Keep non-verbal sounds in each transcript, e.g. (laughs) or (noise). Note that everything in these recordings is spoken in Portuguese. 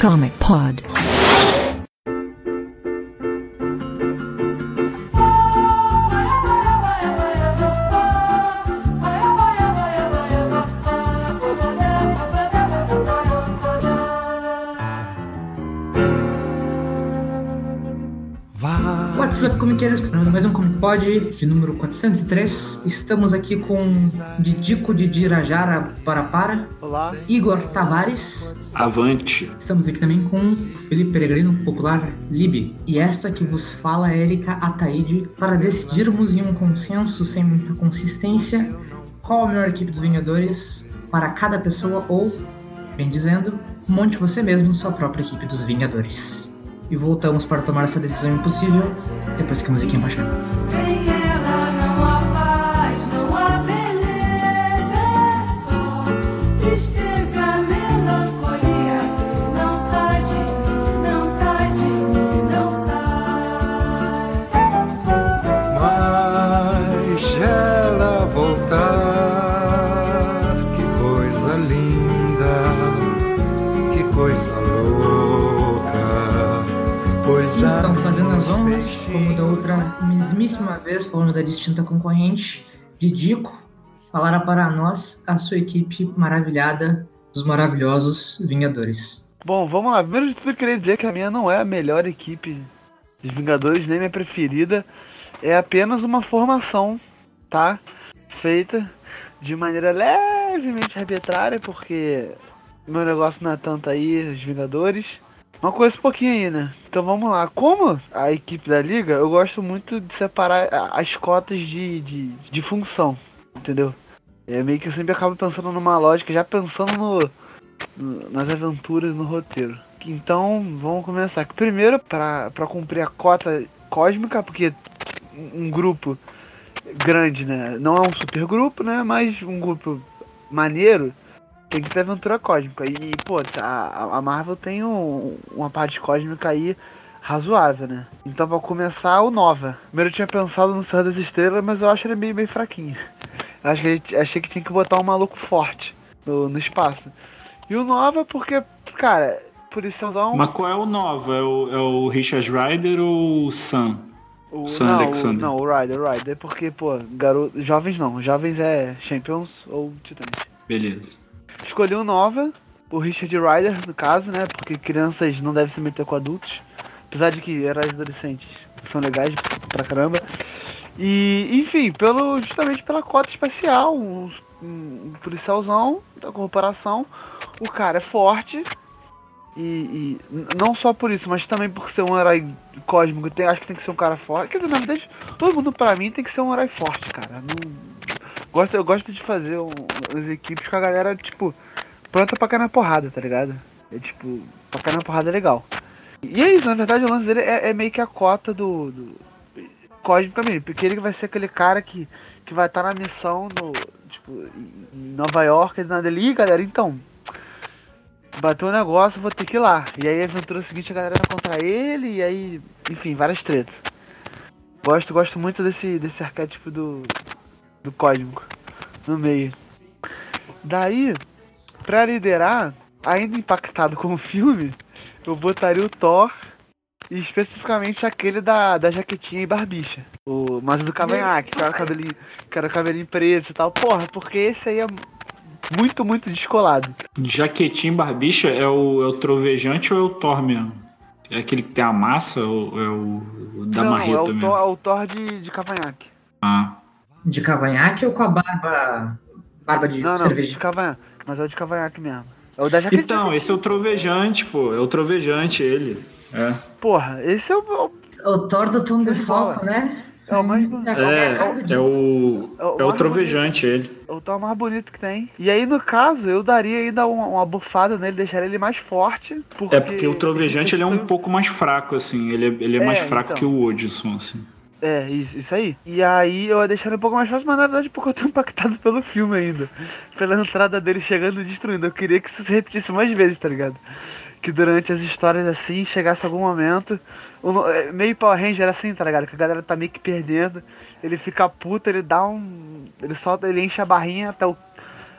Comic Pod. Pod de número 403. Estamos aqui com Didico de Dirajara para para. Olá. Igor Tavares. Avante. Estamos aqui também com Felipe Peregrino, popular Lib. E esta que vos fala é Erika Ataide, para decidirmos em um consenso sem muita consistência qual a melhor equipe dos Vingadores para cada pessoa ou, bem dizendo, monte você mesmo sua própria equipe dos Vingadores. E voltamos para tomar essa decisão impossível depois que a musiquinha baixar. Mesmíssima vez, falando da distinta concorrente, Didico, falará para nós a sua equipe maravilhada dos maravilhosos Vingadores. Bom, vamos lá. Primeiro de tudo, eu queria dizer que a minha não é a melhor equipe dos Vingadores, nem minha preferida. É apenas uma formação, tá? Feita de maneira levemente arbitrária, porque meu negócio não é tanto aí, os Vingadores. Uma coisa um pouquinho aí, né? Então vamos lá. Como a equipe da liga, eu gosto muito de separar as cotas de, de, de função, entendeu? É meio que eu sempre acabo pensando numa lógica, já pensando no, no- nas aventuras no roteiro. Então vamos começar. Primeiro, para cumprir a cota cósmica, porque um grupo grande, né? Não é um super grupo, né? Mas um grupo maneiro tem que ter aventura cósmica. E, pô, a, a Marvel tem um- uma parte cósmica aí razoável, né? Então, pra começar, o Nova. Primeiro eu tinha pensado no Senhor das Estrelas, mas eu acho ele meio, meio fraquinho. Eu acho que gente- achei que tinha que botar um maluco forte no, no espaço. E o Nova, porque, cara, por isso usar um. Mas qual é o Nova? É o, é o Richard Rider ou o Sam? O, Sam não, Alexander. O, não, o Ryder, o Ryder, porque, pô, garoto, jovens não, jovens é Champions ou Titãs. Beleza. Escolhi o Nova, o Richard Ryder, no caso, né, porque crianças não devem se meter com adultos, apesar de que heróis adolescentes são legais pra caramba. E, enfim, pelo, justamente pela cota espacial, um, um policialzão da corporação, o cara é forte, e, e não só por isso, mas também por ser um herói cósmico, tem, acho que tem que ser um cara forte. Quer dizer, na verdade, todo mundo pra mim tem que ser um herói forte, cara. Não, gosto, eu gosto de fazer um, as equipes com a galera, tipo, pronta pra cair na porrada, tá ligado? É tipo, pra cair na porrada é legal. E é isso, na verdade, o lance dele é, é meio que a cota do, do cósmico mesmo, porque ele vai ser aquele cara que, que vai estar na missão no, tipo, em Nova York, e nada ali, "Ih, galera, então, bateu um negócio, vou ter que ir lá. E aí a aventura seguinte a galera tá contra ele, e aí, enfim, várias tretas. Gosto, gosto muito desse, desse arquétipo do, do cósmico no meio. Daí, pra liderar, ainda impactado com o filme, eu botaria o Thor e especificamente aquele da, da jaquetinha e barbicha. O mas do cavanhaque, que era o cabelinho, que era o cabelinho preto e tal. Porra, porque esse aí é muito, muito descolado. Jaquetinho barbicha é o, é o trovejante ou é o Thor mesmo? É aquele que tem a massa ou é o, o da Não, marreta é o mesmo? Thor, é o Thor de, de cavanhaque. Ah, De cavanhaque ou com a barba. Barba de Não, não, de cerveja? cavanhaque. Mas é o de cavanhaque mesmo. É o da jaquetinha. então, esse é o trovejante, pô. É o trovejante, ele. É. Porra, esse é o, O Thor do Tom de né? é o mais É, É, é o. É o É o mais trovejante, ele. É o Thor mais bonito que tem. E aí, no caso, eu daria ainda uma, uma bufada nele, deixaria ele mais forte. Porque É porque o trovejante ele é um pouco mais fraco, assim. Ele é, ele é, É, mais fraco então. que o Odisson, assim. É, isso, isso aí. E aí eu ia deixar ele um pouco mais fácil, mas na verdade porque eu tô (laughs) impactado pelo filme ainda. Pela entrada dele chegando e destruindo. Eu queria que isso se repetisse mais vezes, tá ligado? Que durante as histórias assim, chegasse algum momento. o é, Meio Power Ranger assim, tá ligado? Que a galera tá meio que perdendo. Ele fica puto, ele dá um. Ele solta, ele enche a barrinha até o.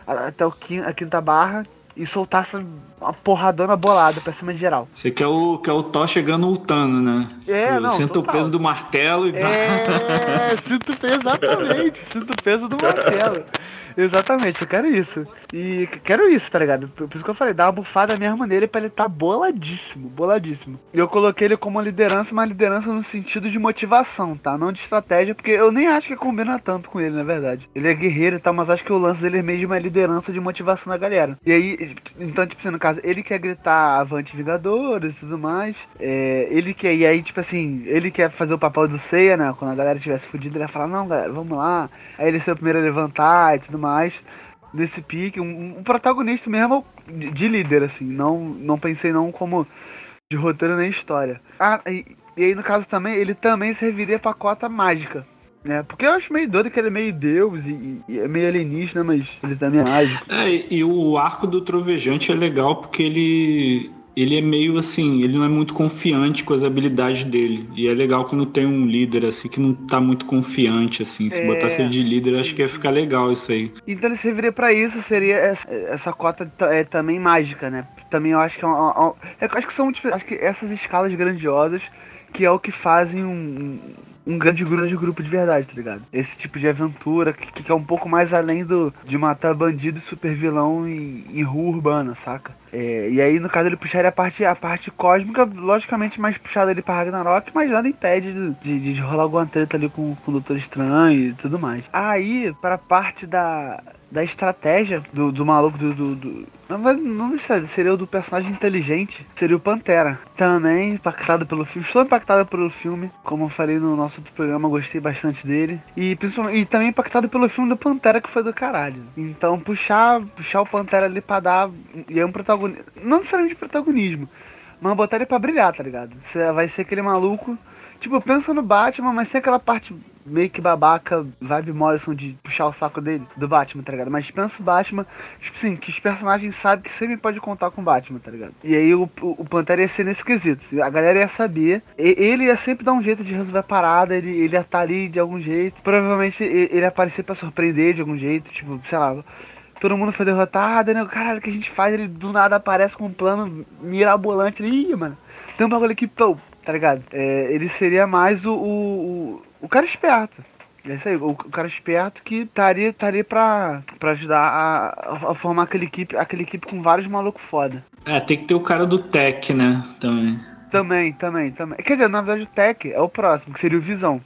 a- Até o quin- a quinta barra. E soltasse uma porradona bolada pra cima de geral. Você quer o, quer o Thor chegando ultando, né? É, não, Senta o peso do martelo e É, (laughs) sinto o peso, exatamente. Sinto o peso do martelo. Exatamente, eu quero isso. E quero isso, tá ligado? Por isso que eu falei, dar uma bufada mesmo nele pra ele tá boladíssimo, boladíssimo. E eu coloquei ele como liderança, uma liderança no sentido de motivação, tá? Não de estratégia, porque eu nem acho que combina tanto com ele, na verdade. Ele é guerreiro e tal, mas acho que o lance dele é meio de uma liderança de motivação da galera. E aí, então, tipo assim, no caso, ele quer gritar Avante Vingadores e tudo mais. É, ele quer, e aí, tipo assim, ele quer fazer o papel do Seiya, né? Quando a galera tivesse fudido, ele ia falar, não, galera, vamos lá. Aí ele ser o primeiro a levantar e tudo mais. Nesse pique, um, um protagonista mesmo de, de líder, assim. Não, não pensei não como de roteiro nem história. Ah, e, e aí no caso também, ele também serviria pra cota mágica. Né? Porque eu acho meio doido que ele é meio deus e, e- é meio alienígena, mas ele também é mágico. É, e- o arco do Trovejante é legal porque ele ele é meio assim, ele não é muito confiante com as habilidades dele. E é legal quando tem um líder assim que não tá muito confiante assim. Se É, botasse ele de líder, acho que ia ficar legal isso aí. Então ele serviria pra isso, seria essa, essa cota é, também mágica, né? Também eu acho que é, uma- uma- eu acho que são tipo, acho que essas escalas grandiosas que é o que fazem um, um, grande grupo de grupo de verdade, tá ligado? Esse tipo de aventura que, que é um pouco mais além do de matar bandido e super vilão em, em rua urbana, saca? É, e aí, no caso, ele puxaria a parte, a parte cósmica, logicamente mais puxada ali pra Ragnarok, mas nada impede de, de, de rolar alguma treta ali com, com o Doutor Estranho e tudo mais. Aí, pra parte da, da estratégia do, do maluco do. do, do não, não necessariamente, seria o do personagem inteligente, seria o Pantera. Também impactado pelo filme, estou impactado pelo filme, como eu falei no nosso outro programa, gostei bastante dele. E principalmente e também impactado pelo filme do Pantera, que foi do caralho. Então puxar, puxar o Pantera ali pra dar. E é um protagonismo. Não necessariamente protagonismo, mas botar ele pra brilhar, tá ligado? Você vai ser aquele maluco. Tipo, pensa no Batman, mas sem aquela parte meio que babaca, vibe Morrison de puxar o saco dele, do Batman, tá ligado? Mas pensa o Batman, tipo assim, que os personagens sabem que sempre pode contar com o Batman, tá ligado? E aí o, o, Pantera ia ser nesse quesito. A galera ia saber, ele ia sempre dar um jeito de resolver a parada, ele, ele ia estar ali de algum jeito. Provavelmente ele ia aparecer pra surpreender de algum jeito, tipo, sei lá. Todo mundo foi derrotado, né? Caralho, o que a gente faz? Ele do nada aparece com um plano mirabolante. Ih, mano, tem um bagulho aqui, pô, tá ligado? É, ele seria mais o, o, o, cara esperto. É isso aí, o, cara esperto que estaria estaria pra, pra ajudar a, a formar aquela equipe, aquela equipe com vários malucos foda. É, tem que ter o cara do Tech, né? Também. Também, também, também. Quer dizer, na verdade o Tech é o próximo, que seria o Visão.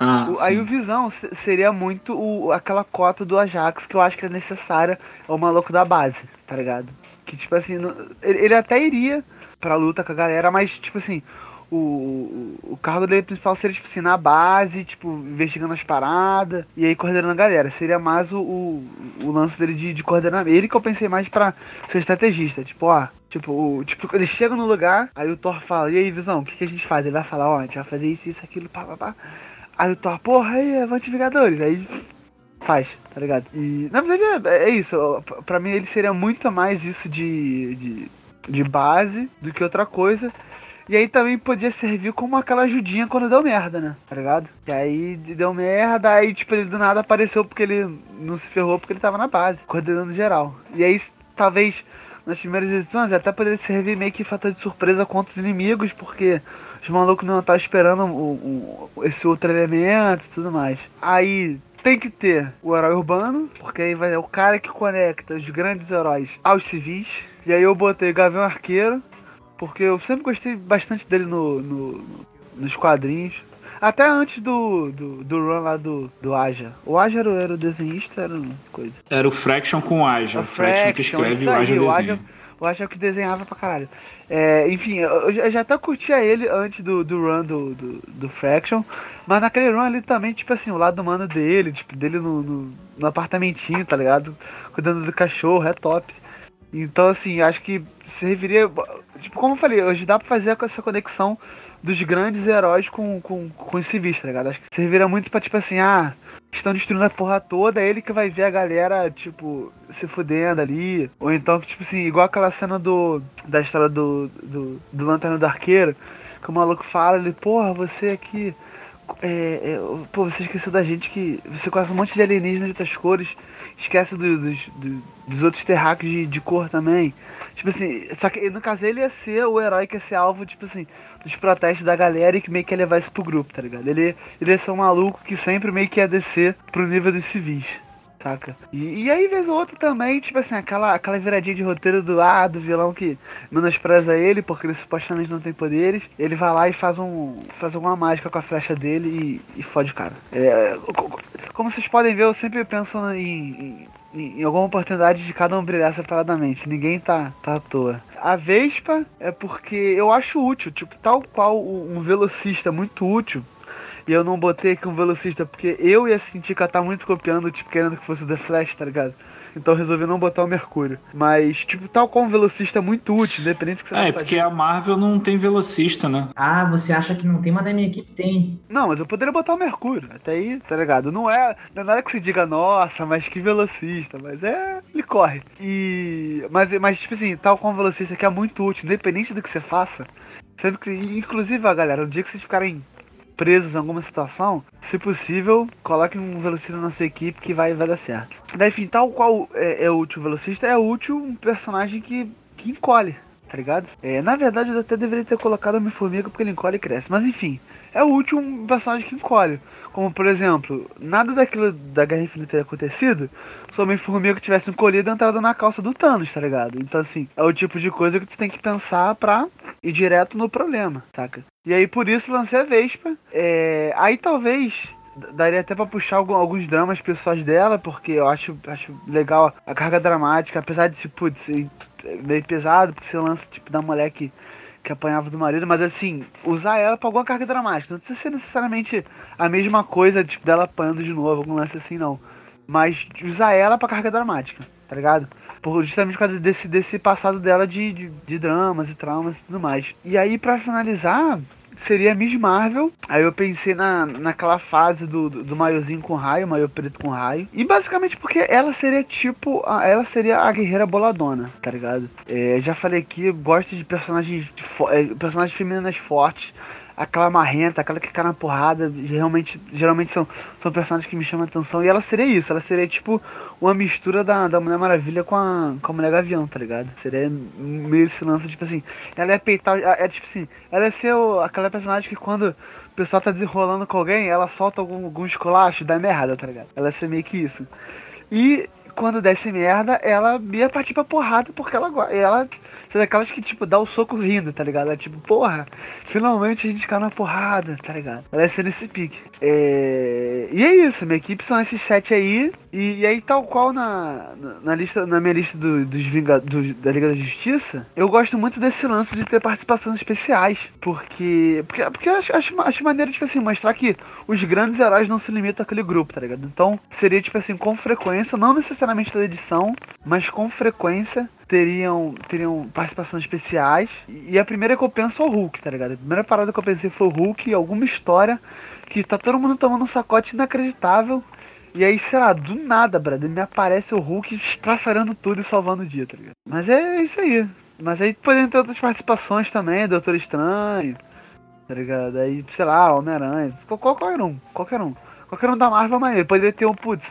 Ah, O- aí o Visão se- seria muito o, aquela cota do Ajax que eu acho que é necessária ao maluco da base, tá ligado? Que tipo assim, ele, ele até iria pra luta com a galera, mas tipo assim, o, o, cargo dele principal seria tipo assim, na base, tipo, investigando as paradas e aí coordenando a galera. Seria mais o, o, o lance dele de, de coordenar. Ele que eu pensei mais pra ser estrategista, tipo, ó. Tipo, o, tipo, ele chega no lugar, aí o Thor fala, e aí, Visão, o que, que a gente faz? Ele vai falar, ó, a gente vai fazer isso, isso, aquilo, pá, pá, pá. Aí o Thor, porra, aí, Avante Vingadores. Aí faz, tá ligado? E na verdade é, é isso. ó, pra- Pra mim ele seria muito mais isso de, de, de base do que outra coisa. E aí também podia servir como aquela ajudinha quando deu merda, né? Tá ligado? E aí deu merda, aí tipo ele do nada apareceu porque ele não se ferrou porque ele tava na base, coordenando geral. E aí talvez nas primeiras edições até poderia servir meio que fator de surpresa contra os inimigos, porque os malucos não estavam esperando o, o- esse outro elemento e tudo mais. Aí tem que ter o herói urbano, porque aí vai é o cara que conecta os grandes heróis aos civis. E aí eu botei Gavião Arqueiro, porque eu sempre gostei bastante dele no, no- nos quadrinhos. Até antes do, do, do run lá do, do Aja. O Aja era, o- era o desenhista, era uma coisa. Era o Fraction com o Aja. A O Fraction que escreve e o Aja o. Aja- O Aja é o que desenhava pra caralho. É, enfim, eu, eu já até curtia ele antes do, do run do, do, do Fraction. Mas naquele run ali também, tipo assim, o lado humano dele, tipo, dele no, no, no apartamentinho, tá ligado? Cuidando do cachorro, é top. Então, assim, acho que serviria. Tipo, como eu falei, hoje dá pra fazer essa conexão dos grandes heróis com, com, com os civis, tá ligado? Acho que serviria muito pra, tipo assim, ah, estão destruindo a porra toda, é ele que vai ver a galera, tipo, se fudendo ali. Ou então, tipo assim, igual aquela cena do. Da história do. do, do Lanterna do Arqueiro, que o maluco fala, ele, porra, você aqui é, é, pô, você esqueceu da gente que. Você conhece um monte de alienígenas de outras cores. Esquece do- dos, do- dos outros terráqueos de, de cor também. Tipo assim, só que no caso ele ia ser o herói que ia ser alvo, tipo assim, dos protestos da galera e que meio que ia levar isso pro grupo, tá ligado? Ele, ele ia ser um maluco que sempre meio que ia descer pro nível dos civis. Saca? E, e aí, vez ou outra também, tipo assim, aquela, aquela viradinha de roteiro do ah, do vilão que menospreza ele, porque ele supostamente não tem poderes. Ele vai lá e faz um. faz alguma mágica com a flecha dele e, e fode o cara. É, co- co- como vocês podem ver, eu sempre penso em, em, em alguma oportunidade de cada um brilhar separadamente. Ninguém tá, tá à toa. A Vespa é porque eu acho útil, tipo, tal qual um velocista muito útil. E eu não botei aqui um velocista porque eu ia sentir que ela tá muito copiando, tipo, querendo que fosse The Flash, tá ligado? Então eu resolvi não botar o Mercúrio. Mas, tipo, tal qual um velocista muito útil, independente do que você É, vai porque a Marvel não tem velocista, né? Ah, você acha que não tem, mas da minha equipe tem. Não, mas eu poderia botar o Mercúrio. Até aí, tá ligado? Não é, não é nada que se diga, nossa, mas que velocista. Mas é. Ele corre. E. Mas, mas tipo assim, tal como velocista que é muito útil, independente do que você faça. Sempre que. Inclusive, ó, galera, no dia que vocês ficarem presos em alguma situação, se possível, coloque um velocista na sua equipe que vai, vai dar certo. Daí, enfim, tal qual é, é útil o velocista, é útil um personagem que, que encolhe, tá ligado? É, na verdade, eu até deveria ter colocado Homem-Formiga porque ele encolhe e cresce. Mas enfim, é útil um personagem que encolhe. Como, por exemplo, nada daquilo da Guerra Infinita ter acontecido se o Homem-Formiga tivesse encolhido e entrado na calça do Thanos, tá ligado? Então, assim, é o tipo de coisa que tu tem que pensar pra ir direto no problema, saca? E aí, por isso, lancei a Vespa. É, Aí, talvez, daria até pra puxar alguns dramas pessoais dela, porque eu acho, acho legal a carga dramática, apesar de, se putz, ser meio pesado, porque você lança, tipo, da mulher que que apanhava do marido, mas assim, usar ela pra alguma carga dramática. Não precisa ser necessariamente a mesma coisa, tipo, dela apanhando de novo, algum lance assim, não. Mas usar ela pra carga dramática, tá ligado? Por, justamente por causa desse, desse passado dela de, de, de dramas e traumas e tudo mais. E aí, pra finalizar, seria Miss Marvel. Aí eu pensei na, naquela fase do, do, do maiozinho com raio, maio preto com raio. E basicamente porque ela seria tipo. a- ela seria a guerreira boladona, tá ligado? É, já falei aqui, gosto de personagens, de fo- é, personagens femininas fortes. Aquela marrenta, aquela que cai na porrada, realmente, geralmente são, são personagens que me chamam a atenção. E ela seria isso, ela seria tipo uma mistura da, da Mulher Maravilha com a, com a Mulher Gavião, tá ligado? Seria meio esse lance, tipo assim, ela ia peitar, é tipo assim, ela ia ser o- aquela personagem que quando o pessoal tá desenrolando com alguém, ela solta algum, algum esculacho e dá merda, tá ligado? Ela ser meio que isso. E quando desse merda, ela ia partir pra porrada porque ela ela é daquelas que, tipo, dá o soco rindo, tá ligado? Ela, tipo, porra, finalmente a gente caiu na porrada, tá ligado? Ela ia ser nesse pique. É... E é isso, minha equipe são esses sete aí. E, e aí, tal qual na, na, lista, na minha lista do- dos Vinga, dos- da Liga da Justiça, eu gosto muito desse lance de ter participações especiais. Porque. Porque, porque eu acho, acho, acho maneiro, tipo assim, mostrar que os grandes heróis não se limitam àquele grupo, tá ligado? Então, seria, tipo assim, com frequência, não necessariamente da edição, mas com frequência teriam, teriam participações especiais. E a primeira que eu penso é o Hulk, tá ligado? A primeira parada que eu pensei foi o Hulk, alguma história que tá todo mundo tomando um sacote inacreditável. E aí, sei lá, do nada, brother, me aparece o Hulk estraçarando tudo e salvando o dia, tá ligado? Mas é isso aí. Mas aí poderiam ter outras participações também, Doutor Estranho, tá ligado? Aí, sei lá, Homem-Aranha, qual- qualquer um, qualquer um. Qualquer um da Marvel é maneiro. Poderia ter um, putz,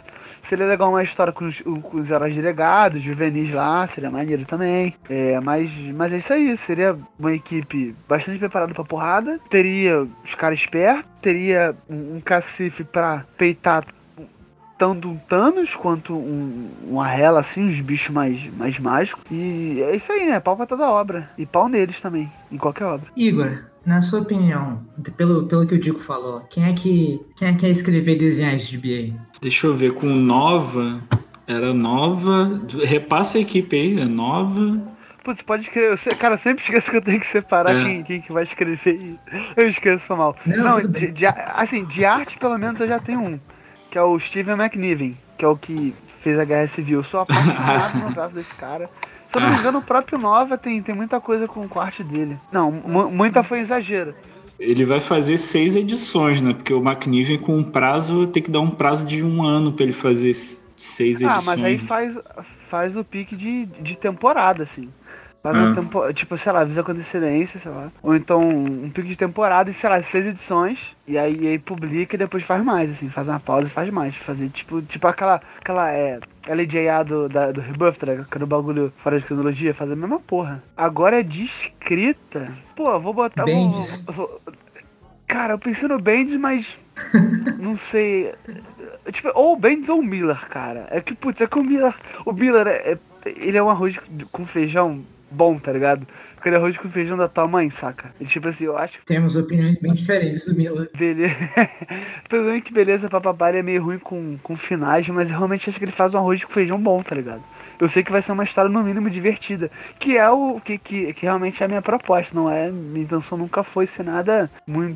seria legal uma história com os, com os heróis delegados, juvenis lá, seria maneiro também. É, mas, mas é isso aí, seria uma equipe bastante preparada pra porrada, teria os caras espertos, teria um, um cacife pra peitar tanto um Thanos quanto um, um Arrela, assim, uns bichos mais, mais mágicos. E é isso aí, né? Pau pra toda obra. E pau neles também, em qualquer obra. Igor, na sua opinião, pelo, pelo que o Dico falou, quem é que quem é que quer escrever e desenhar esse GBA? Deixa eu ver, com Nova. Era Nova. Repassa a equipe aí, é Nova. Putz, pode. Eu se- Cara, eu sempre (laughs) esqueço que eu tenho que separar É. quem, quem que vai escrever. e- Eu esqueço, foi mal. Não, Não, de, de a- assim, de arte pelo menos eu já tenho um. Que é o Steven McNiven, que é o que fez a Guerra Civil. Eu sou apaixonado (laughs) no braço desse cara. Se eu não me engano, o próprio Nova tem, tem muita coisa com, a arte dele. Não, mu- muita foi exagero. Ele vai fazer seis edições, né? Porque o McNiven com um prazo tem que dar um prazo de um ano pra ele fazer seis Ah, edições. mas aí faz, faz o pique de, de temporada, assim. Faz Ah. uma tempo, tipo, sei lá, avisa com antecedência, sei lá. Ou então um pico de temporada e, sei lá, seis edições. E aí, e aí publica e depois faz mais, assim, faz uma pausa e faz mais. Fazer tipo, tipo aquela, aquela é, LJA do, da, do Rebuff, tá ligado? O bagulho fora de cronologia, fazer a mesma porra. Agora é de escrita. Pô, vou botar. vou- vou- Cara, eu pensei no Bendis, mas. (laughs) não sei. Tipo, ou o Bendis ou o Miller, cara. É que, putz, é que o Miller. O Miller é, é- ele é um arroz com feijão bom, tá ligado? Aquele arroz com feijão da tua mãe, saca? E, tipo assim, eu acho que Temos opiniões bem diferentes Miller. beleza. (laughs) Tudo bem que beleza, papapá ele é meio ruim com, com finais, mas eu realmente acho que ele faz um arroz com feijão bom, tá ligado? Eu sei que vai ser uma história no mínimo divertida. Que é o que, que, que realmente é a minha proposta, não é? Minha intenção nunca foi ser nada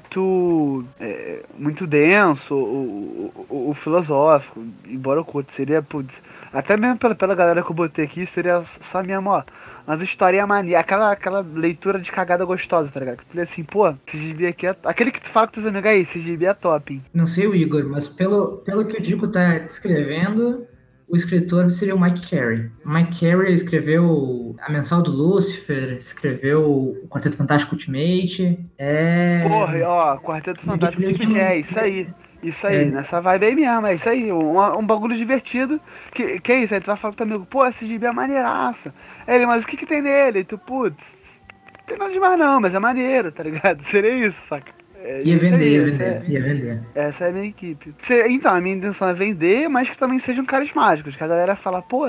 muito. é, muito denso ou, ou- ou- ou filosófico. Embora eu curto, seria, putz. Até mesmo pela, pela galera que eu botei aqui, seria só mesmo, ó. Umas histórias mania, aquela, aquela leitura de cagada gostosa, tá ligado? Que tu lê assim, pô, esse gibi aqui é. Aquele que tu fala com teus amigos aí, esse gibi é top, hein? Não sei o Igor, mas pelo, pelo que o Dico tá escrevendo, o escritor seria o Mike Carey. Mike Carey escreveu A Mensal do Lucifer, escreveu o Quarteto Fantástico Ultimate. É. Porra, ó, Quarteto Fantástico, que é? Isso aí. Isso aí, É. nessa vibe aí mesmo, é isso aí, um, um bagulho divertido. Que, que é isso? Aí tu vai falar com teu amigo, pô, esse gibi é maneiraça. Aí Ele, mas o que que tem nele? E tu, putz, não tem nada demais não, mas é maneiro, tá ligado? (laughs) Seria isso, saca? É Ia vender, ia vender, é- ia vender. Essa é a minha equipe. Então, a minha intenção é vender, mas que também sejam carismáticos. Que a galera fala, pô,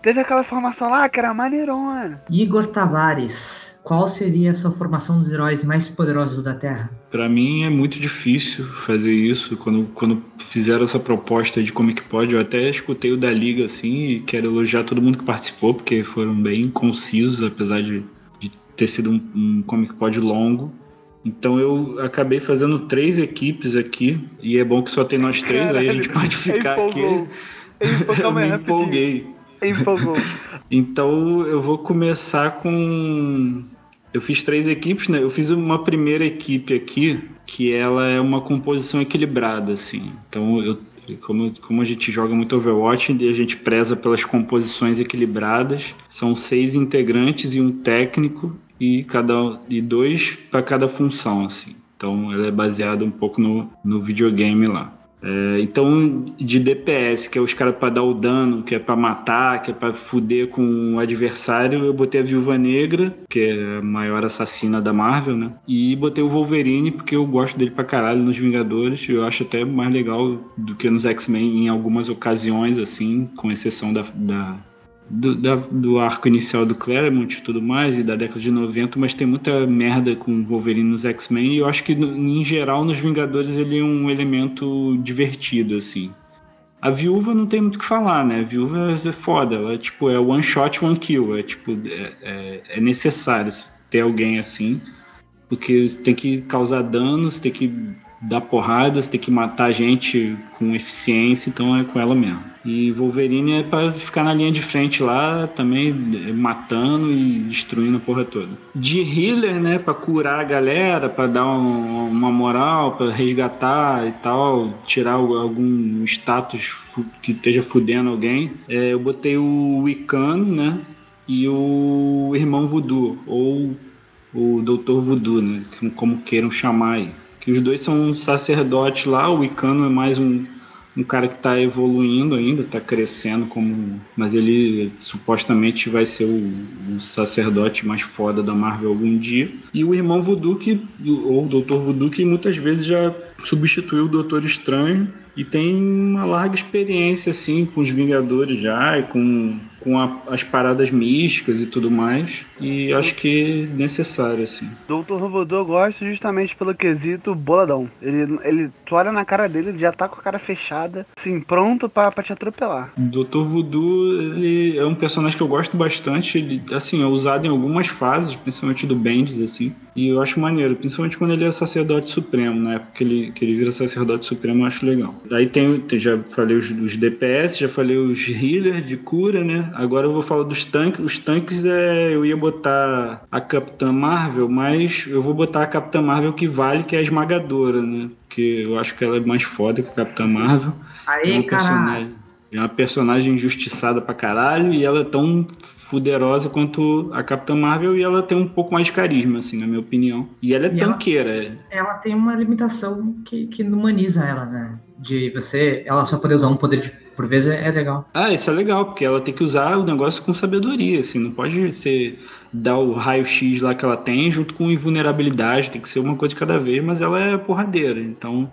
teve aquela formação lá que era maneirona. Igor Tavares, qual seria a sua formação dos heróis mais poderosos da Terra? Pra mim é muito difícil fazer isso. Quando, quando fizeram essa proposta de Comic Pod, eu até escutei o da Liga assim e quero elogiar todo mundo que participou, porque foram bem concisos, apesar de, de ter sido um, um Comic Pod longo. Então eu acabei fazendo três equipes aqui, e é bom que só tem nós três, aí a gente pode (laughs) ficar aqui. Empolgou. Empolgou, (laughs) Eu calma aí, me empolguei. Empolgou. (laughs) Então eu vou começar com. Eu fiz três equipes, né? Eu fiz uma primeira equipe aqui, que ela é uma composição equilibrada, assim. Então eu. Como, como a gente joga muito Overwatch, a gente preza pelas composições equilibradas. São seis integrantes e um técnico e cada e dois para cada função, assim. Então ela é baseada um pouco no, no videogame lá. É, então, de DPS, que é os caras pra dar o dano, que é pra matar, que é pra fuder com o adversário, eu botei a Viúva Negra, que é a maior assassina da Marvel, né? E botei o Wolverine, porque eu gosto dele pra caralho nos Vingadores. Eu acho até mais legal do que nos X-Men em algumas ocasiões, assim, com exceção da. da do, da- do arco inicial do Claremont e tudo mais, e da década de 90, mas tem muita merda com o Wolverine nos X-Men, e eu acho que, em geral, nos Vingadores ele é um elemento divertido, assim. A viúva não tem muito o que falar, né? A viúva é foda, ela é tipo, é one shot, one kill, é tipo, é, é- é necessário ter alguém assim, porque tem que causar danos, tem que dar porradas, tem que matar gente com eficiência, então é com ela mesmo. E Wolverine é pra ficar na linha de frente lá, também eh, matando e destruindo a porra toda. De healer, né, pra curar a galera, pra dar um- uma moral, pra resgatar e tal, tirar algum status que esteja fudendo alguém. É, eu botei o Wicano, né, e o Irmão Voodoo, ou o Doutor Voodoo, né, como queiram chamar aí. Que os dois são um sacerdote lá, o Wicano é mais um, um cara que está evoluindo ainda, está crescendo como. Mas ele supostamente vai ser o, o sacerdote mais foda da Marvel algum dia. E o irmão Voodoo, que, ou o Doutor Voodoo, que muitas vezes já substituiu o Doutor Estranho e tem uma larga experiência assim com os Vingadores já e com, com a- as paradas místicas e tudo mais. E acho que é necessário assim. Doutor Robodô eu gosto justamente pelo quesito boladão. Ele, ele, tu olha na cara dele, ele já tá com a cara fechada, assim, pronto pra, pra te atropelar. Dr. Voodoo, ele é um personagem que eu gosto bastante. Ele, assim, é usado em algumas fases, principalmente do Bendis, assim. E eu acho maneiro, principalmente quando ele é sacerdote supremo, na época que ele, que ele vira sacerdote supremo, eu acho legal. Aí tem, tem- já falei os, os DPS, já falei os healers de cura, né? Agora eu vou falar dos tanques. Os tanques é. Eu ia botar a Capitã Marvel, mas eu vou botar a Capitã Marvel que vale, que é a esmagadora, né? Porque eu acho que ela é mais foda que a Capitã Marvel. É Aê, um caralho! É uma personagem injustiçada pra caralho e ela é tão fuderosa quanto a Capitã Marvel e ela tem um pouco mais de carisma, assim, na minha opinião. E ela é E ela- tanqueira. Ela tem uma limitação que, que humaniza ela, né? De você, ela só poder usar um poder de, por vez é, é legal. Ah, isso é legal, porque ela tem que usar o negócio com sabedoria, assim, não pode ser dar o raio-x lá que ela tem junto com invulnerabilidade, tem que ser uma coisa de cada vez, mas ela é porradeira, então.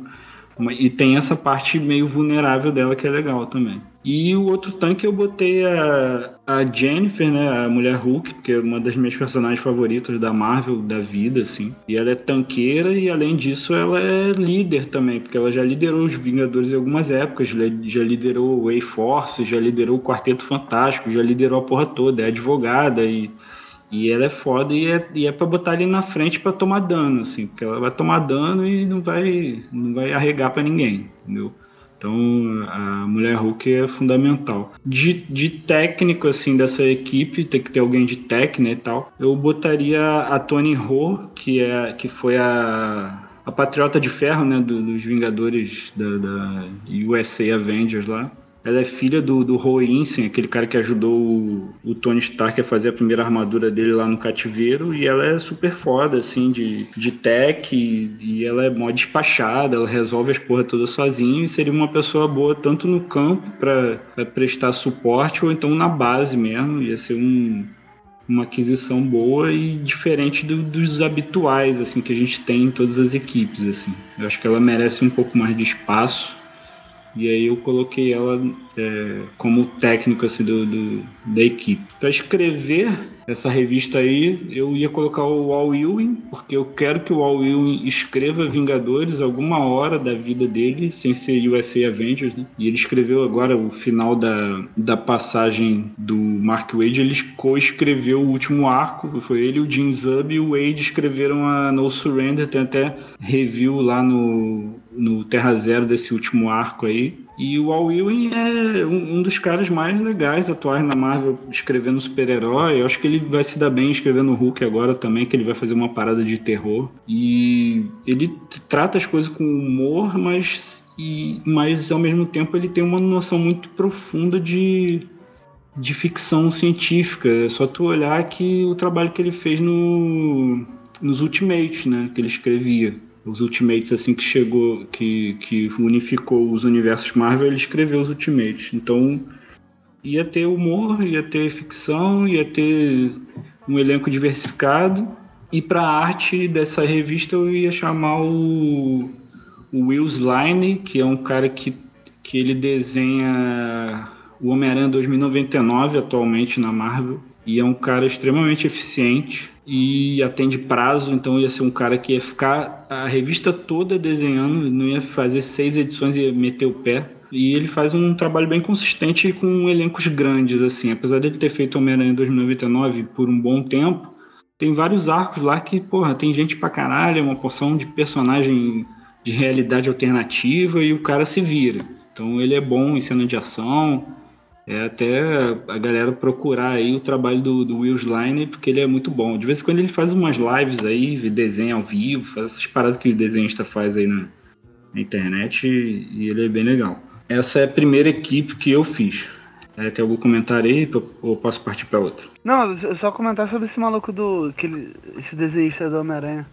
E tem essa parte meio vulnerável dela que é legal também. E o outro tanque eu botei a, a Jennifer, né, a mulher Hulk, porque é uma das minhas personagens favoritas da Marvel, da vida, assim. E ela é tanqueira e além disso ela é líder também, porque ela já liderou os Vingadores em algumas épocas, já liderou o A-Force, já liderou o Quarteto Fantástico, já liderou a porra toda, é advogada e e ela é foda e é, e é pra botar ali na frente pra tomar dano, assim, porque ela vai tomar dano e não vai, não vai arregar pra ninguém, entendeu? Então a mulher Hulk é fundamental. De, de técnico, assim, dessa equipe, tem que ter alguém de tech, né, e tal. Eu botaria a Tony Ho, que, é, que foi a, a Patriota de Ferro, né, do- dos Vingadores da, da USA Avengers lá. Ela é filha do, do Roy Insinn, aquele cara que ajudou o, o Tony Stark a fazer a primeira armadura dele lá no cativeiro. E ela é super foda, assim, de, de tech. E, e ela é mó despachada, ela resolve as porra todas sozinha. E seria uma pessoa boa tanto no campo pra prestar suporte, ou então na base mesmo. Ia ser um, uma aquisição boa e diferente do- dos habituais, assim, que a gente tem em todas as equipes, assim. Eu acho que ela merece um pouco mais de espaço. E aí eu coloquei ela é, como técnico assim, do, do- da equipe. Para escrever essa revista aí, eu ia colocar o Al Ewing, porque eu quero que o Al Ewing escreva Vingadores alguma hora da vida dele, sem ser USA Avengers, né? E ele escreveu agora o final da, da passagem do Mark Wade, ele co-escreveu o último arco, foi ele, o Jim Zub e o Wade escreveram a No Surrender, tem até review lá no, no Terra Zero desse último arco aí. E o Al Ewing é um, dos caras mais legais atuais na Marvel escrevendo super-herói. Eu acho que ele vai se dar bem escrevendo Hulk agora também, que ele vai fazer uma parada de terror. E ele trata as coisas com humor, mas, e, mas ao mesmo tempo ele tem uma noção muito profunda de, de ficção científica. É só tu olhar que o trabalho que ele fez no, nos Ultimates, né? Que ele escrevia os Ultimates assim que chegou, que, que unificou os universos Marvel, ele escreveu os Ultimates. Então ia ter humor, ia ter ficção, ia ter um elenco diversificado. E para a arte dessa revista eu ia chamar o, o Will Sline, que é um cara que, que ele desenha o Homem-Aranha 2099 atualmente na Marvel. E é um cara extremamente eficiente e atende prazo, então ia ser um cara que ia ficar a revista toda desenhando, não ia fazer seis edições e meter o pé. E ele faz um trabalho bem consistente com elencos grandes, assim. Apesar dele ter feito Homem-Aranha 2099 por um bom tempo, tem vários arcos lá que, porra, tem gente pra caralho, é uma porção de personagem de realidade alternativa e o cara se vira. Então ele é bom em cena de ação, é até a galera procurar aí o trabalho do, do Will Sliner, porque ele é muito bom. De vez em quando ele faz umas lives aí, desenha ao vivo, faz essas paradas que o desenhista faz aí na, na internet e, ele é bem legal. Essa é a primeira equipe que eu fiz. É, tem algum comentário aí ou posso partir para outra? Não, só comentar sobre esse maluco do. Aquele, esse desenhista do Homem-Aranha.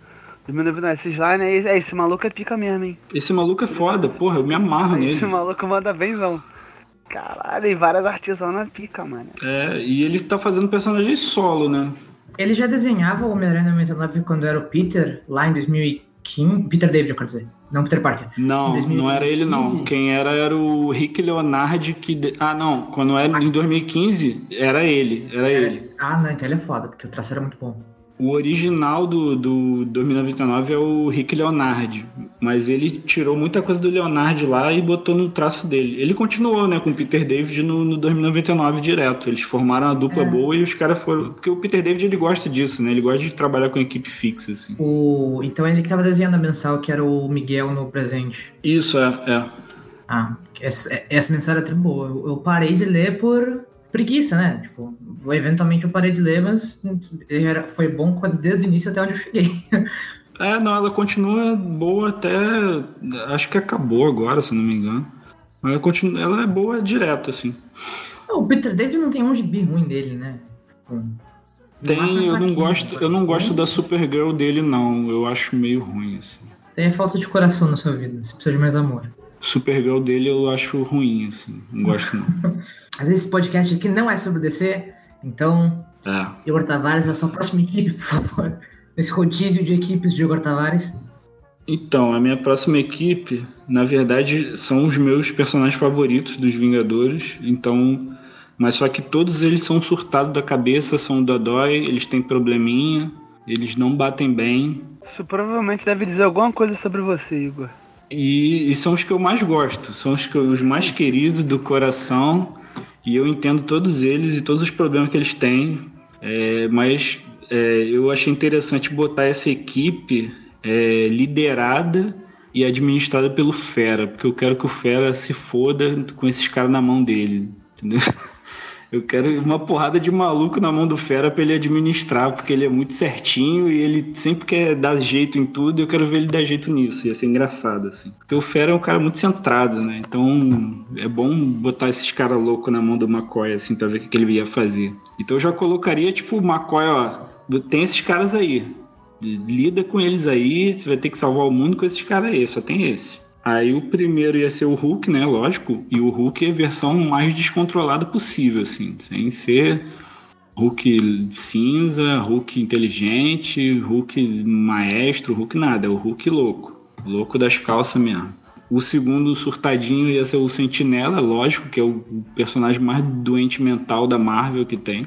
Do 1999, Esse slime é, esse- é, esse maluco é pica mesmo, hein? Esse maluco é foda, porra, eu me amarro nele. Esse maluco manda benzão. Caralho, e várias artesanas pica, mano. É, e ele tá fazendo personagem solo, né? Ele já desenhava o Homem-Aranha 99 quando era o Peter, lá em 2015. Peter David, eu quero dizer. Não Peter Parker. Não, Em não era ele não. 2015? Quem era era o Rick Leonardi que. de- Ah, não. Quando era em 2015, era ele. Era ele. Ah, não, então ele é foda, porque o traço era muito bom. O original do, do 2099 é o Rick Leonardi. Mas ele tirou muita coisa do Leonardi lá e botou no traço dele. Ele continuou, né, com o Peter David no, no 2099 direto. Eles formaram uma dupla É. boa e os caras foram. Porque o Peter David ele gosta disso, né? Ele gosta de trabalhar com equipe fixa, assim. O... Então ele que tava desenhando a mensal, que era o Miguel no presente. Isso, é, é. Ah, essa, essa mensagem é tão boa. Eu, eu parei de ler por preguiça, né? Tipo, eventualmente eu parei de ler, mas era, foi bom desde o início até onde eu cheguei. É, não, ela continua boa até. Acho que acabou agora, se não me engano. Mas ela, continua, ela é boa direto, assim. O Peter David não tem um gibi ruim dele, né? Máximo é Tem, eu não fraquinho, gosto, eu não gosto da Supergirl dele, não. Eu acho meio ruim, assim. Tem falta de coração na sua vida. Você precisa de mais amor. Supergirl dele eu acho ruim, assim. Não gosto, não. (laughs) Mas esse podcast aqui não é sobre DC, então, É. Igor Tavares, a sua próxima equipe, por favor. (laughs) Nesse rodízio de equipes de Igor Tavares. Então, a minha próxima equipe, na verdade, são os meus personagens favoritos dos Vingadores. Então, mas só que todos eles são surtados da cabeça, são dodói, eles têm probleminha, eles não batem bem. Isso provavelmente deve dizer alguma coisa sobre você, Igor. E, e são os que eu mais gosto, são os, que, os mais queridos do coração. E eu entendo todos eles e todos os problemas que eles têm. É, mas é, eu achei interessante botar essa equipe é, liderada e administrada pelo Fera, porque eu quero que o Fera se foda com esses caras na mão dele, entendeu? (laughs) Eu quero uma porrada de maluco na mão do Fera pra ele administrar, porque ele é muito certinho e ele sempre quer dar jeito em tudo, eu quero ver ele dar jeito nisso, ia ser engraçado, assim. Porque o Fera é um cara muito centrado, né? Então é bom botar esses caras loucos na mão do McCoy, assim, pra ver o que, que ele ia fazer. Então eu já colocaria, tipo, o McCoy, ó, tem esses caras aí. Lida com eles aí, você vai ter que salvar o mundo com esses caras aí, só tem esse. Aí o primeiro ia ser o Hulk, né? Lógico. E o Hulk é a versão mais descontrolada possível, assim. Sem ser Hulk cinza, Hulk inteligente, Hulk maestro, Hulk nada. É o Hulk louco. Louco das calças mesmo. O segundo surtadinho ia ser o Sentinela, lógico, que é o personagem mais doente mental da Marvel que tem.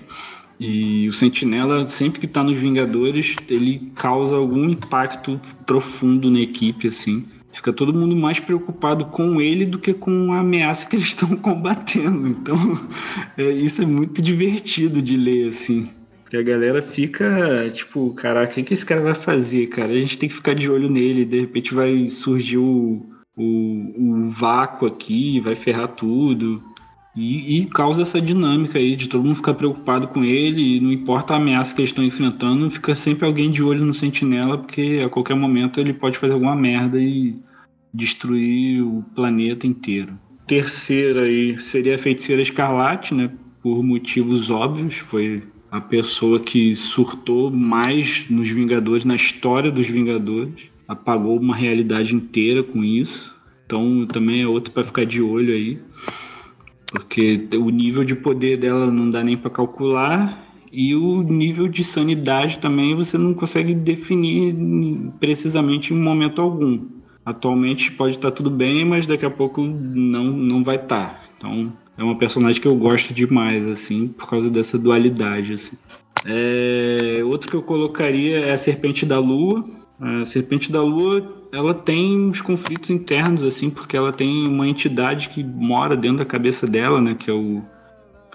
E o Sentinela, sempre que tá nos Vingadores, ele causa algum impacto profundo na equipe, assim. Fica todo mundo mais preocupado com ele do que com a ameaça que eles (laughs) estão combatendo. Então, é, isso é muito divertido de ler, assim. Porque a galera fica, tipo, caraca, o que, que esse cara vai fazer, cara? A gente tem que ficar de olho nele, de repente vai surgir o, o, o vácuo aqui, vai ferrar tudo. E, e causa essa dinâmica aí de todo mundo ficar preocupado com ele, e não importa a ameaça que eles estão enfrentando, fica sempre alguém de olho no sentinela, porque a qualquer momento ele pode fazer alguma merda e destruir o planeta inteiro. Terceira aí seria a feiticeira escarlate, né? Por motivos óbvios, foi a pessoa que surtou mais nos Vingadores, na história dos Vingadores, apagou uma realidade inteira com isso. Então também é outro para ficar de olho aí porque o nível de poder dela não dá nem para calcular e o nível de sanidade também você não consegue definir precisamente em momento algum. Atualmente pode estar tudo bem, mas daqui a pouco não, não vai estar. Então é uma personagem que eu gosto demais, assim, por causa dessa dualidade. Assim. É, outro que eu colocaria é a Serpente da Lua. A Serpente da Lua ela tem uns conflitos internos, assim, porque ela tem uma entidade que mora dentro da cabeça dela, né? Que é o,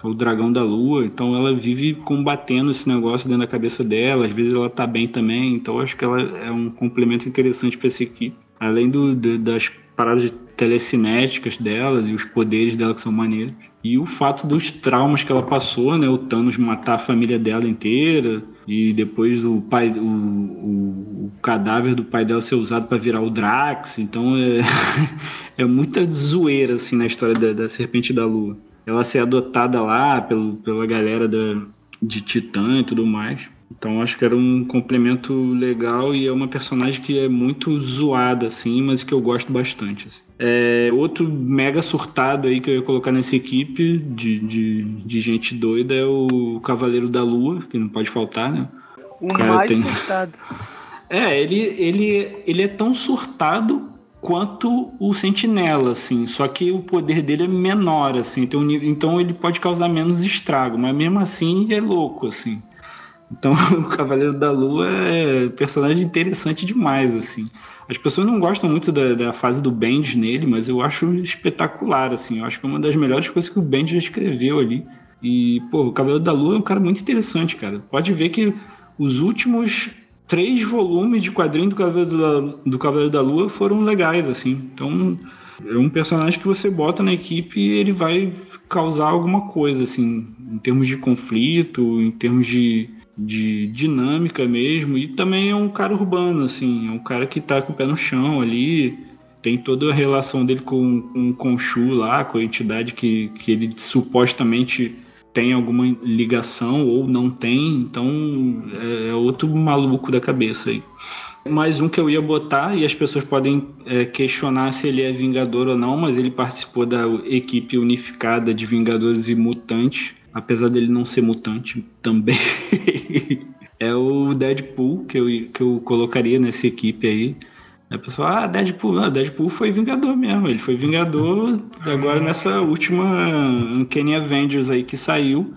é o dragão da lua. Então ela vive combatendo esse negócio dentro da cabeça dela. Às vezes ela tá bem também. Então acho que ela é um complemento interessante para essa equipe. Além do, do, das paradas telecinéticas dela e os poderes dela que são maneiros. E o fato dos traumas que ela passou, né? O Thanos matar a família dela inteira e depois o pai, o, o, o cadáver do pai dela ser usado para virar o Drax. Então é, (laughs) é muita zoeira assim na história da, da Serpente da Lua. Ela ser adotada lá pelo, pela galera da, de Titã e tudo mais. Então acho que era um complemento legal e é uma personagem que é muito zoada, assim, mas que eu gosto bastante. assim. É, outro mega surtado aí que eu ia colocar nessa equipe de, de, de gente doida é o Cavaleiro da Lua, que não pode faltar, né? O Cara, mais tem- surtado. (laughs) É, ele, ele, ele é tão surtado quanto o Sentinela, assim, só que o poder dele é menor, assim, nível- então ele pode causar menos estrago, mas mesmo assim é louco, assim. Então (laughs) o Cavaleiro da Lua é personagem interessante demais, assim. As pessoas não gostam muito da, da fase do Bendis nele, mas eu acho espetacular, assim. Eu acho que é uma das melhores coisas que o Bendis já escreveu ali. E, pô, o Cavaleiro da Lua é um cara muito interessante, cara. Pode ver que os últimos três volumes de quadrinho do Cavaleiro da, do Cavaleiro da Lua foram legais, assim. Então, é um personagem que você bota na equipe e ele vai causar alguma coisa, assim, em termos de conflito, em termos de, de dinâmica mesmo. E também é um cara urbano, assim, é um cara que tá com o pé no chão ali. tem toda a relação dele com, com o Khonshu lá, com a entidade que, que ele supostamente tem alguma ligação ou não tem, então é, é outro maluco da cabeça aí. Mais um que eu ia botar, e as pessoas podem é, questionar se ele é Vingador ou não, mas ele participou da equipe unificada de Vingadores e Mutantes, apesar dele não ser mutante também. (laughs) é o Deadpool, que eu, que eu colocaria nessa equipe aí. A pessoa, ah, Deadpool, ah, Deadpool foi Vingador mesmo. Ele foi Vingador agora nessa última Uncanny Avengers aí que saiu.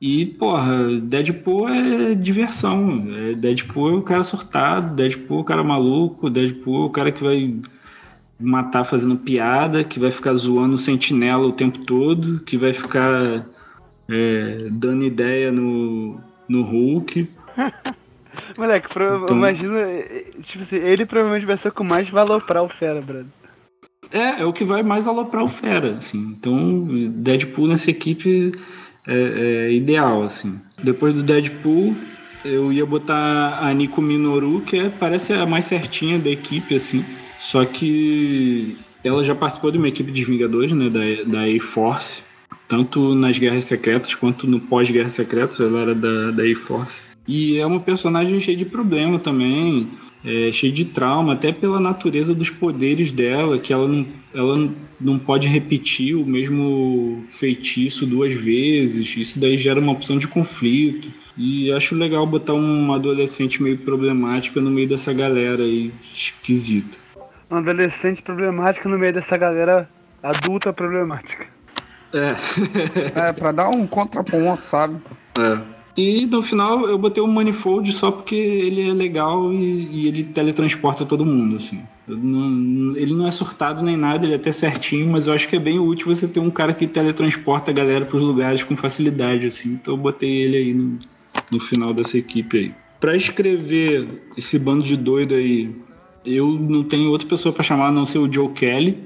E, porra, Deadpool é diversão. É, Deadpool é o cara surtado, Deadpool é o cara maluco, Deadpool é o cara que vai matar fazendo piada, que vai ficar zoando o sentinela o tempo todo, que vai ficar é, dando ideia no, no Hulk. (laughs) Moleque, pro, Então- imagina, eh, tipo assim, ele provavelmente vai ser o que mais vai aloprar o Fera, brother. É, é o que vai mais aloprar o Fera, assim. Então, Deadpool nessa equipe é, é ideal, assim. Depois do Deadpool, eu ia botar a Nico Minoru, que é, parece a mais certinha da equipe, assim. Só que ela já participou de uma equipe de Vingadores, né, da, da A-Force. Tanto nas Guerras Secretas quanto no pós-Guerras Secretas, ela era da, da A-Force. E é uma personagem cheia de problema também, é, cheia de trauma, até pela natureza dos poderes dela, que ela não, ela não pode repetir o mesmo feitiço duas vezes. Isso daí gera uma opção de conflito. E acho legal botar uma adolescente meio problemática no meio dessa galera aí esquisita. Um adolescente problemático no meio dessa galera adulta problemática. É. É, pra dar um contraponto, sabe? É. E no final eu botei o Manifold só porque ele é legal e, e ele teletransporta todo mundo, assim. Não- ele não é surtado nem nada, ele é até certinho, mas eu acho que é bem útil você ter um cara que teletransporta a galera pros lugares com facilidade, assim. Então eu botei ele aí no, no final dessa equipe aí. Pra escrever esse bando de doido aí, eu não tenho outra pessoa pra chamar a não ser o Joe Kelly.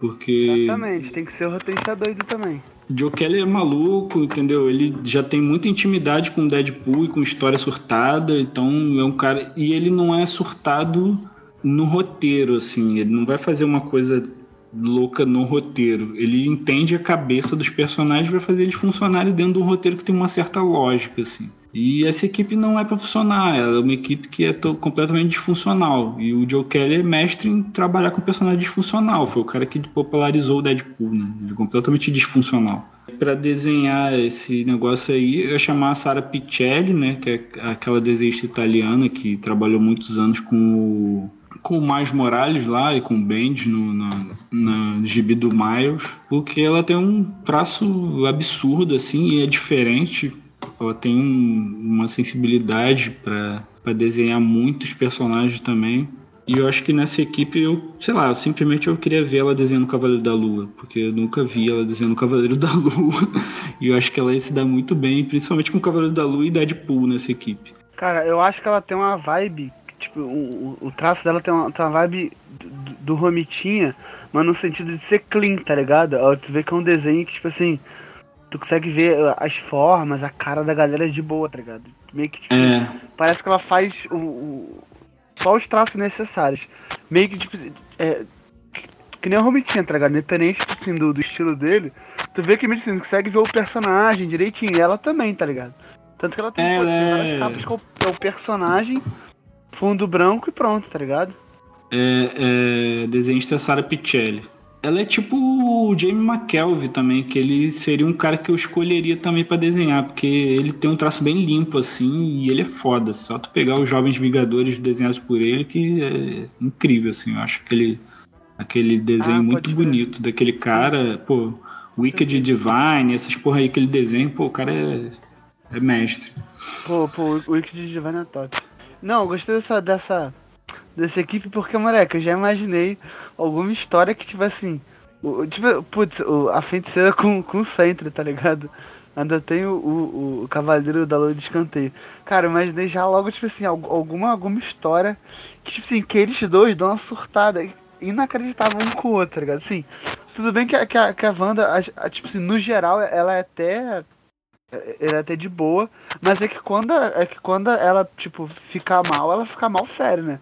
Porque Exatamente, tem que ser o roteirista doido também. Joe Kelly é maluco, entendeu? Ele já tem muita intimidade com o Deadpool e com história surtada, então é um cara. E ele não é surtado no roteiro, assim. Ele não vai fazer uma coisa louca no roteiro. Ele entende a cabeça dos personagens e vai fazer eles funcionarem dentro de um roteiro que tem uma certa lógica, assim. E essa equipe não é pra funcionar, ela é uma equipe que é completamente disfuncional. E o Joe Kelly é mestre em trabalhar com personagem disfuncional. Foi o cara que popularizou o Deadpool, né? Ele é completamente disfuncional. Pra desenhar esse negócio aí, eu ia chamar a Sara Pichelli, né? Que é aquela desenhista italiana que trabalhou muitos anos com o com o Miles Morales lá e com o Bendis no, na, na gibi do Miles, porque ela tem um traço absurdo, assim, e é diferente. Ela tem um- uma sensibilidade para desenhar muitos personagens também. E eu acho que nessa equipe eu, sei lá, simplesmente eu queria ver ela desenhando o Cavaleiro da Lua, porque eu nunca vi ela desenhando o Cavaleiro da (laughs) Lua. e eu acho que ela se dar muito bem, principalmente com o Cavaleiro da Lua e Deadpool nessa equipe. Cara, eu acho que ela tem uma vibe, tipo, o, o- traço dela tem uma, tem uma vibe do, do Romitinha, mas no sentido de ser clean, tá ligado? Tu vê que é um desenho que, tipo assim, tu consegue ver uh, as formas, a cara da galera de boa, tá ligado? Meio que, tipo, É, parece que ela faz o, o- só os traços necessários. Meio que, tipo, é, que nem o Romitinha, tá ligado? Independente assim, do, do estilo dele, tu vê que meio assim, consegue ver o personagem direitinho. Ela também, tá ligado? Tanto que ela tem, pô, Ela tem é- várias capas é que é o personagem, fundo branco e pronto, tá ligado? é, é desenhista Sara Pichelli. Ela é tipo o Jamie McKelvey também, que ele seria um cara que eu escolheria também pra desenhar, porque ele tem um traço bem limpo assim, e ele é foda. Só tu pegar os Jovens Vingadores desenhados por ele, que é incrível assim. Eu acho aquele aquele desenho Ah, muito bonito daquele cara, pô, Wicked Divine, essas porra aí que ele desenha, pô, o cara é, é mestre. Pô, pô, o Wicked Divine é top. Não, eu gostei dessa, dessa, dessa equipe porque, moleque, eu já imaginei alguma história que, tipo assim, o, tipo, putz, o- a feiticeira com, com o Sentry, tá ligado? Ainda tem o, o, o Cavaleiro da Lua de Escanteio. Cara, eu imaginei já logo, tipo assim, al- alguma, alguma história que, tipo assim, que eles dois dão uma surtada inacreditável um com o outro, tá ligado? Assim, tudo bem que a, que a, que a Wanda, a- a- tipo assim, no geral, ela é até. Ela é até de boa, mas é que quando é que quando ela, tipo, fica mal, ela fica mal sério, né?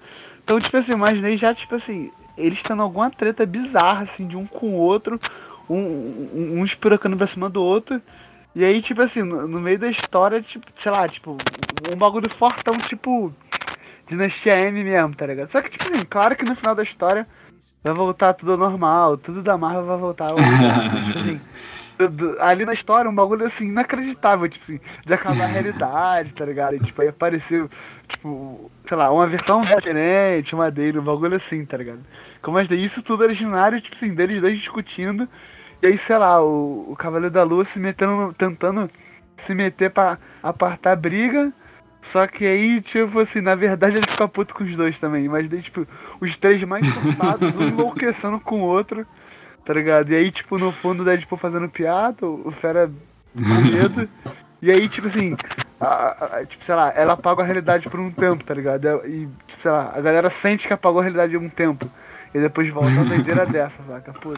Então, tipo assim, imaginei já, tipo assim, eles tendo alguma treta bizarra, assim, de um com o outro, um, um, um espirocando pra cima do outro. E aí, tipo assim, no, no meio da história, tipo, sei lá, tipo, um bagulho fortão, tipo, Dinastia M mesmo, tá ligado? Só que, tipo assim, claro que no final da história vai voltar tudo ao normal, tudo da Marvel vai voltar ao (laughs) normal. tipo assim, ali na história, um bagulho assim, inacreditável, tipo assim, de acabar a (laughs) realidade, tá ligado? E, tipo, aí apareceu, tipo, sei lá, uma versão diferente, uma dele, um bagulho assim, tá ligado? Como mas daí isso tudo originário, tipo assim, deles dois discutindo. E aí, sei lá, o, o Cavaleiro da Lua se metendo, tentando se meter pra apartar a briga. Só que aí, tipo assim, na verdade ele fica puto com os dois também. Mas daí, tipo, os três mais (laughs) surtados, um enlouquecendo com o outro, tá ligado? E aí, tipo, no fundo, o Deadpool fazendo piada, o Fera com medo. (laughs) E aí, tipo assim, a- a- a- tipo, sei lá, ela apaga a realidade por um tempo, tá ligado? E, tipo, sei lá, a galera sente que apagou a realidade por um tempo. E depois volta uma doideira (laughs) dessa, saca? Pô,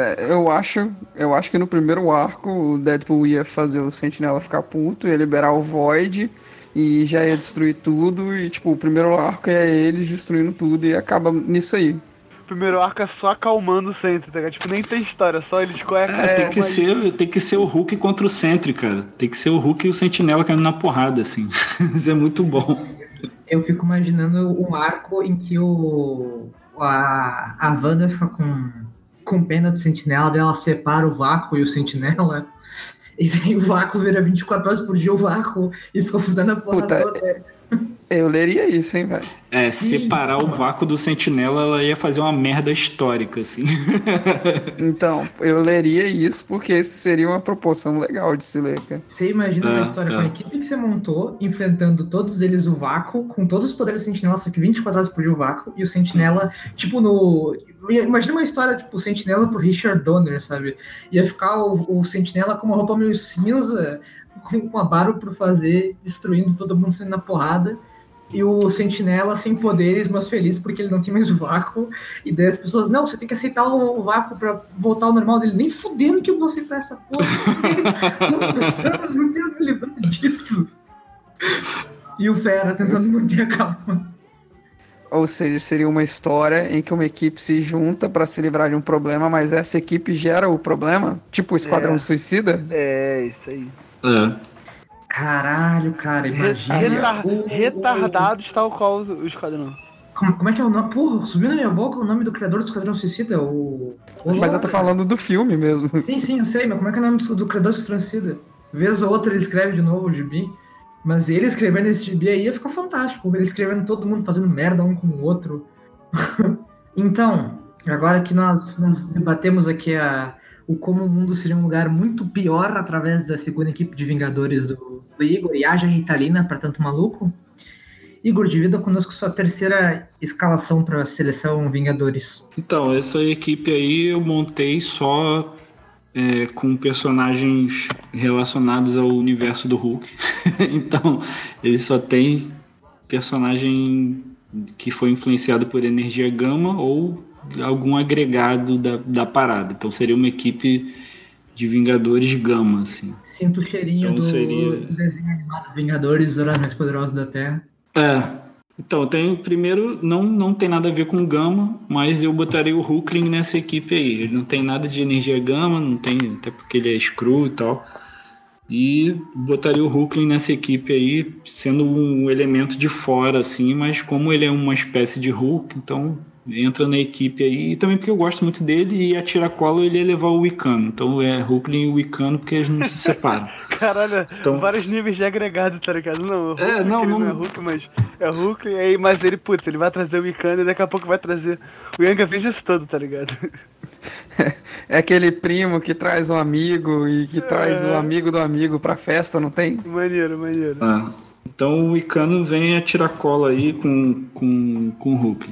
É, Eu acho, eu acho que no primeiro arco o Deadpool ia fazer o Sentinela ficar puto, ia liberar o Void e já ia destruir tudo. E tipo, o primeiro arco é eles destruindo tudo e acaba nisso aí. O primeiro arco é só acalmando o centro, tá ligado? Tipo, nem tem história, só eles correm É, tem que, ser, tem que ser o Hulk contra o Sentry, cara. Tem que ser o Hulk e o Sentinela caindo na porrada, assim. (laughs) Isso é muito bom. Eu fico imaginando um arco em que o a, a Wanda fica com, com pena do sentinela, daí ela separa o vácuo e o sentinela. (laughs) E daí o vácuo vira 24 horas por dia o vácuo e fica fudendo a porra Puta, toda. Eu leria isso, hein, velho. É, Sim. separar o vácuo do Sentinela, ela ia fazer uma merda histórica, assim. (laughs) Então, eu leria isso porque isso seria uma proporção legal de se ler, cara. Você imagina uma É, história é. com a equipe que você montou, enfrentando todos eles o vácuo, com todos os poderes do sentinela, só que 24 horas por dia o vácuo, e o sentinela, tipo, no. Imagina uma história, tipo, o sentinela por Richard Donner, sabe? Ia ficar o, o sentinela com uma roupa meio cinza, com uma barba por fazer, destruindo todo mundo saindo na porrada. E o sentinela sem poderes, mas feliz porque ele não tem mais o vácuo. E daí as pessoas, não, você tem que aceitar o, o vácuo pra voltar ao normal dele. Nem fudendo que eu vou aceitar essa porra. Anos me quero me livrar disso? E o Fera tentando manter a calma. Ou seja, seria uma história em que uma equipe se junta pra se livrar de um problema, mas essa equipe gera o problema, tipo o Esquadrão É. Suicida. É, isso aí. É. Caralho, cara, imagina. Retar- o- retardados tal qual o o esquadrão. Como, como é que é o nome? Porra, subiu na minha boca o nome do criador do Esquadrão Suicida, o. o Mas eu tô falando do filme mesmo. Sim, sim, eu sei, mas como é que é o nome do, do criador do Esquadrão Suicida? Vez ou outra ele escreve de novo o gibi. Mas ele escrevendo esse gibi aí ia ficar fantástico. Ele escrevendo todo mundo fazendo merda um com o outro. (laughs) então, agora que nós, nós debatemos aqui a, o como o mundo seria um lugar muito pior através da segunda equipe de Vingadores do, do Igor e haja Ritalina para tanto maluco. Igor, divida conosco sua terceira escalação para a seleção Vingadores. Então, essa equipe aí eu montei só é, com personagens relacionados ao universo do Hulk. (laughs) então, ele só tem personagem que foi influenciado por energia gama ou algum agregado da, da parada. Então, seria uma equipe de Vingadores gama, assim. Sinto o cheirinho Então do, seria- do desenho animado Vingadores, os Heróis Mais Poderosos da Terra. É. Então, tem primeiro, não, não tem nada a ver com gama, mas eu botaria o Hulkling nessa equipe aí. Ele não tem nada de energia gama, não tem, até porque ele é screw e tal. E botaria o Hulkling nessa equipe aí, sendo um elemento de fora, assim, mas como ele é uma espécie de Hulk, então entra na equipe aí. E também porque eu gosto muito dele e a tiracolo ele ia levar o Wicano. Então é Hulkling e Wicano porque eles não se (laughs) separam. Caralho, Então- vários níveis de agregado, tá ligado? Não, o Hulk, É, não, ele não- é Hulk, mas é Hulk, e aí, mas ele, putz, ele vai trazer o Icano e daqui a pouco vai trazer o Young Avengers todo, tá ligado? É aquele primo que traz um amigo e que traz o amigo do amigo pra festa, não tem? maneiro, maneiro. Ah, então o Icano vem a tiracola aí com, com, com o Hulk.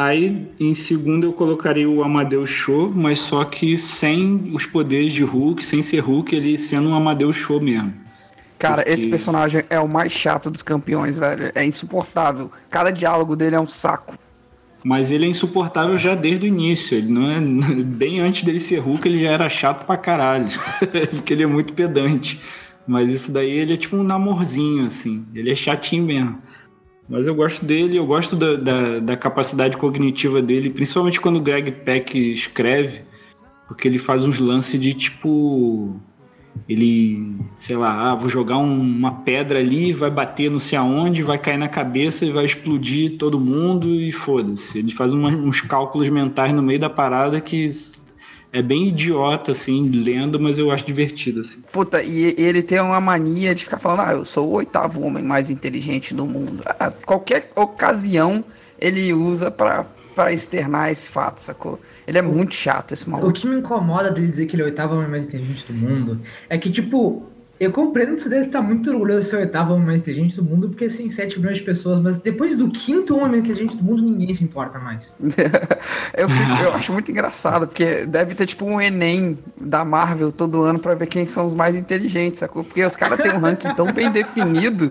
Aí em segundo eu colocaria o Amadeus Show, mas só que sem os poderes de Hulk, sem ser Hulk, ele sendo um Amadeus Show mesmo. Cara, Porque- esse personagem é o mais chato dos campeões, velho. É insuportável. Cada diálogo dele é um saco. Mas ele é insuportável já desde o início. Ele não é (laughs) bem antes dele ser Hulk, ele já era chato pra caralho, (laughs) porque ele é muito pedante. Mas isso daí ele é tipo um namorzinho assim. Ele é chatinho mesmo. Mas eu gosto dele, eu gosto da, da, da capacidade cognitiva dele, principalmente quando o Greg Peck escreve, porque ele faz uns lances de tipo. Ele, sei lá, ah, vou jogar um- uma pedra ali, vai bater não sei aonde, vai cair na cabeça e vai explodir todo mundo e foda-se. Ele faz uma- uns cálculos mentais no meio da parada que é bem idiota, assim, lendo, mas eu acho divertido, assim. Puta, e ele tem uma mania de ficar falando, ah, eu sou o oitavo homem mais inteligente do mundo. Ah, qualquer ocasião ele usa pra, pra externar esse fato, sacou? Ele é muito chato, esse O maluco. que me incomoda dele dizer que ele é o oitavo homem mais inteligente do mundo é que, tipo, eu compreendo que você deve estar muito orgulhoso de ser o oitavo homem mais inteligente do mundo, porque assim, 7 milhões de pessoas, mas depois do quinto homem mais inteligente do mundo, ninguém se importa mais. (laughs) eu, fico- eu acho muito engraçado, porque deve ter tipo um Enem da Marvel todo ano pra ver quem são os mais inteligentes, sacou? Porque os caras têm um ranking tão bem definido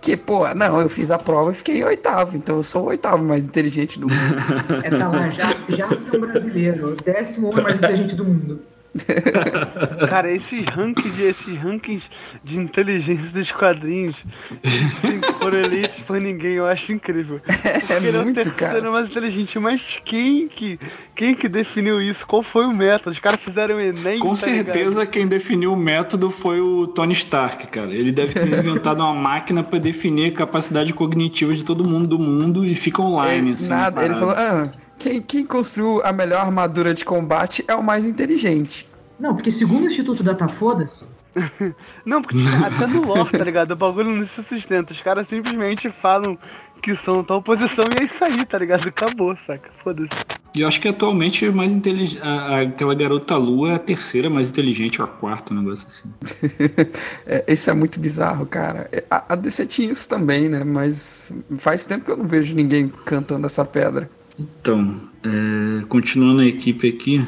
que, pô, não, eu fiz a prova e fiquei oitavo, então eu sou o oitavo mais inteligente do mundo. É tá lá, já, já é um brasileiro, o décimo homem mais inteligente do mundo. (laughs) Cara, esse ranking de, esses rankings de inteligência dos quadrinhos que foram eleitos por ninguém, eu acho incrível. (laughs) É Ele é o muito, terceiro cara. mais inteligente, mas quem que, quem que definiu isso? Qual foi o método? Os caras fizeram o Enem, Com tá ligado? certeza quem definiu o método foi o Tony Stark, cara. Ele deve ter (laughs) inventado uma máquina pra definir a capacidade cognitiva de todo mundo do mundo e fica online, Ele, assim. nada, ele falou, ah, quem, quem construiu a melhor armadura de combate é o mais inteligente. Não, porque segundo o Instituto Datafoda-se, (laughs) Não, porque (laughs) até no lore, tá ligado? O bagulho não se sustenta. Os caras simplesmente falam que são tal posição e é isso aí, tá ligado? Acabou, saca? Foda-se. E eu acho que atualmente é mais inteligente. Aquela garota lua é a terceira mais inteligente, ou a quarta, um negócio assim. (laughs) É, Isso é muito bizarro, cara. É, A, a DC tinha isso também, né? Mas faz tempo que eu não vejo ninguém cantando essa pedra. Então, é, continuando a equipe aqui,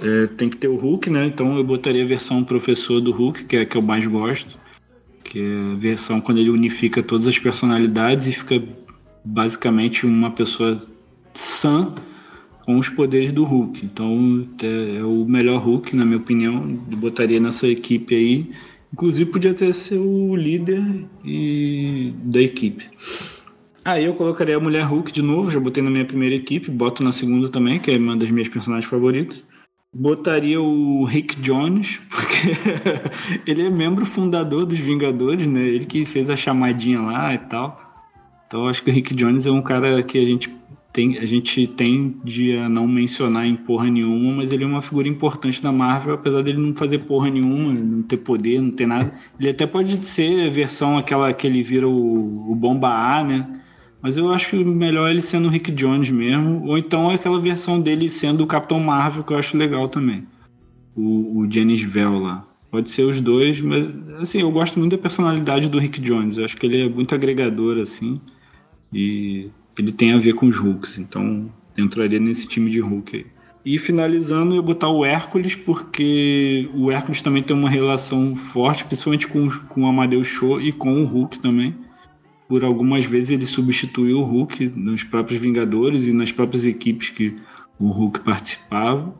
é, tem que ter o Hulk, né? Então eu botaria a versão professor do Hulk, que é a que eu mais gosto. Que é a versão quando ele unifica todas as personalidades e fica basicamente uma pessoa sã com os poderes do Hulk. Então é, é o melhor Hulk, na minha opinião. Eu botaria nessa equipe aí. Inclusive podia ter ser o líder e da equipe. Aí eu colocaria a Mulher Hulk de novo, já botei na minha primeira equipe, boto na segunda também, que é uma das minhas personagens favoritas. Botaria o Rick Jones, (laughs) porque ele é membro fundador dos Vingadores, né? Ele que fez a chamadinha lá e tal. Então acho que o Rick Jones é um cara que a gente tem, a gente tende a não mencionar em porra nenhuma, mas ele é uma figura importante da Marvel, apesar dele não fazer porra nenhuma, não ter poder, não ter nada. Ele até pode ser a versão aquela que ele vira o, o Bomba A, né? Mas eu acho melhor ele sendo o Rick Jones mesmo, ou então aquela versão dele sendo o Capitão Marvel, que eu acho legal também. O, o Janis Vell lá. Pode ser os dois, mas assim, eu gosto muito da personalidade do Rick Jones. Eu acho que ele é muito agregador, assim. E ele tem a ver com os Hulks, então entraria nesse time de Hulk aí. E finalizando, eu botar o Hércules, porque o Hércules também tem uma relação forte, principalmente com, com o Amadeus Show e com o Hulk também. Por algumas vezes ele substituiu o Hulk nos próprios Vingadores e nas próprias equipes que o Hulk participava.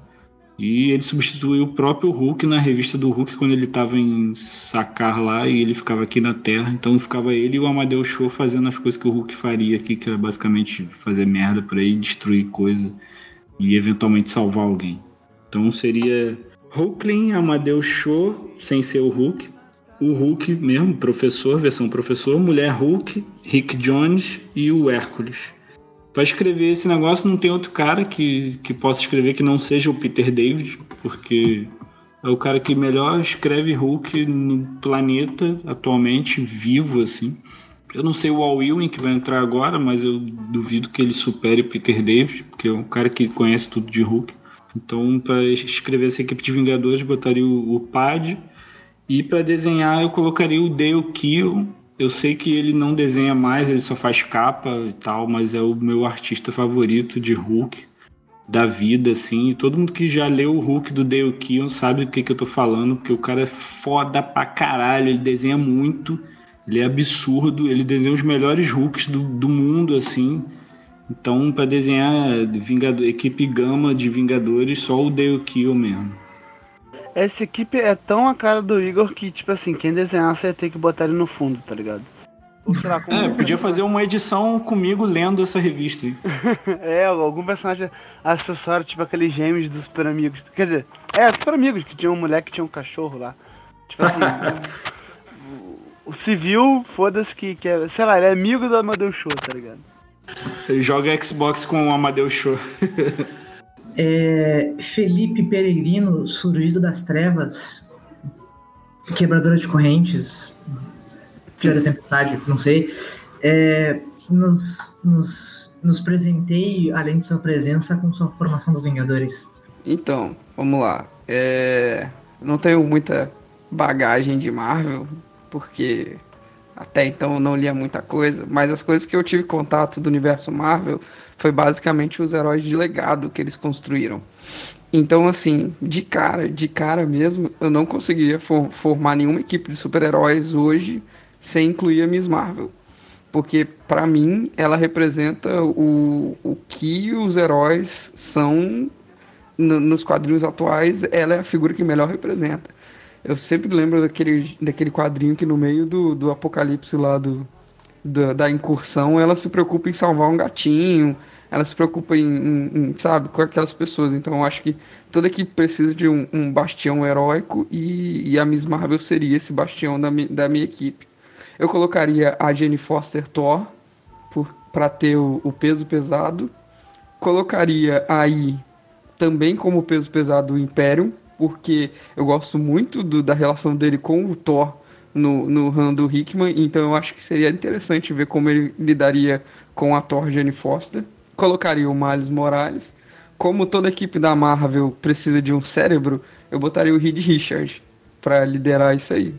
E ele substituiu o próprio Hulk na revista do Hulk quando ele estava em sacar lá e ele ficava aqui na Terra. Então ficava ele e o Amadeus Show fazendo as coisas que o Hulk faria aqui, que era basicamente fazer merda por aí, destruir coisa e eventualmente salvar alguém. Então seria Hulkling, Amadeus Show, sem ser o Hulk. O Hulk mesmo, professor, versão professor, Mulher Hulk, Rick Jones e o Hércules. Para escrever esse negócio não tem outro cara que, que possa escrever que não seja o Peter David, porque é o cara que melhor escreve Hulk no planeta atualmente, vivo assim. Eu não sei o Al Ewing que vai entrar agora, mas eu duvido que ele supere o Peter David, porque é um cara que conhece tudo de Hulk. Então, para escrever essa equipe de Vingadores, botaria o, o Pad. E para desenhar, eu colocaria o Dale Keown. Eu sei que ele não desenha mais, ele só faz capa e tal, mas é o meu artista favorito de Hulk da vida, assim. Todo mundo que já leu o Hulk do Dale Keown sabe do que, que eu tô falando, porque o cara é foda pra caralho, ele desenha muito, ele é absurdo, ele desenha os melhores Hulks do, do mundo, assim. Então, para desenhar Vingador, equipe gama de Vingadores, só o Dale Keown mesmo. Essa equipe é tão a cara do Igor que, tipo assim, quem desenhasse ia ter que botar ele no fundo, tá ligado? Ou sei lá, com É, podia fazer uma edição comigo lendo essa revista aí. (laughs) É, algum personagem acessório, tipo aqueles gêmeos dos Super Amigos. Quer dizer, é, Super Amigos, que tinha um moleque que tinha um cachorro lá. Tipo assim, o, o- civil, foda-se que, que é, sei lá, ele é amigo do Amadeus Show, tá ligado? Ele joga Xbox com o Amadeus Show. (laughs) É, Felipe Peregrino, surgido das trevas, quebradora de correntes, filha da tempestade, não sei, é, nos, nos, nos presenteie, além de sua presença, com sua formação dos Vingadores. Então, vamos lá. É, Não tenho muita bagagem de Marvel, porque até então eu não lia muita coisa, mas as coisas que eu tive contato do universo Marvel foi basicamente os heróis de legado que eles construíram. Então, assim, de cara, de cara mesmo, eu não conseguiria for- formar nenhuma equipe de super-heróis hoje sem incluir a Miss Marvel. Porque, pra mim, ela representa o, o que os heróis são no- nos quadrinhos atuais, ela é a figura que melhor representa. Eu sempre lembro daquele, daquele quadrinho que no meio do, do apocalipse lá do, da, da incursão, ela se preocupa em salvar um gatinho, ela se preocupa em, em- em, sabe, com aquelas pessoas. Então eu acho que toda equipe precisa de um, um bastião heróico e, e a Miss Marvel seria esse bastião da, da minha equipe. Eu colocaria a Jenny Foster Thor para ter o, o peso pesado. Colocaria aí também como peso pesado o Imperium, porque eu gosto muito do- da relação dele com o Thor no, no run do Hickman, então eu acho que seria interessante ver como ele lidaria com a Thor Jane Foster. Colocaria o Miles Morales. Como toda equipe da Marvel precisa de um cérebro, eu botaria o Reed Richards para liderar isso aí.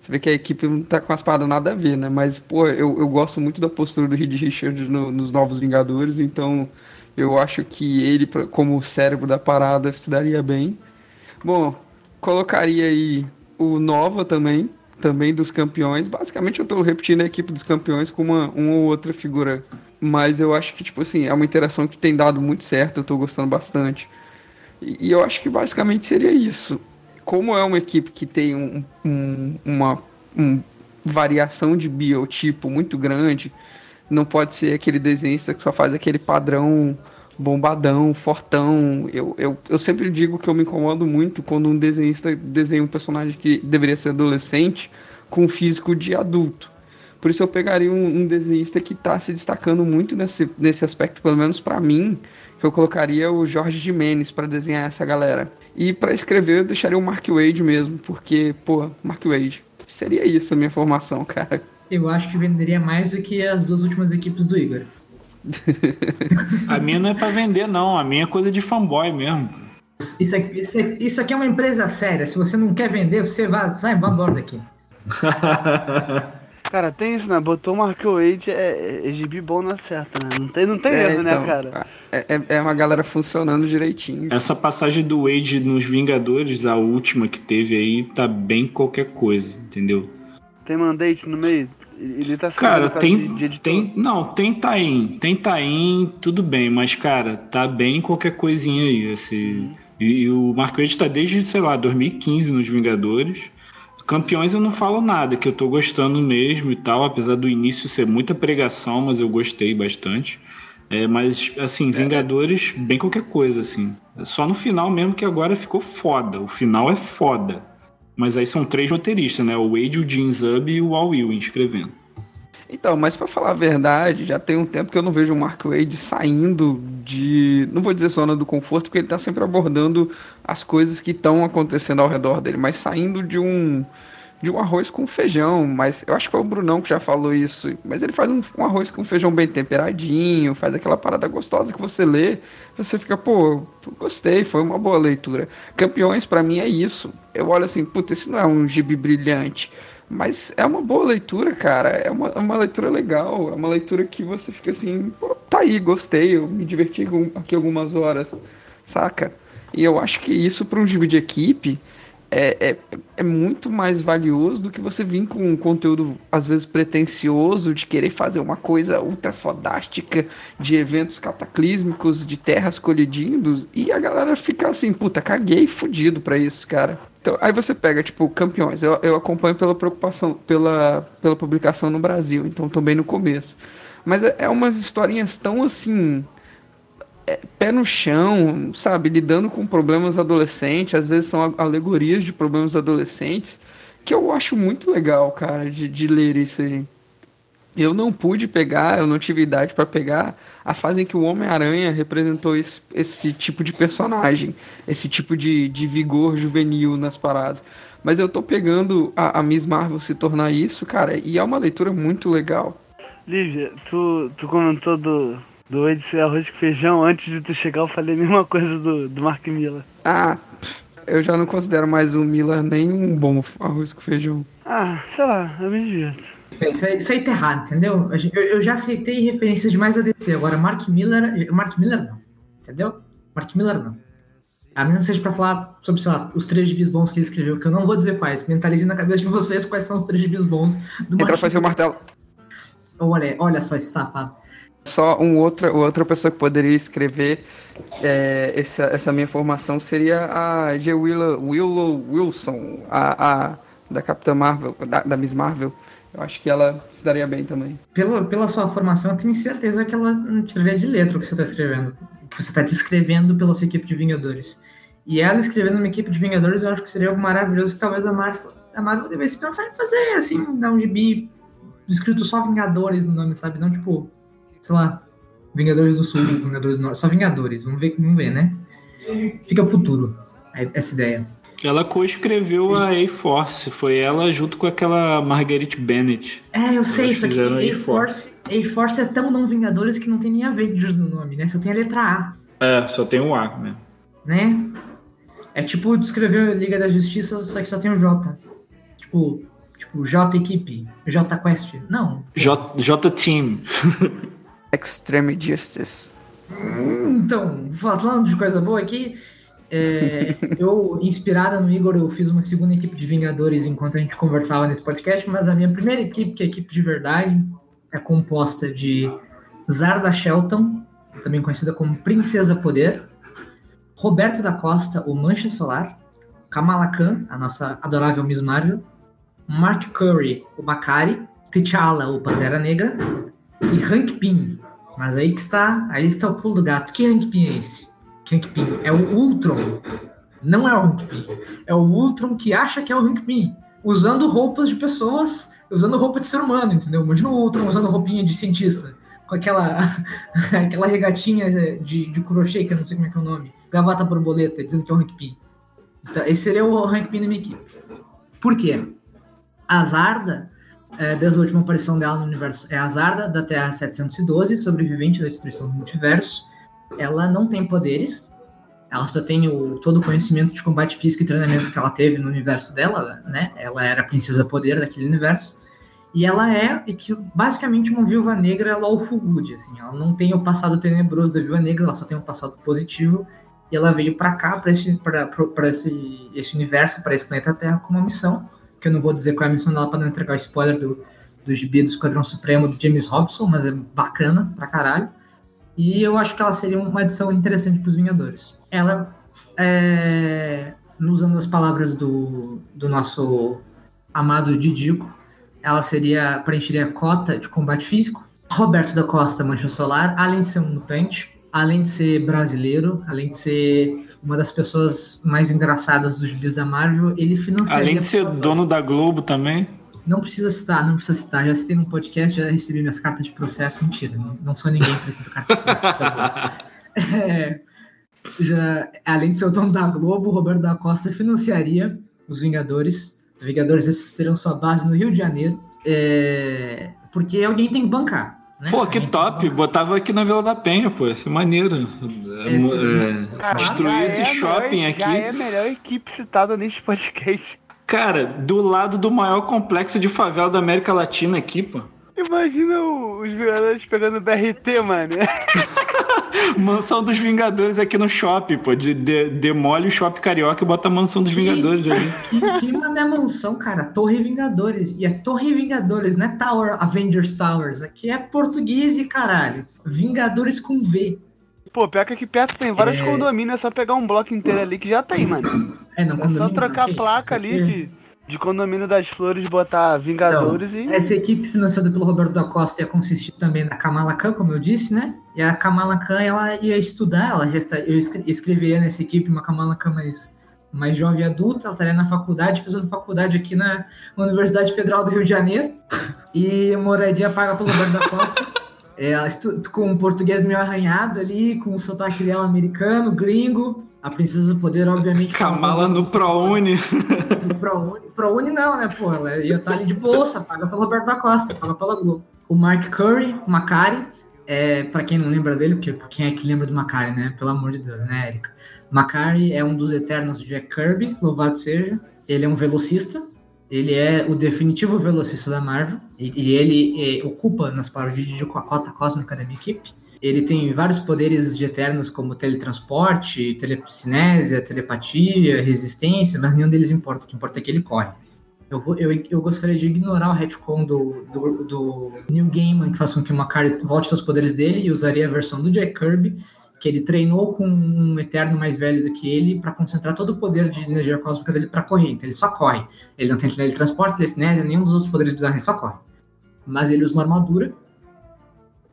Você vê que a equipe não tá com as paradas nada a ver, né? Mas, pô, eu, eu gosto muito da postura do Reed Richards no- nos Novos Vingadores, então eu acho que ele, como cérebro da parada, se daria bem. Bom, colocaria aí o Nova também, também dos campeões. Basicamente eu tô repetindo a equipe dos campeões com uma, uma ou outra figura. Mas eu acho que, tipo assim, é uma interação que tem dado muito certo, eu tô gostando bastante. E, e eu acho que basicamente seria isso. Como é uma equipe que tem um, um- uma um variação de biotipo muito grande, não pode ser aquele desenhista que só faz aquele padrão bombadão, fortão. Eu, eu, eu sempre digo que eu me incomodo muito quando um desenhista desenha um personagem que deveria ser adolescente com um físico de adulto. Por isso eu pegaria um, um desenhista que está se destacando muito nesse, nesse aspecto, pelo menos para mim, que eu colocaria o Jorge Jimenez para desenhar essa galera. E para escrever eu deixaria o Mark Wade mesmo, porque, pô, Mark Wade. Seria isso a minha formação, (laughs) cara. Eu acho que venderia mais do que as duas últimas equipes do Igor. A minha não é pra vender, não. A minha é coisa de fanboy mesmo. Isso aqui, isso aqui- isso aqui é uma empresa séria. Se você não quer vender, você vai, sai, vai embora daqui. (laughs) Cara, tem isso, né? Botou o Mark Wade, é, é gibi bom na certa, né? Não tem, não tem erro, né, cara? É, é- é uma galera funcionando direitinho. Essa passagem do Wade nos Vingadores, a última que teve aí, tá bem qualquer coisa, entendeu? Tem mandate no meio? Ele tá Cara, tem, de, de tem. Não, tem Taim. Tem Taim, tudo bem, mas, cara, tá bem qualquer coisinha aí. Esse, e, e o Wade tá desde, sei lá, 2015 nos Vingadores. Campeões eu não falo nada, que eu tô gostando mesmo e tal, apesar do início ser muita pregação, mas eu gostei bastante. É, mas, assim, Vingadores, bem qualquer coisa, assim. Só no final mesmo que agora ficou foda. O final é foda. Mas aí são três roteiristas, né? O Wade, o Jim Zub e o Al Ewing escrevendo. Então, mas pra falar a verdade, já tem um tempo que eu não vejo o Mark Wade saindo de. Não vou dizer zona do conforto, porque ele tá sempre abordando as coisas que estão acontecendo ao redor dele, mas saindo de um. De um arroz com feijão, mas eu acho que foi o Brunão que já falou isso. Mas ele faz um, um arroz com feijão bem temperadinho, faz aquela parada gostosa que você lê, você fica, pô, gostei, foi uma boa leitura. Campeões, pra mim, é isso. Eu olho assim, puta, esse não é um gibi brilhante, mas é uma boa leitura, cara. É uma, é uma leitura legal. É uma leitura que você fica assim, pô, tá aí, gostei. Eu me diverti aqui algumas horas, saca? E eu acho que isso para um gibi de equipe é, é, é muito mais valioso do que você vir com um conteúdo, às vezes, pretencioso, de querer fazer uma coisa ultra fodástica, de eventos cataclísmicos, de terras colidindo, e a galera fica assim, puta, caguei fudido pra isso, cara. Então, aí você pega, tipo, campeões. Eu, eu acompanho pela preocupação, pela, pela publicação no Brasil, então tô bem no começo. Mas é, é umas historinhas tão assim pé no chão, sabe, lidando com problemas adolescentes, às vezes são alegorias de problemas adolescentes, que eu acho muito legal, cara, de, de ler isso aí. Eu não pude pegar, eu não tive idade para pegar a fase em que o Homem-Aranha representou esse, esse, tipo de personagem, esse tipo de, de vigor juvenil nas paradas. Mas eu tô pegando a, a Miss Marvel se tornar isso, cara, e é uma leitura muito legal. Lívia, tu, tu comentou do, do Wade ser arroz com feijão. Antes de tu chegar, eu falei a mesma coisa do, do Mark Miller. Ah, eu já não considero mais o Miller nem um bom arroz com feijão. Ah, sei lá, eu me divirto. É, Isso aí, isso aí tá errado, entendeu? Eu, eu já aceitei referências demais a DC. Agora, Mark Miller. Mark Miller não. Entendeu? Mark Miller não. A menos que seja pra falar sobre, sei lá, os três gibis bons que ele escreveu, que eu não vou dizer quais. Mentalizem na cabeça de vocês quais são os três gibis bons do Entra Mark fazer o martelo. Olha, olha só esse safado. Só um outra, outra pessoa que poderia escrever é, essa, essa minha formação seria a J. Willow, Willow Wilson, a, a da Capitã Marvel, da, da Miss Marvel. Eu acho que ela se daria bem também. Pela, pela sua formação, eu tenho certeza que ela não tiraria de letra o que você está escrevendo. O que você está descrevendo pela sua equipe de Vingadores. E ela escrevendo uma equipe de Vingadores, eu acho que seria algo maravilhoso que talvez a Marvel, a Marvel devesse pensar em fazer, assim, dar um gibi escrito só Vingadores no nome, sabe? Não tipo, sei lá, Vingadores do Sul, Vingadores do Norte, só Vingadores. Vamos ver, vamos ver, né? Fica pro futuro essa ideia. Ela co-escreveu a A-Force, foi ela junto com aquela Marguerite Bennett. É, eu sei, isso aqui. A-Force A-Force é tão não Vingadores que não tem nem Avengers no nome, né? Só tem a letra A. É, só tem um A, né? né? É tipo descrever Liga da Justiça, só que só tem o J. Tipo, tipo J Equipe, J Quest. Não. J, J Team. (laughs) Extreme Justice. Então, falando de coisa boa aqui, é, (laughs) eu, inspirada no Igor, eu fiz uma segunda equipe de Vingadores enquanto a gente conversava nesse podcast, mas a minha primeira equipe, que é a equipe de verdade, é composta de Zarda Shelton, também conhecida como Princesa Poder, Roberto da Costa, o Mancha Solar, Kamala Khan, a nossa adorável Miss Marvel, Mark Curry, o Bakari, T'Challa, o Pantera Negra, e Hank Pym. Mas aí que está, aí está o pulo do gato. Que Hank Pym é esse? Que Hank Pym é o Ultron. Não é o Hank Pym. É o Ultron que acha que é o Hank Pym. Usando roupas de pessoas, usando roupa de ser humano, entendeu? Imagina o Ultron usando roupinha de cientista. Com aquela, (laughs) aquela regatinha de, de crochê, que eu não sei como é que é o nome. Gravata borboleta, dizendo que é o Hank Pym. Então, esse seria o Hank Pym da minha equipe. Por quê? A Zarda, é, desde a última aparição dela no universo, é a Zarda da Terra 712, sobrevivente da destruição do multiverso. Ela não tem poderes, ela só tem o, todo o conhecimento de combate físico e treinamento que ela teve no universo dela, né? Ela era a princesa poder daquele universo. E ela é que, basicamente uma viúva negra lawful good, assim. Ela não tem o passado tenebroso da viúva negra, ela só tem o passado positivo. E ela veio para cá, para esse, pra esse, esse universo, para esse planeta Terra, com uma missão. Que eu não vou dizer qual é a missão dela para não entregar spoiler do, do gibi do Esquadrão Supremo do James Robson, mas é bacana pra caralho. E eu acho que ela seria uma adição interessante para os Vingadores. Ela, é, usando as palavras do, do nosso amado Didico, ela seria preencheria a cota de combate físico. Roberto da Costa, Mancha Solar, além de ser um mutante, além de ser brasileiro, além de ser uma das pessoas mais engraçadas dos gibis da Marvel, ele financiaria... Além de ser dono da Globo também. Não precisa citar, não precisa citar. Já citei no podcast, já recebi minhas cartas de processo. Mentira, não, não sou ninguém para receber carta de processo. da Globo. (laughs) É, já, além de ser o dono da Globo, o Roberto da Costa financiaria os Vingadores. Os Vingadores esses terão sua base no Rio de Janeiro. é, porque alguém tem que bancar. Né? Pô, que top! Botava aqui na Vila da Penha, pô. Isso é maneiro. É, Esse- é, Cara, destruir esse é shopping melhor- aqui. Já é a melhor equipe citada neste podcast. Cara, do lado do maior complexo de favela da América Latina aqui, pô. Imagina os Vingadores pegando BRT, mano. (laughs) Mansão dos Vingadores aqui no shopping, pô. De, de- demole o shopping carioca e bota a Mansão dos Vingadores ali. (laughs) Que, que mané mansão, cara. Torre Vingadores. E é Torre Vingadores, não é Tower Avengers Towers. Aqui é português e caralho. Vingadores com V. Pô, pior que aqui perto tem vários É. condomínios, é só pegar um bloco inteiro ali que já tem, mano. É, não, É só trocar não, a que placa ali de, de condomínio das flores, botar Vingadores e. Essa equipe financiada pelo Roberto da Costa ia consistir também na Kamala Khan, como eu disse, né? E a Kamala Khan, ela ia estudar, ela já está, eu escre- escreveria nessa equipe uma Kamala Khan mais, mais jovem e adulta, ela estaria na faculdade, fazendo faculdade aqui na Universidade Federal do Rio de Janeiro, (laughs) e moradia paga pelo Roberto da Costa. É, Ela com um português meio arranhado ali, com o sotaque dela americano, gringo. A Princesa do Poder, obviamente. Kamala no ProUni. do (laughs) ProUni. ProUni não, né, pô? Ela ia estar ali de bolsa, paga pelo Roberto da Costa, paga pela Globo. O Mark Curry, o Macari, é, pra quem não lembra dele, porque quem é que lembra do Macari, né? Pelo amor de Deus, né, Erika? Macari é um dos eternos Jack Kirby, louvado seja. Ele é um velocista, ele é o definitivo velocista da Marvel, e, e ele é, ocupa, nas palavras de Didi, com a cota cósmica da minha equipe. Ele tem vários poderes de eternos, como teletransporte, telecinese, telepatia, resistência, mas nenhum deles importa. O que importa é que ele corre. Eu, vou, eu, eu gostaria de ignorar o retcon do, do, do Neil Gaiman, que faz com que o Macari volte aos poderes dele, e usaria a versão do Jack Kirby, que ele treinou com um Eterno mais velho do que ele para concentrar todo o poder de energia cósmica dele para correr. Então ele só corre. Ele não tem teletransporte, telecinésia, nenhum dos outros poderes bizarros, ele só corre. Mas ele usa uma armadura.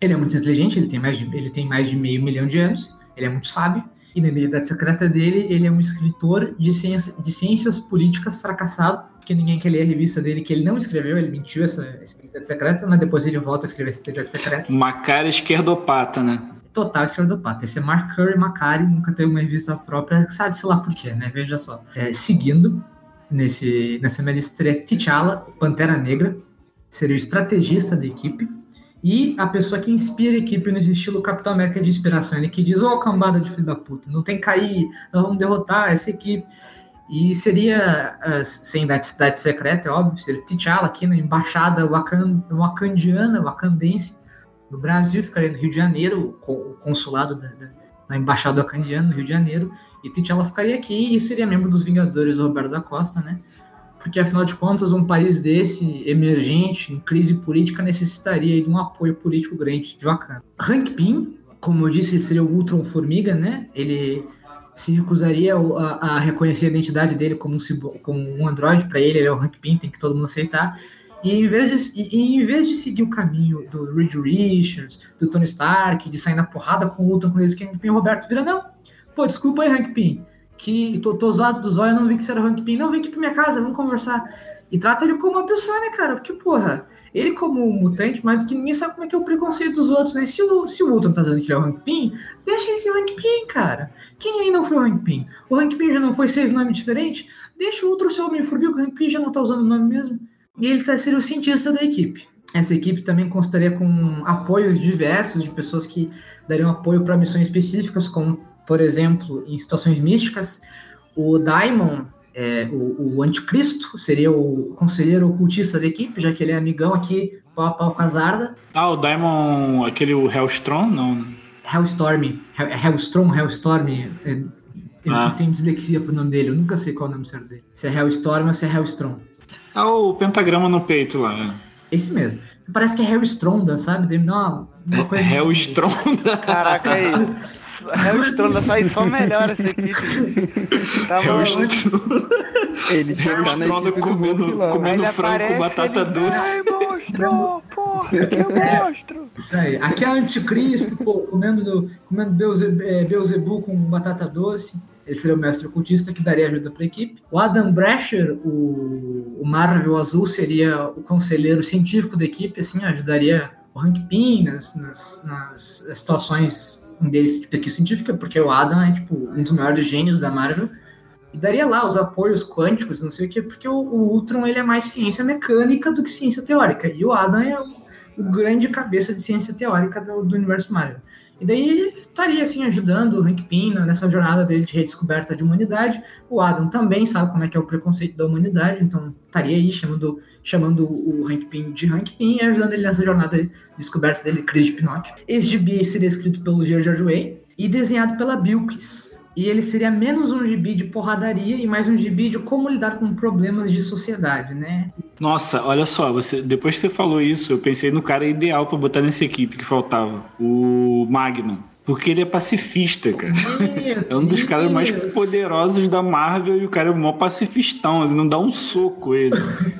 Ele é muito inteligente, ele tem mais de, ele tem mais de meio milhão de anos, ele é muito sábio. E na identidade secreta dele, ele é um escritor de, ciência, de ciências políticas fracassado, porque ninguém quer ler a revista dele que ele não escreveu, ele mentiu essa, essa identidade secreta, mas depois ele volta a escrever essa identidade secreta Uma cara esquerdopata, né? Total esquerdopata. Esse é Mark Curry Macari, nunca teve uma revista própria, sabe-se lá por quê, né? Veja só. É, seguindo, nesse, nessa minha lista T'Challa, Pantera Negra, seria o estrategista da equipe, e a pessoa que inspira a equipe no estilo Capitão América de inspiração, ele que diz, ô cambada de filho da puta, não tem que cair, nós vamos derrotar essa equipe. E seria, ah, sem identidade secreta, é óbvio, seria T'Challa aqui na embaixada wakan- wakandiana, wakandense, no Brasil, ficaria no Rio de Janeiro, o co- o consulado da, da, da embaixada wakandiana no Rio de Janeiro, e T'Challa ficaria aqui e seria membro dos Vingadores do Roberto da Costa, né? Porque, afinal de contas, um país desse, emergente, em crise política, necessitaria de um apoio político grande de Wakanda. Hank Pym, como eu disse, seria o Ultron Formiga, né? Ele se recusaria a, a reconhecer a identidade dele como um, como um androide, para ele, ele é o Hank Pym, tem que todo mundo aceitar. E em vez de, e- em vez de seguir o caminho do Reed Richards, do Tony Stark, de sair na porrada com o Ultron quando eles querem Hank Pym, Roberto vira, não, pô, desculpa aí, Hank Pym, que tô, tô zoado dos olhos, não vi que você era o Hank Pym, não, vem aqui pra minha casa, vamos conversar. E trata ele como uma pessoa, né, cara, porque, porra, ele como um mutante, mais do que ninguém sabe como é que é o preconceito dos outros, né, se o, se o Ultron tá dizendo que ele é o Hank Pym, deixa ele ser o Hank Pym, cara. Quem aí não foi o Hank Pym? O Hank Pym já não foi seis nomes diferentes? Deixa o Ultron ser o Homem-Formiga, o Hank Pym já não tá usando o nome mesmo. E ele tá, seria o cientista da equipe. Essa equipe também constaria com apoios diversos de pessoas que dariam apoio para missões específicas, como, por exemplo, em situações místicas, o Daimon, é, o, o anticristo, seria o conselheiro ocultista da equipe, já que ele é amigão aqui, pau a pau com a Zarda. Ah, o Daimon, aquele o Hellstrom? Não. Hellstorm, Hell, Hellstrom, Hellstorm, é, eu Ah. tenho dislexia pro nome dele, eu nunca sei qual é o nome certo dele. Se é Hellstorm ou se é Hellstrom. Ah, o pentagrama no peito lá. Esse mesmo. Parece que é Hellstronda, sabe? Deve dar uma, uma coisa... de- Hellstrom. Caraca, aí. Hellstrom só, só melhora essa equipe. Tá maluco? Hellstrom. Ele Hellstrom equipe do Hulk comendo. Aí comendo frango com batata ele, doce. Ai, monstro, porra, que monstro. Isso aí. Aqui é o anticristo, pô, comendo, do, comendo Beuze, é, Beelzebub com batata doce. Ele seria o mestre ocultista que daria ajuda para a equipe. O Adam Brasher, o, o Marvel Azul, seria o conselheiro científico da equipe, assim, ajudaria o Hank Pym nas, nas, nas situações deles de pesquisa científica, porque o Adam é, tipo, um dos maiores gênios da Marvel. E daria lá os apoios quânticos, não sei o quê, porque o, o Ultron ele é mais ciência mecânica do que ciência teórica. E o Adam é um o grande cabeça de ciência teórica do, do universo Marvel. E daí ele estaria assim ajudando o Hank Pym nessa jornada dele de redescoberta de humanidade. O Adam também sabe como é que é o preconceito da humanidade, então estaria aí chamando, chamando o Hank Pym de Hank Pym e ajudando ele nessa jornada de descoberta dele, crise de Pinóquio. Esse gibi seria escrito pelo George Way e desenhado pela Bilquis. E ele seria menos um gibi de porradaria e mais um gibi de como lidar com problemas de sociedade, né? Nossa, olha só, você, depois que você falou isso, eu pensei no cara ideal pra botar nessa equipe que faltava. O Magnum. Porque ele é pacifista, cara. (laughs) É um dos caras mais poderosos da Marvel e o cara é o maior pacifistão. Ele não dá um soco ele.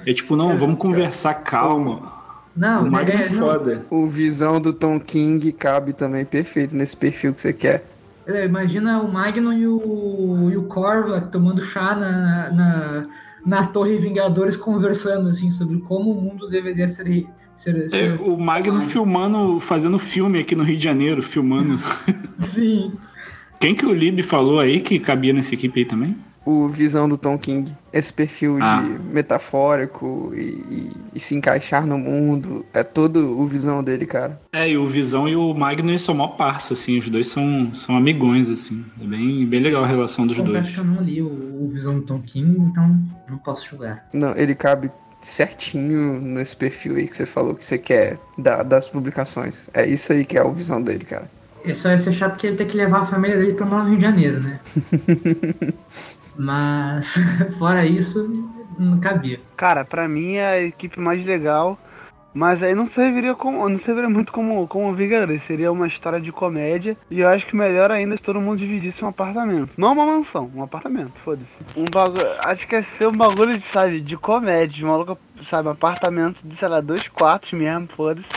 É tipo, não, vamos conversar, calma. Não, o Magnum é, é não, foda. O visão do Tom King cabe também perfeito nesse perfil que você quer. É, imagina o Magnum e o, e o Corva tomando chá na, na, na Torre Vingadores conversando assim sobre como o mundo deveria ser. ser, É, ser o Magnum filmando, fazendo filme aqui no Rio de Janeiro, filmando. (laughs) Sim. Quem que o Lib falou aí que cabia nessa equipe aí também? O visão do Tom King. Esse perfil Ah. de metafórico e, e- e se encaixar no mundo. É todo o visão dele, cara. É, e o Visão e o Magnum eles são mó parça, assim, os dois são, são amigões, assim. É bem, bem legal a relação dos Confesso dois. que eu não li o, o Visão do Tom King, então não posso julgar. Não, ele cabe certinho nesse perfil aí que você falou que você quer da- das publicações. É isso aí que é a visão dele, cara. É só ia ser chato que ele tem que levar a família dele pra morar no Rio de Janeiro, né? (laughs) Mas, (laughs) fora isso, não cabia. Cara, pra mim é a equipe mais legal. Mas aí não serviria como. Não serviria muito como, como Vingadores. Seria uma história de comédia. E eu acho que melhor ainda se todo mundo dividisse um apartamento. Não uma mansão, um apartamento, foda-se. Um bagulho. Acho que é ser um bagulho, de, sabe, de comédia. De maluco, sabe, um apartamento de, sei lá, dois quartos mesmo, foda-se.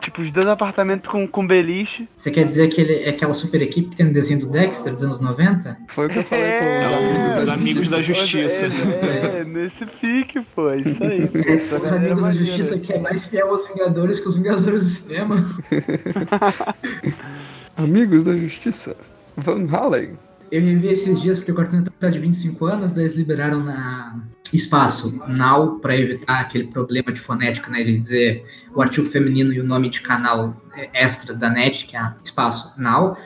Tipo, os dois apartamentos com, com beliche. Você quer dizer que ele é aquela super equipe que tem no desenho do Dexter dos anos 90? Foi o que eu falei com os É, amigos da os amigos da justiça. justiça. É, é, nesse pique, pô. Isso aí. pô. Os amigos da justiça que é mais fiel aos Vingadores que os Vingadores do cinema. (laughs) Amigos da justiça. Van Halen. Eu revi esses dias porque o Network tá de 25 anos, daí eles liberaram na espaço now para evitar aquele problema de fonética, né? Ele dizer o artigo feminino e o nome de canal é, extra da net, que é espaço now.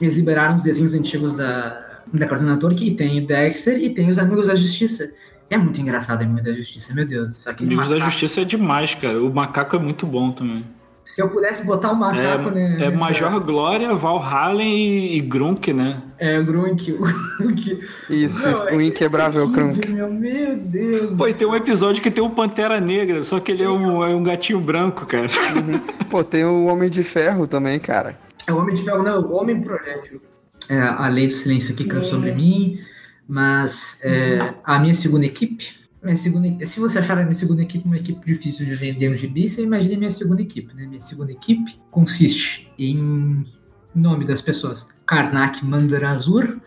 Eles liberaram os desenhos antigos da, da Cartoon Network e tem o Dexter e tem os Amigos da Justiça. É muito engraçado Amigos da Justiça, meu Deus. Só que Amigos da macaco- Justiça é demais, cara. O macaco é muito bom também. Se eu pudesse botar o macaco, né? É Major Glória, Valhalla e, e Grunk, né? É, o Grunk. O Grunk. Isso, Não, isso. é O que inquebrável Krunk. equipe, Meu, meu Deus. Pô, e tem um episódio que tem um Pantera Negra, só que ele é um, é um gatinho branco, cara. Pô, tem o Homem de Ferro também, cara. É o Homem de Ferro, não, o Homem Projétil. É, a lei do silêncio aqui caiu sobre mim, mas é, a minha segunda equipe. Minha segunda, se você achar a minha segunda equipe uma equipe difícil de vender no gibi, você imagina a minha segunda equipe, né? Minha segunda equipe consiste em nome das pessoas: Karnak Mandarazur,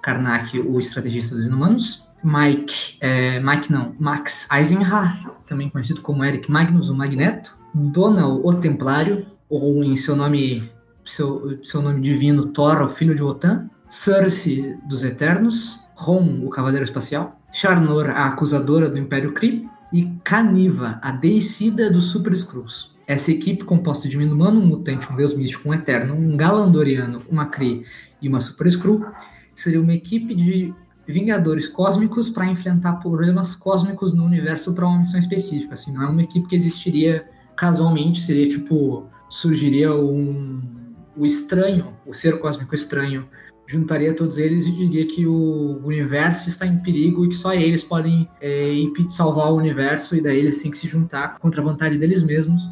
Karnak, o estrategista dos inumanos, Mike, é, Mike não, Max Eisenhar, também conhecido como Eric Magnus, o Magneto, Donald, o Templário, ou em seu nome seu, seu nome divino, Thor, o filho de Wotan, Cersei dos Eternos, Ron, o Cavaleiro Espacial, Charnor, a acusadora do Império Kree, e Caniva, a deicida dos Super Skrulls. Essa equipe, composta de um inumano, um mutante, um deus místico, um eterno, um galandoriano, uma Kree e uma Super Skrull, seria uma equipe de vingadores cósmicos para enfrentar problemas cósmicos no universo para uma missão específica. Assim, não é uma equipe que existiria casualmente, seria tipo surgiria um o estranho, o ser cósmico estranho, juntaria todos eles e diria que o universo está em perigo e que só eles podem é, salvar o universo e daí eles têm que se juntar contra a vontade deles mesmos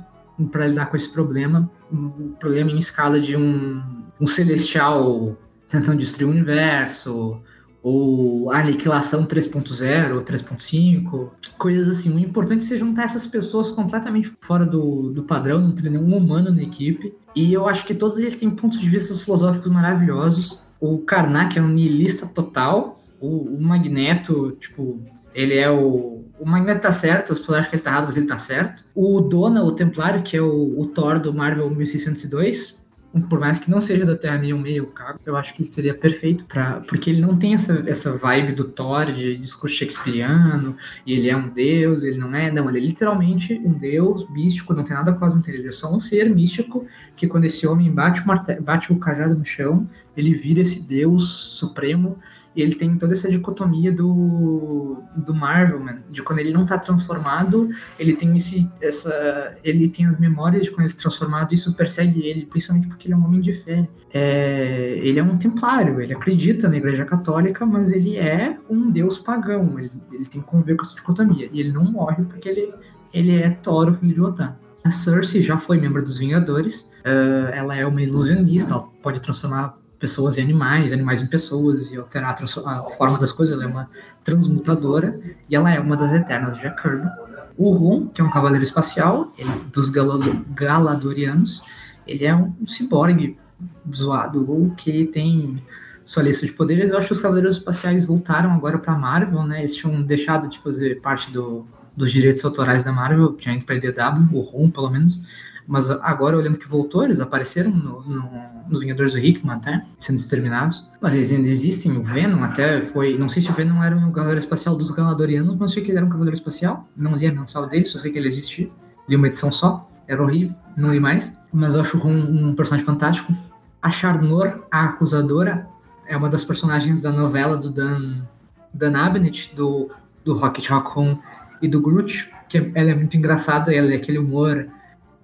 para lidar com esse problema, um problema em escala de um, um celestial tentando destruir o universo, ou aniquilação 3.0 ou 3.5, coisas assim. O importante é você juntar essas pessoas completamente fora do, do padrão, não ter nenhum humano na equipe. E eu acho que todos eles têm pontos de vista filosóficos maravilhosos. O Karnak é um niilista total. O, o Magneto, tipo, ele é o. O Magneto tá certo, as pessoas acham que ele tá errado, mas ele tá certo. O Dona, o Templário, que é o, o Thor do Marvel 1602, por mais que não seja da Terra meio meio cago, eu acho que ele seria perfeito para porque ele não tem essa, essa vibe do Thor de discurso shakespeariano, e ele é um deus, ele não é, não, ele é literalmente um deus místico, não tem nada cósmico, ele é só um ser místico que quando esse homem bate o, bate o cajado no chão, ele vira esse deus supremo e ele tem toda essa dicotomia do, do Marvel, man, de quando ele não tá transformado, ele tem esse, essa, ele tem as memórias de quando ele é transformado, e isso persegue ele, principalmente porque ele é um homem de fé. É, ele é um templário, ele acredita na Igreja Católica, mas ele é um deus pagão, ele, ele tem que conviver com essa dicotomia, e ele não morre porque ele, ele é o filho de Wotan. A Cersei já foi membro dos Vingadores, eh, ela é uma ilusionista, ela pode transformar pessoas em animais, animais em pessoas e alterar a, a forma das coisas. Ela é uma transmutadora e ela é uma das eternas de Kirby. O Ron, que é um cavaleiro espacial, ele, dos Gala- Galadorianos, ele é um ciborgue zoado, que tem sua lista de poderes. Eu acho que os cavaleiros espaciais voltaram agora para Marvel, né? Eles tinham deixado de fazer parte do, dos direitos autorais da Marvel, tinha ido para DW, o Ron, pelo menos. Mas agora eu lembro que voltou, eles apareceram no, no- nos Vingadores do Hickman até, sendo exterminados. Mas eles ainda existem, o Venom até foi. Não sei se o Venom era um cavaleiro espacial dos Galadorianos, mas sei que ele era um cavaleiro espacial. Não li a mensal dele, só sei que ele existia. Li uma edição só, era horrível, não li mais. Mas eu acho Ron um personagem fantástico. A Charnor, a acusadora, é uma das personagens da novela do Dan, Dan Abnett, do, do Rocket Raccoon e do Groot, que ela é muito engraçada, ela é aquele humor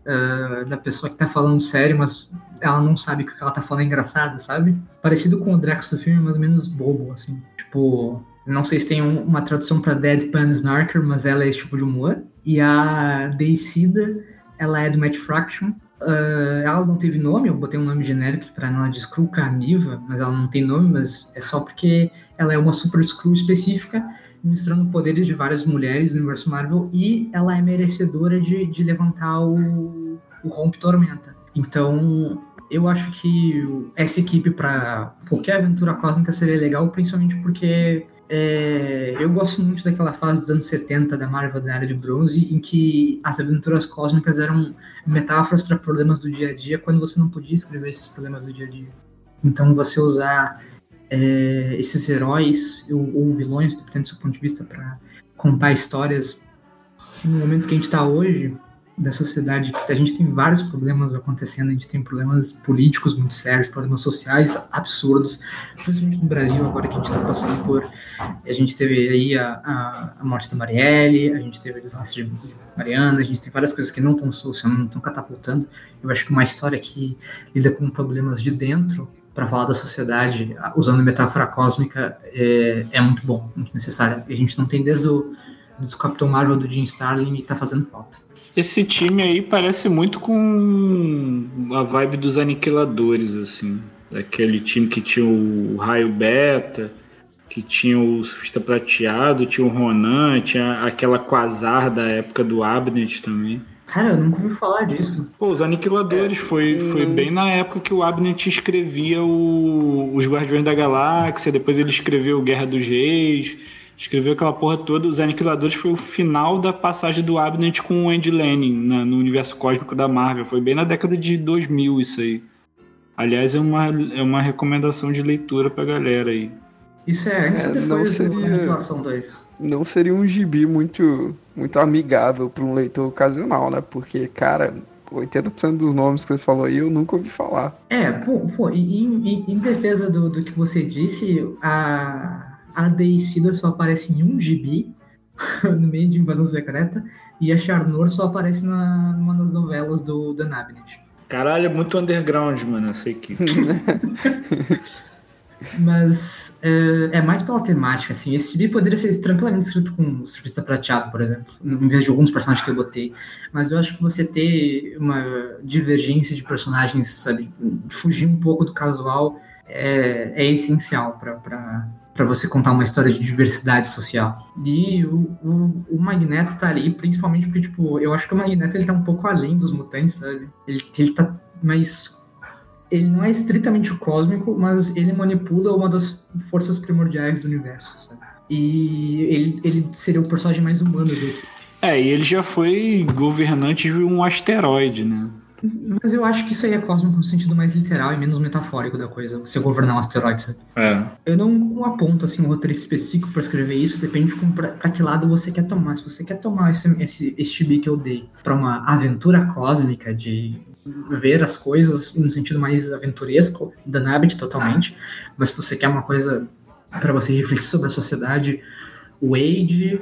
ah, da pessoa que tá falando sério, mas ela não sabe que o que ela tá falando é engraçado, sabe? Parecido com o Drax do filme, mas menos bobo, assim. Tipo, não sei se tem um- uma tradução pra Deadpan Snarker, mas ela é esse tipo de humor. E a Deicida, ela é do Matt Fraction. Ah, ela não teve nome, eu botei um nome genérico pra ela de Skrull Carniva, mas ela não tem nome, mas é só porque ela é uma super Skrull específica, misturando poderes de várias mulheres no universo Marvel, e ela é merecedora de, de levantar o, o Rompe Tormenta. Então, eu acho que essa equipe para qualquer aventura cósmica seria legal, principalmente porque é, eu gosto muito daquela fase dos anos 70 da Marvel da Era de Bronze, em que as aventuras cósmicas eram metáforas para problemas do dia a dia, quando você não podia escrever esses problemas do dia a dia. Então, você usar é, esses heróis ou, ou vilões, dependendo do seu ponto de vista, para contar histórias no momento que a gente está hoje, da sociedade, a gente tem vários problemas acontecendo, a gente tem problemas políticos muito sérios, problemas sociais absurdos, principalmente no Brasil, agora que a gente está passando por. A gente teve aí a, a, a morte da Marielle, a gente teve o desastre de Mariana, a gente tem várias coisas que não estão solucionando, não estão catapultando. Eu acho que uma história que lida com problemas de dentro para falar da sociedade, usando metáfora cósmica, é, é muito bom, muito necessário. A gente não tem desde o Capitão Marvel do Jim Starlin e tá fazendo falta. Esse time aí parece muito com a vibe dos aniquiladores, assim. Daquele time que tinha o Raio Beta, que tinha o Surfista Prateado, tinha o Ronan, tinha aquela Quasar da época do Abnett também. Cara, eu nunca ouvi falar disso. Pô, os Aniquiladores foi, foi bem na época que o Abnett escrevia o, os Guardiões da Galáxia, depois ele escreveu Guerra dos Reis, escreveu aquela porra toda. Os Aniquiladores foi o final da passagem do Abnett com o Andy Lanning na- no universo cósmico da Marvel. Foi bem na década de 2000 isso aí. Aliás, é uma, é uma recomendação de leitura pra galera aí. Isso é antes É, ou depois não do seria- Aniquilação 2? Não seria um gibi muito, muito amigável para um leitor ocasional, né? Porque, cara, 80% dos nomes que você falou aí eu nunca ouvi falar. É, pô, pô em, em- em defesa do, do que você disse, a, a Deicida só aparece em um gibi, (laughs) no meio de Invasão Secreta, e a Charnor só aparece na, numa das novelas do Dan Abnett. Caralho, é muito underground, mano, essa equipe. (laughs) (laughs) Mas é, é mais pela temática, assim. Esse gibi poderia ser tranquilamente escrito com o Surfista Prateado, por exemplo, em vez de alguns personagens que eu botei. Mas eu acho que você ter uma divergência de personagens, sabe, fugir um pouco do casual é, é essencial para você contar uma história de diversidade social. E o, o, o Magneto tá ali, principalmente porque, tipo, eu acho que o Magneto ele tá um pouco além dos mutantes, sabe? Ele, ele tá mais ele não é estritamente cósmico, mas ele manipula uma das forças primordiais do universo, sabe? E ele, ele seria o personagem mais humano do que. É, e ele já foi governante de um asteroide, né? Mas eu acho que isso aí é cósmico no sentido mais literal e menos metafórico da coisa, você governar um asteroide, sabe? É. Eu não aponto assim um roteiro específico pra escrever isso, depende de como, pra, pra que lado você quer tomar. Se você quer tomar esse, esse, esse que eu dei pra uma aventura cósmica de ver as coisas no sentido mais aventuresco, da Nabbit totalmente, mas se você quer uma coisa pra você refletir sobre a sociedade, Wade,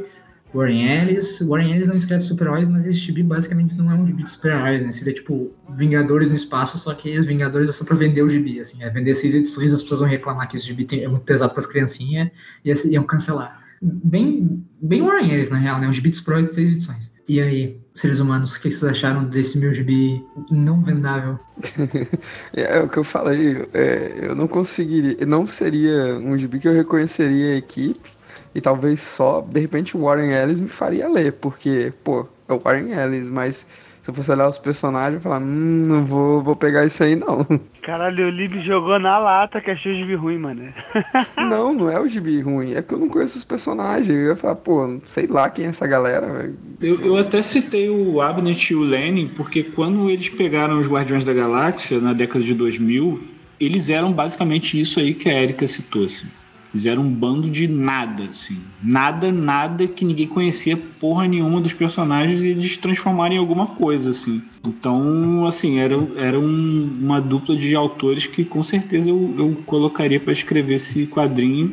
Warren Ellis. Warren Ellis não escreve super-heróis, mas esse gibi basicamente não é um gibi de super-heróis, né? Seria tipo Vingadores no espaço, só que os Vingadores é só pra vender o gibi, assim. É vender seis edições, as pessoas vão reclamar que esse gibi é muito pesado pras criancinhas e assim, iam cancelar. Bem, bem Warren Ellis, na real, né? Um gibi de super-heróis de seis edições. E aí, seres humanos, o que vocês acharam desse meu gibi não vendável? (laughs) É, o que eu falei, é, eu não conseguiria, não seria um gibi que eu reconheceria a equipe e talvez só, de repente, o Warren Ellis me faria ler, porque, pô, é o Warren Ellis, mas se eu fosse olhar os personagens, eu falar, hum, não vou, vou pegar isso aí não. (laughs) Caralho, o Lib jogou na lata que achou o gibi ruim, mano. (laughs) não, não é o gibi ruim, é porque eu não conheço os personagens. Eu ia falar, pô, sei lá quem é essa galera, velho. Eu, eu até citei o Abnett e o Lenin, porque quando eles pegaram os Guardiões da Galáxia, na década de 2000, eles eram basicamente isso aí que a Erika citou, assim. Eles eram um bando de nada, assim. Nada, nada que ninguém conhecia porra nenhuma dos personagens e eles transformaram em alguma coisa, assim. Então, assim, era, era um- uma dupla de autores que com certeza eu, eu colocaria para escrever esse quadrinho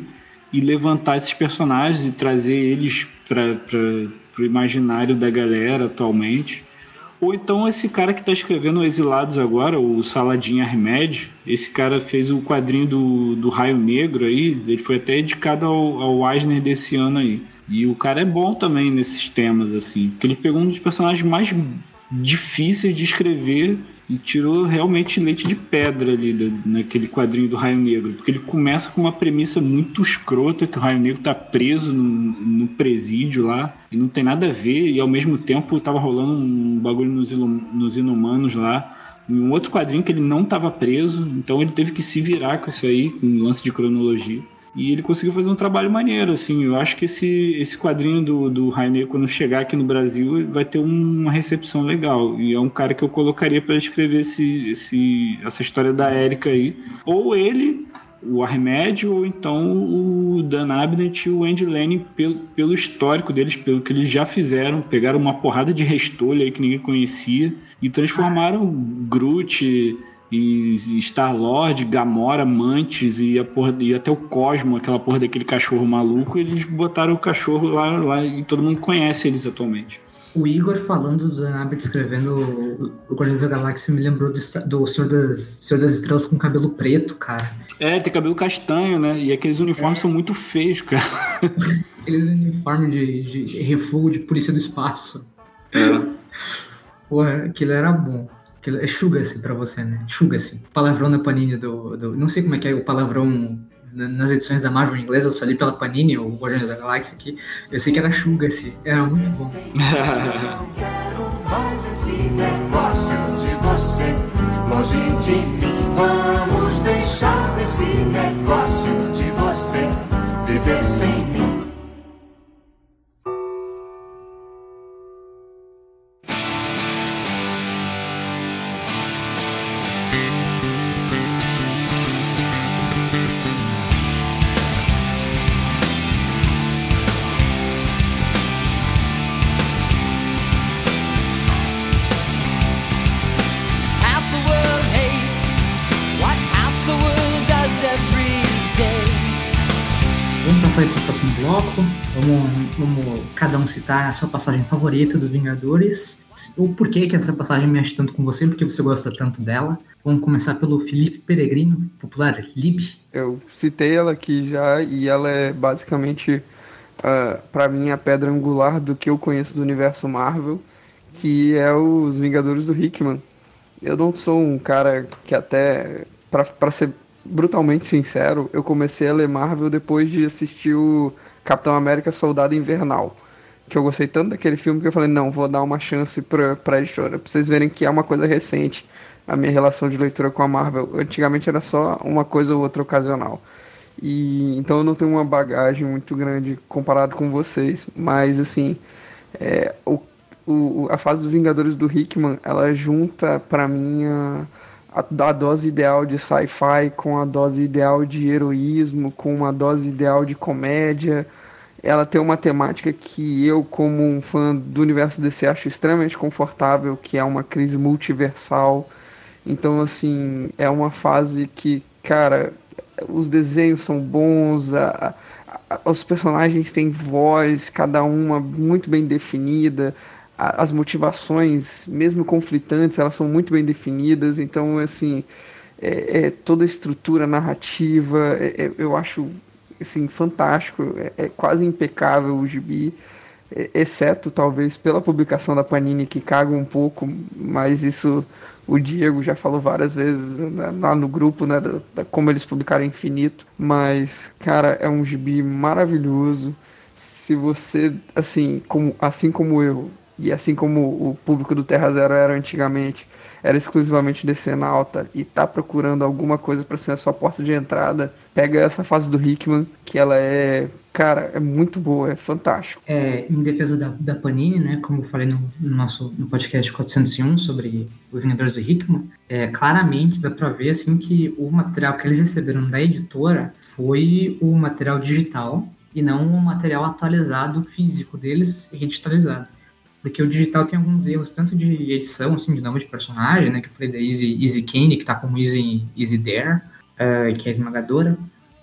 e levantar esses personagens e trazer eles para o imaginário da galera atualmente. Ou então esse cara que está escrevendo Exilados agora, o Saladin Ahmed, esse cara fez o quadrinho do, do Raio Negro aí, ele foi até dedicado ao, ao Eisner desse ano aí. E o cara é bom também nesses temas, assim, porque ele pegou um dos personagens mais difíceis de escrever e tirou realmente leite de pedra ali da- naquele quadrinho do Raio Negro, porque ele começa com uma premissa muito escrota que o Raio Negro tá preso no, no presídio lá e não tem nada a ver e ao mesmo tempo tava rolando um bagulho nos, nos Inumanos lá. Em um outro quadrinho que ele não estava preso, então ele teve que se virar com isso aí, com um lance de cronologia. E ele conseguiu fazer um trabalho maneiro, assim. Eu acho que esse, esse quadrinho do, do Rainer, quando chegar aqui no Brasil, vai ter uma recepção legal. E é um cara que eu colocaria para escrever esse, esse, essa história da Érica aí. Ou ele, o Armed, ou então o Dan Abnett e o Andy Lanning, pelo, pelo histórico deles, pelo que eles já fizeram. Pegaram uma porrada de restolho aí que ninguém conhecia e transformaram Groot e Star-Lord, Gamora, Mantis e, a porra, e até o Cosmo, aquela porra daquele cachorro maluco, eles botaram o cachorro lá, lá e todo mundo conhece eles atualmente. O Igor falando do Dan Abbott escrevendo o Guardiões da Galáxia me lembrou do, do Senhor, das, Senhor das Estrelas com cabelo preto, cara. É, tem cabelo castanho, né? E aqueles uniformes são muito feios, cara. (laughs) Aquele uniforme de, de refúgio de polícia do espaço. Porra, aquilo era bom. É chuga-se pra você, né? Chuga-se. Palavrão da Panini do, do. Não sei como é que é o palavrão na- nas edições da Marvel em inglês, eu só li pela Panini, o Guardiões da Galáxia aqui. Eu sei que era chuga-se. Era muito bom. (laughs) Não quero mais esse negócio de você longe de mim. Vamos deixar esse negócio de você viver sem citar a sua passagem favorita dos Vingadores. O porquê que essa passagem mexe tanto com você, porque você gosta tanto dela. Vamos começar pelo Felipe Peregrino, popular Lib. Eu citei ela aqui já e ela é basicamente, ah, pra mim, a pedra angular do que eu conheço do universo Marvel, que é os Vingadores do Hickman. Eu não sou um cara que até, pra ser brutalmente sincero, eu comecei a ler Marvel depois de assistir o Capitão América Soldado Invernal. Que eu gostei tanto daquele filme que eu falei, não, vou dar uma chance pra, pra editora. Pra vocês verem que é uma coisa recente a minha relação de leitura com a Marvel. Antigamente era só uma coisa ou outra ocasional. E então eu não tenho uma bagagem muito grande comparado com vocês, mas assim, é, o, o, a fase dos Vingadores do Hickman, ela junta pra mim a, a, a dose ideal de sci-fi com a dose ideal de heroísmo, com uma dose ideal de comédia. Ela tem uma temática que eu, como um fã do universo DC, acho extremamente confortável, que é uma crise multiversal. Então, assim, é uma fase que, cara, os desenhos são bons, a- a- os personagens têm voz, cada uma muito bem definida, a- as motivações, mesmo conflitantes, elas são muito bem definidas. Então, assim, é, é toda a estrutura narrativa, é- é- eu acho assim, fantástico, é, é quase impecável o gibi, é- exceto talvez pela publicação da Panini que caga um pouco, mas isso o Diego já falou várias vezes né, lá no grupo, né, da, da- como eles publicaram Infinito, mas cara, é um gibi maravilhoso. Se você, assim, como, assim como eu, e assim como o público do Terra Zero era antigamente, era exclusivamente decenalta e tá procurando alguma coisa para ser a sua porta de entrada, pega essa fase do Hickman, que ela é, cara, é muito boa, é fantástico. É, em defesa da, da Panini, né, como eu falei no, no nosso no podcast 401 sobre os Vingadores do Hickman, é, claramente dá pra ver assim que o material que eles receberam da editora foi o material digital e não o material atualizado físico deles digitalizado. Porque o digital tem alguns erros, tanto de edição, assim, de nome de personagem, né, que eu falei da Easy, Easy Kane, que tá como Easy, Easy Dare, é, que é esmagadora,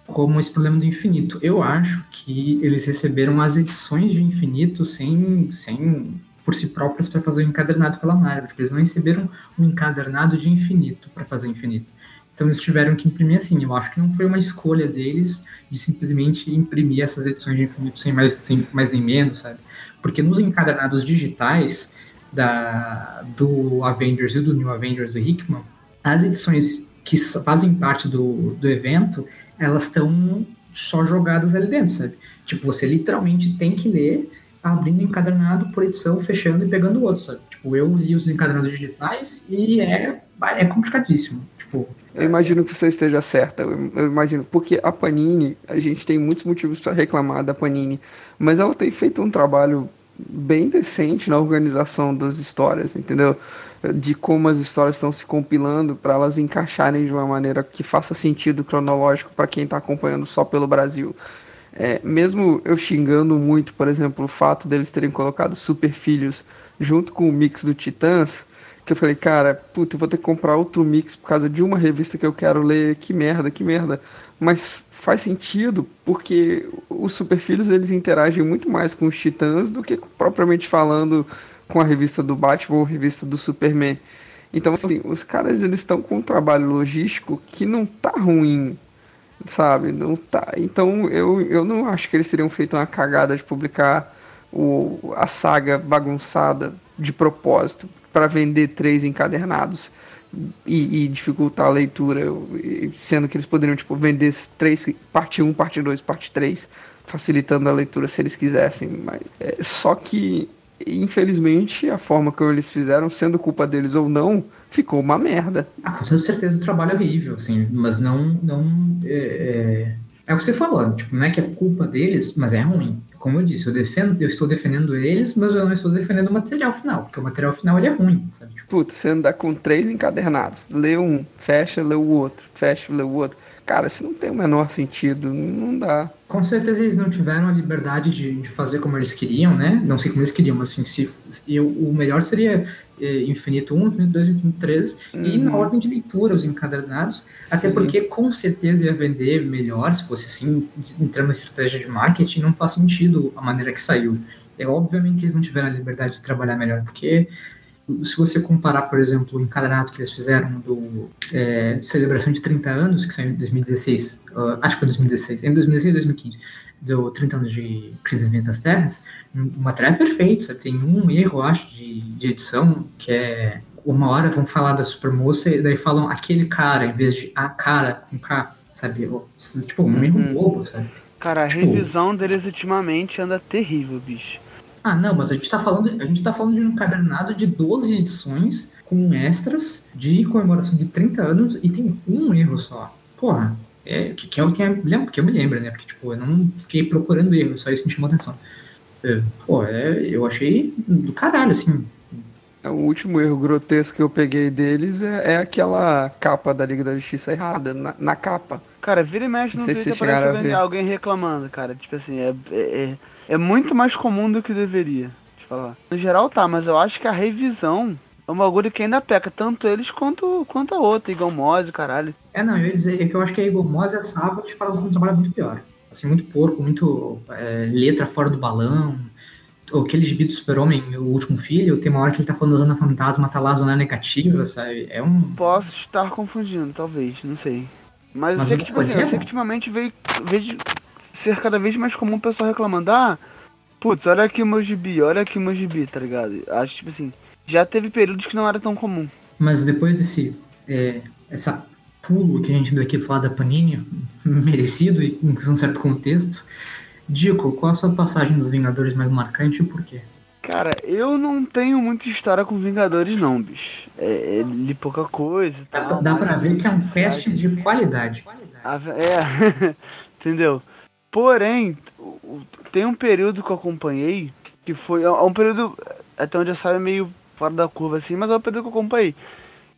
como esse problema do infinito. Eu acho que eles receberam as edições de infinito sem, sem por si próprios para fazer o encadernado pela Marvel. Tipo, eles não receberam um encadernado de infinito para fazer infinito. Então eles tiveram que imprimir assim. Eu acho que não foi uma escolha deles de simplesmente imprimir essas edições de infinito sem mais, sem mais nem menos, sabe? Porque nos encadernados digitais da, do Avengers e do New Avengers do Hickman, as edições que fazem parte do, do evento, elas estão só jogadas ali dentro, sabe? Tipo, você literalmente tem que ler abrindo encadernado por edição, fechando e pegando o outro, sabe? Tipo, eu li os encadernados digitais e é, é complicadíssimo. Tipo, Eu imagino que você esteja certa, eu, imagino, porque a Panini, a gente tem muitos motivos para reclamar da Panini, mas ela tem feito um trabalho bem decente na organização das histórias, entendeu? De como as histórias estão se compilando para elas encaixarem de uma maneira que faça sentido cronológico para quem está acompanhando só pelo Brasil. É, mesmo eu xingando muito, por exemplo, o fato deles terem colocado Super Filhos junto com o mix do Titãs, que eu falei, cara, puta, eu vou ter que comprar outro mix por causa de uma revista que eu quero ler, que merda, que merda. Mas faz sentido, porque os Super Filhos eles interagem muito mais com os Titãs do que propriamente falando com a revista do Batman ou revista do Superman. Então, assim, os caras eles estão com um trabalho logístico que não tá ruim, sabe? Não tá. Então, eu, eu não acho que eles teriam feito uma cagada de publicar o, a saga bagunçada de propósito para vender três encadernados e, e dificultar a leitura, sendo que eles poderiam tipo vender três parte 1, parte 2, parte 3, facilitando a leitura se eles quisessem, mas é, só que infelizmente a forma como eles fizeram, sendo culpa deles ou não, ficou uma merda. Ah, com certeza o trabalho é horrível, assim, mas não. não é, é, é o que você falou, né? tipo, não é que é culpa deles, mas é ruim. Como eu disse, eu, defendo, eu estou defendendo eles, mas eu não estou defendendo o material final, porque o material final ele é ruim, sabe? Tipo, Puta, você andar com três encadernados, lê um, fecha, lê o outro, fecha, lê o outro. Cara, isso não tem o menor sentido, não dá. com certeza eles não tiveram a liberdade de, de fazer como eles queriam, né? Não sei como eles queriam, mas assim, se, eu, o melhor seria Infinito 1, Infinito 2, Infinito 3, e na ordem de leitura, os encadernados, até Sim. porque com certeza ia vender melhor, se fosse assim, entrando na estratégia de marketing, não faz sentido a maneira que saiu. É obviamente eles não tiveram a liberdade de trabalhar melhor, porque se você comparar, por exemplo, o encadernado que eles fizeram do é, celebração de 30 anos, que saiu em 2016, ah, acho que foi 2016, em 2016 2015, do 30 anos de Crise em das Terras, o material é perfeito, sabe? tem um erro, acho, de, de edição, que é uma hora vão falar da supermoça e daí falam aquele cara, em vez de a cara com K, sabe? Tipo, um erro Uhum. bobo, sabe? Cara, a Tipo- revisão deles ultimamente anda terrível, bicho. Ah, não, mas a gente tá falando, a gente tá falando de um encadernado de 12 edições com extras de comemoração de 30 anos e tem um erro só. Porra, é, que, que, eu, que, eu, que eu me lembro, né? Porque, tipo, eu não fiquei procurando erro, só isso me chamou atenção. É, pô, é, eu achei do caralho, assim. O último erro grotesco que eu peguei deles é, é aquela capa da Liga da Justiça errada, na, na capa. Cara, vira e mexe no Twitter aparece alguém, alguém reclamando, cara. Tipo assim, é, é, é- é muito mais comum do que deveria. Deixa eu falar. No geral tá, mas eu acho que a revisão é um bagulho que ainda peca, tanto eles quanto, quanto a outra, Igor Mose, caralho. É, não, eu ia dizer que eu acho que a Igor Moss e a Savage fazem um trabalho muito pior. Assim, muito porco, muito é, letra fora do balão. Aquele gibi do Super-Homem, o último filho, tem uma hora que ele tá falando da Zona Fantasma, tá lá a zona negativa, sabe? É um. Posso estar confundindo, talvez, não sei. Mas, eu Mas sei o que, tipo assim, eu sei que ultimamente veio, veio ser cada vez mais comum o pessoal reclamando, ah, putz, olha aqui o meu gibi, olha aqui o meu gibi, tá ligado? Acho, tipo assim, já teve períodos que não era tão comum. Mas depois desse. É, essa pulo que a gente deu aqui falar da Panini, merecido e em um certo contexto. Dico, qual a sua passagem dos Vingadores mais marcante e por quê? Cara, eu não tenho muita história com Vingadores, não, bicho. É, é li pouca coisa e Dá, tal. dá pra ver que é um casting de qualidade. A- É, (laughs) entendeu? Porém, tem um período que eu acompanhei, que foi. É um período, até onde eu saio, meio fora da curva assim, mas é um período que eu acompanhei.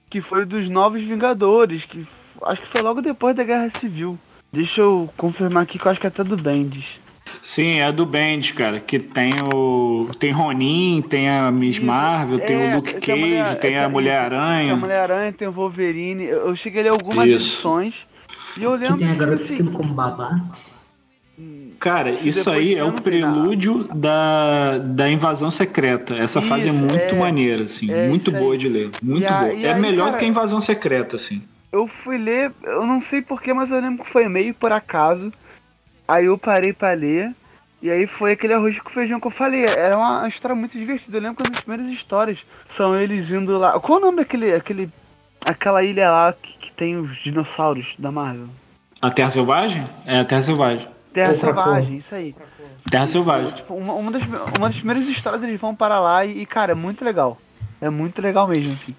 Que foi dos Novos Vingadores, que acho que foi logo depois da Guerra Civil. Deixa eu confirmar aqui que eu acho que é até do Bendis. Sim, é do Bendis, cara, que tem o. Tem Ronin, tem a Miss Isso, Marvel, tem é, o Luke tem a Cage, Mulher- tem é, a tem- Mulher-Aranha. Tem a Mulher-Aranha, tem o Wolverine. Eu, cheguei a ler algumas Isso. edições. E eu Que lembro tem a garota assim, como babá. Cara, isso depois aí é o prelúdio da, da invasão secreta. Essa fase é Isso, muito é. maneira, assim. É muito isso aí. boa de ler. Muito a- boa. é aí, melhor cara, do que a invasão secreta, assim. eu fui ler, eu não sei porquê, mas eu lembro que foi meio por acaso. Aí eu parei pra ler. E aí foi aquele arroz com feijão que eu falei. Era uma história muito divertida. Eu lembro que as primeiras histórias são eles indo lá. Qual o nome daquele. Aquele, aquela ilha lá que, que tem os dinossauros da Marvel? A Terra Selvagem? É a Terra Selvagem. Terra Outra Selvagem, isso aí. Terra Selvagem. Tipo, uma, uma, das, uma das primeiras histórias eles vão para lá e, e, cara, é muito legal. É muito legal mesmo, assim.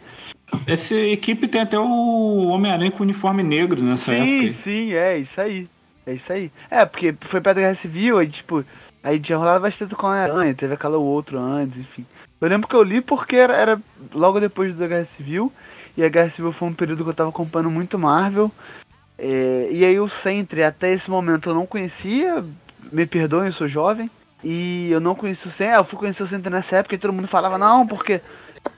Essa equipe tem até o Homem-Aranha com uniforme negro nessa sim, época. aí. sim, é isso aí. É isso aí. É, porque foi perto da Guerra Civil, aí, tipo, aí tinha rolado bastante com a aranha, teve aquela outro antes, enfim. Eu lembro que eu li porque era, era logo depois da Guerra Civil, e a Guerra Civil foi um período que eu tava acompanhando muito Marvel. É, e aí o Sentry, até esse momento eu não conhecia, me perdoem, eu sou jovem. E eu não conheci o Sentry, eu fui conhecer o Sentry nessa época e todo mundo falava, não, porque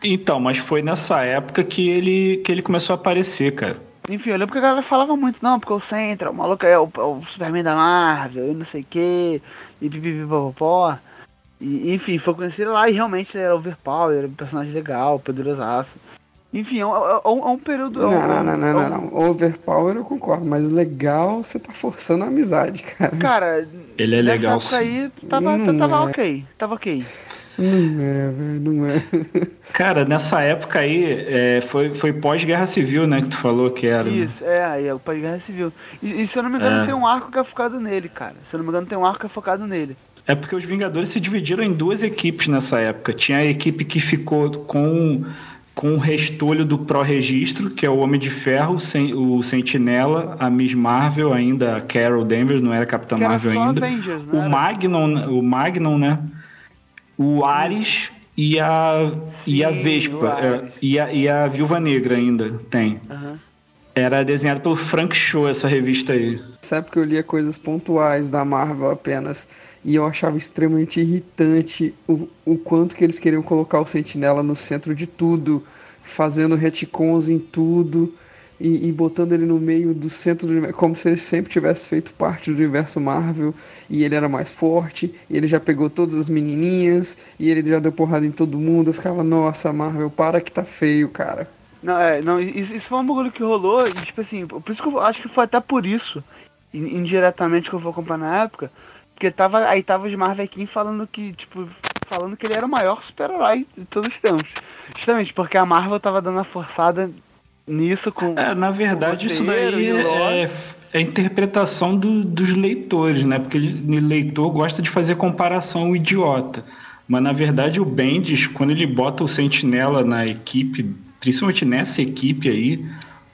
Então, mas foi nessa época que ele, que ele começou a aparecer, cara. Enfim, eu lembro que a galera falava muito, não, porque o Central, o maluco é o, é o Superman da Marvel, e não sei o que, e pipipipopó. E, enfim, foi conhecido lá e realmente ele era overpower, era um personagem legal, poderosaço. Enfim, é um, é um- é um período. é um- Não, não, não, não, é não, um- não. Overpower eu concordo, mas legal você tá forçando a amizade, cara. Cara, Ele é nessa legal, época sim. aí tava, Hum, tava é. ok, tava ok. Não é, velho, não é. Cara, nessa época aí, é, foi, foi pós-guerra civil, né? Que tu falou que era. né? Isso, é, aí é o Pai Guerra Civil. E, e se eu não me engano, É. tem um arco que é focado nele, cara. Se eu não me engano, tem um arco que é focado nele. É porque os Vingadores se dividiram em duas equipes nessa época. Tinha a equipe que ficou com, com o restolho do pró-registro, que é o Homem de Ferro, o Sentinela, a Miss Marvel, ainda a Carol Danvers, não era Capitã era Marvel ainda. Avengers, né? O Magnum, o Magnum, né? O Ares e a, e a Sim, Vespa. é, e, a, e a Viúva Negra ainda tem. Aham. Era desenhado pelo Frank Show essa revista aí. Nessa época eu lia coisas pontuais da Marvel apenas. E eu achava extremamente irritante o, o quanto que eles queriam colocar o Sentinela no centro de tudo, fazendo retcons em tudo e, e botando ele no meio do centro do universo, como se ele sempre tivesse feito parte do universo Marvel e ele era mais forte, e ele já pegou todas as menininhas e ele já deu porrada em todo mundo. Eu ficava, nossa, Marvel, para que tá feio, cara. Não, é, não, isso, isso foi um bagulho que rolou, e tipo assim, por isso que eu acho que foi até por isso, in- indiretamente que eu vou comprar na época, porque tava, aí tava os Marvequim falando que, tipo, falando que ele era o maior super-herói de todos os tempos. Justamente porque a Marvel tava dando a forçada nisso com. É, na verdade, isso daí é, é a interpretação do- dos leitores, né? Porque o leitor gosta de fazer comparação idiota. Mas na verdade o Bendis, quando ele bota o Sentinela na equipe, principalmente nessa equipe aí,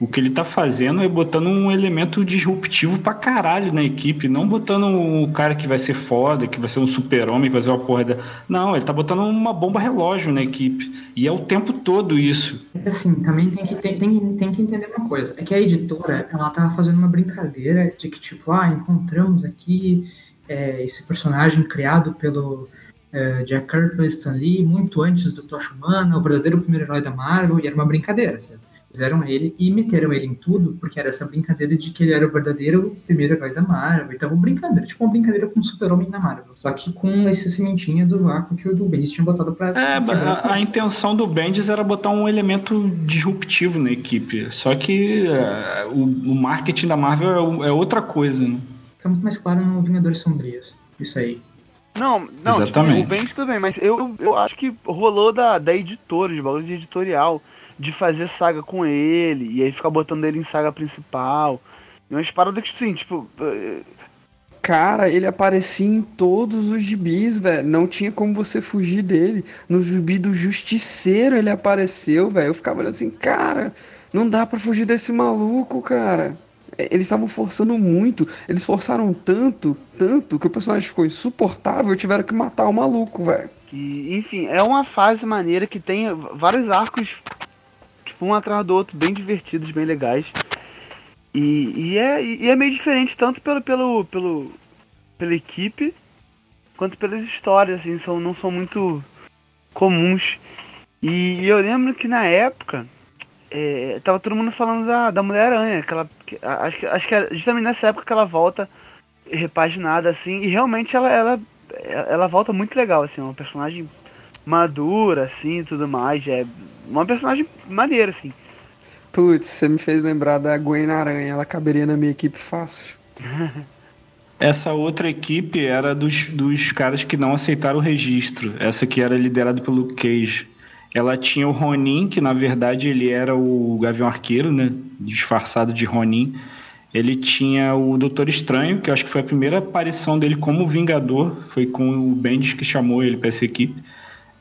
O que ele tá fazendo é botando um elemento disruptivo pra caralho na equipe, não botando o cara que vai ser foda, que vai ser um super-homem, que vai ser uma porra da... Não, ele tá botando uma bomba relógio na equipe. E é o tempo todo isso. É assim, também tem que, tem, tem, tem que entender uma coisa. É que a editora, ela tava fazendo uma brincadeira de que, tipo, ah, encontramos aqui é, esse personagem criado pelo é, Jack Kirby pelo Stan Lee muito antes do Tocha Humana, o verdadeiro primeiro herói da Marvel, e era uma brincadeira, sabe? Fizeram ele e meteram ele em tudo, porque era essa brincadeira de que ele era o verdadeiro primeiro herói da Marvel. E estavam brincando, era tipo uma brincadeira com o super-homem na Marvel. Só que com esse sementinha do vácuo que o do Bendis tinha botado pra. É, a, a intenção do Bendis era botar um elemento disruptivo na equipe. Só que é, o, o marketing da Marvel é é, outra coisa, né? Fica muito mais claro no Vingadores Sombrios. Isso aí. Não, não, tipo, Exatamente. o Bendis também, mas eu, eu acho que rolou da, da editora, de bagulho de editorial, de fazer saga com ele, e aí ficar botando ele em saga principal. E umas paradas que, tipo assim, tipo. eh, Cara, ele aparecia em todos os gibis, velho. Não tinha como você fugir dele. No gibi do Justiceiro ele apareceu, velho. Eu ficava olhando assim, cara, não dá pra fugir desse maluco, cara. Eles estavam forçando muito. Eles forçaram tanto, tanto, que o personagem ficou insuportável e tiveram que matar o maluco, velho. Enfim, é uma fase maneira que tem vários arcos, tipo, um atrás do outro, bem divertidos, bem legais. E, e, é, e é meio diferente tanto pelo, pelo, pelo, pela equipe, quanto pelas histórias, assim, são, não são muito comuns. E, e eu lembro que na época, é, tava todo mundo falando da, da Mulher-Aranha, que ela, que- acho, que, acho que é justamente nessa época que ela volta repaginada, assim, e realmente ela, ela, ela volta muito legal, assim, uma personagem madura, assim, e tudo mais, é uma personagem maneira, assim. Putz, você me fez lembrar da Gwen Aranha. Ela caberia na minha equipe fácil. (laughs) Essa outra equipe era dos, dos caras que não aceitaram o registro. Essa que era liderada pelo Cage. Ela tinha o Ronin, que na verdade ele era o Gavião Arqueiro, né? Disfarçado de Ronin. Ele tinha o Doutor Estranho, que eu acho que foi a primeira aparição dele como Vingador. Foi com o Bendis que chamou ele para essa equipe.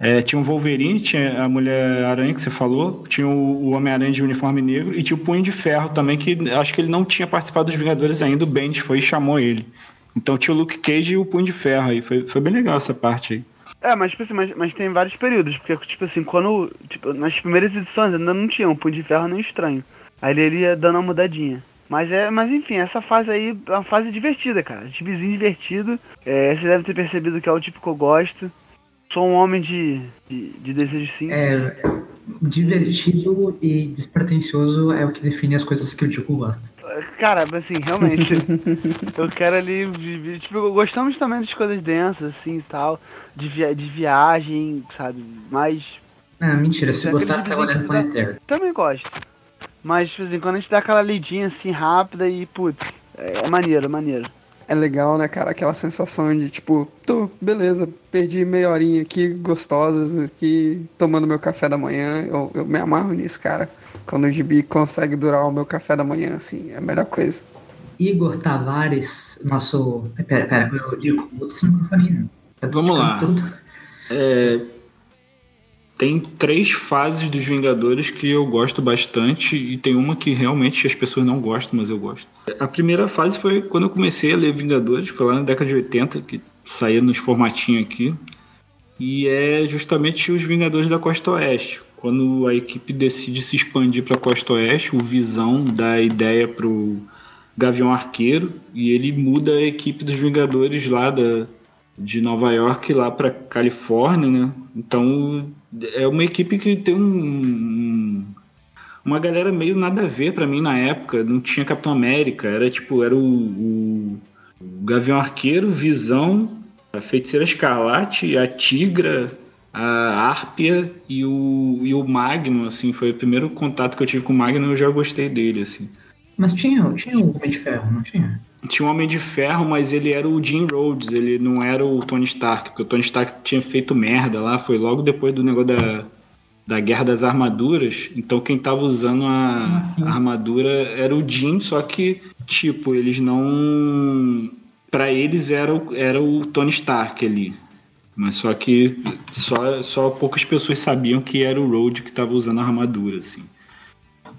É, tinha o Wolverine, tinha a Mulher-Aranha que você falou, tinha o, Homem-Aranha de uniforme negro e tinha o Punho de Ferro também, que acho que ele não tinha participado dos Vingadores ainda, o Bendis foi e chamou ele. Então tinha o Luke Cage e o Punho de Ferro aí, foi, foi bem legal essa parte aí. É, mas, tipo assim, mas, mas tem vários períodos, porque, tipo assim, quando, tipo, nas primeiras edições ainda não tinha um Punho de Ferro nem Estranho. Aí ele ia dando uma mudadinha. Mas é, mas enfim, essa fase aí é uma fase divertida, cara. Tipizinho divertido. É, você deve ter percebido que é o tipo que eu gosto. Sou um homem de, de, de desejo sim. É, divertido e despretensioso é o que define as coisas que o Dico gosta. Cara, assim, realmente. (laughs) eu quero ali. viver- Tipo, gostamos também das coisas densas, assim e tal. De, via de viagem, sabe? Mas Ah, mentira, se gostasse, tava olhando Planetário. também gosto. Mas, tipo assim, quando a gente dá aquela lidinha assim rápida e, putz, é, é maneiro, é maneiro. É legal, né, cara? Aquela sensação de tipo, tô, beleza, perdi meia horinha aqui, gostosas, aqui, tomando meu café da manhã. Eu, eu me amarro nisso, cara. Quando o gibi consegue durar o meu café da manhã, assim, é a melhor coisa. Igor Tavares, nosso. Pera, pera, eu digo, esse microfone. aí, Tá Vamos lá. tudo- É, tem três fases dos Vingadores que eu gosto bastante e tem uma que realmente as pessoas não gostam, mas eu gosto. A primeira fase foi quando eu comecei a ler Vingadores, foi lá na década de 80, que saía nos formatinhos aqui. E é justamente os Vingadores da Costa Oeste. Quando a equipe decide se expandir para a Costa Oeste, o Visão dá a ideia pro Gavião Arqueiro e ele muda a equipe dos Vingadores lá da, de Nova York lá para Califórnia, né? Então é uma equipe que tem um, um- uma galera meio nada a ver para mim na época. Não tinha Capitão América, era tipo era o, o- o Gavião Arqueiro, Visão, a Feiticeira Escarlate, a Tigra, a Árpia e o, e o Magno, assim, foi o primeiro contato que eu tive com o Magno e eu já gostei dele, assim. Mas tinha, tinha o Homem de Ferro, não tinha? Tinha um Homem de Ferro, mas ele era o Jim Rhodes, ele não era o Tony Stark, porque o Tony Stark tinha feito merda lá, foi logo depois do negócio da, da Guerra das Armaduras, então quem tava usando a, Ah, a armadura era o Jim, só que, tipo, eles não... Pra eles era, o- era o Tony Stark ali, mas só que só, só poucas pessoas sabiam que era o Rhodes que tava usando a armadura, assim.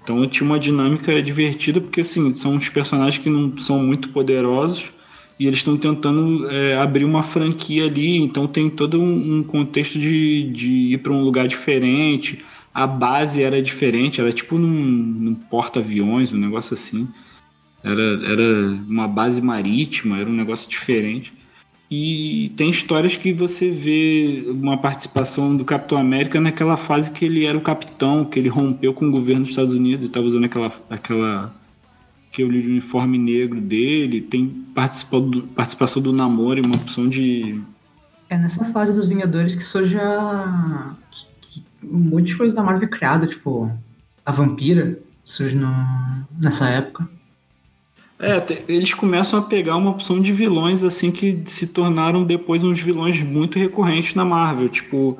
Então tinha uma dinâmica divertida, porque assim, são uns personagens que não são muito poderosos e eles estão tentando é, abrir uma franquia ali, então tem todo um, um contexto de, de ir para um lugar diferente. A base era diferente, era tipo num, num porta-aviões, um negócio assim. Era, era uma base marítima, era um negócio diferente. E tem histórias que você vê uma participação do Capitão América naquela fase que ele era o capitão, que ele rompeu com o governo dos Estados Unidos e estava usando aquela, aquela aquele uniforme negro dele. Tem do, participação do namoro e uma opção de. É nessa fase dos Vingadores que surge a... que- que um monte de coisa da Marvel criada, tipo, a Vampira surge no... nessa época. É, eles começam a pegar uma opção de vilões assim que se tornaram depois uns vilões muito recorrentes na Marvel, tipo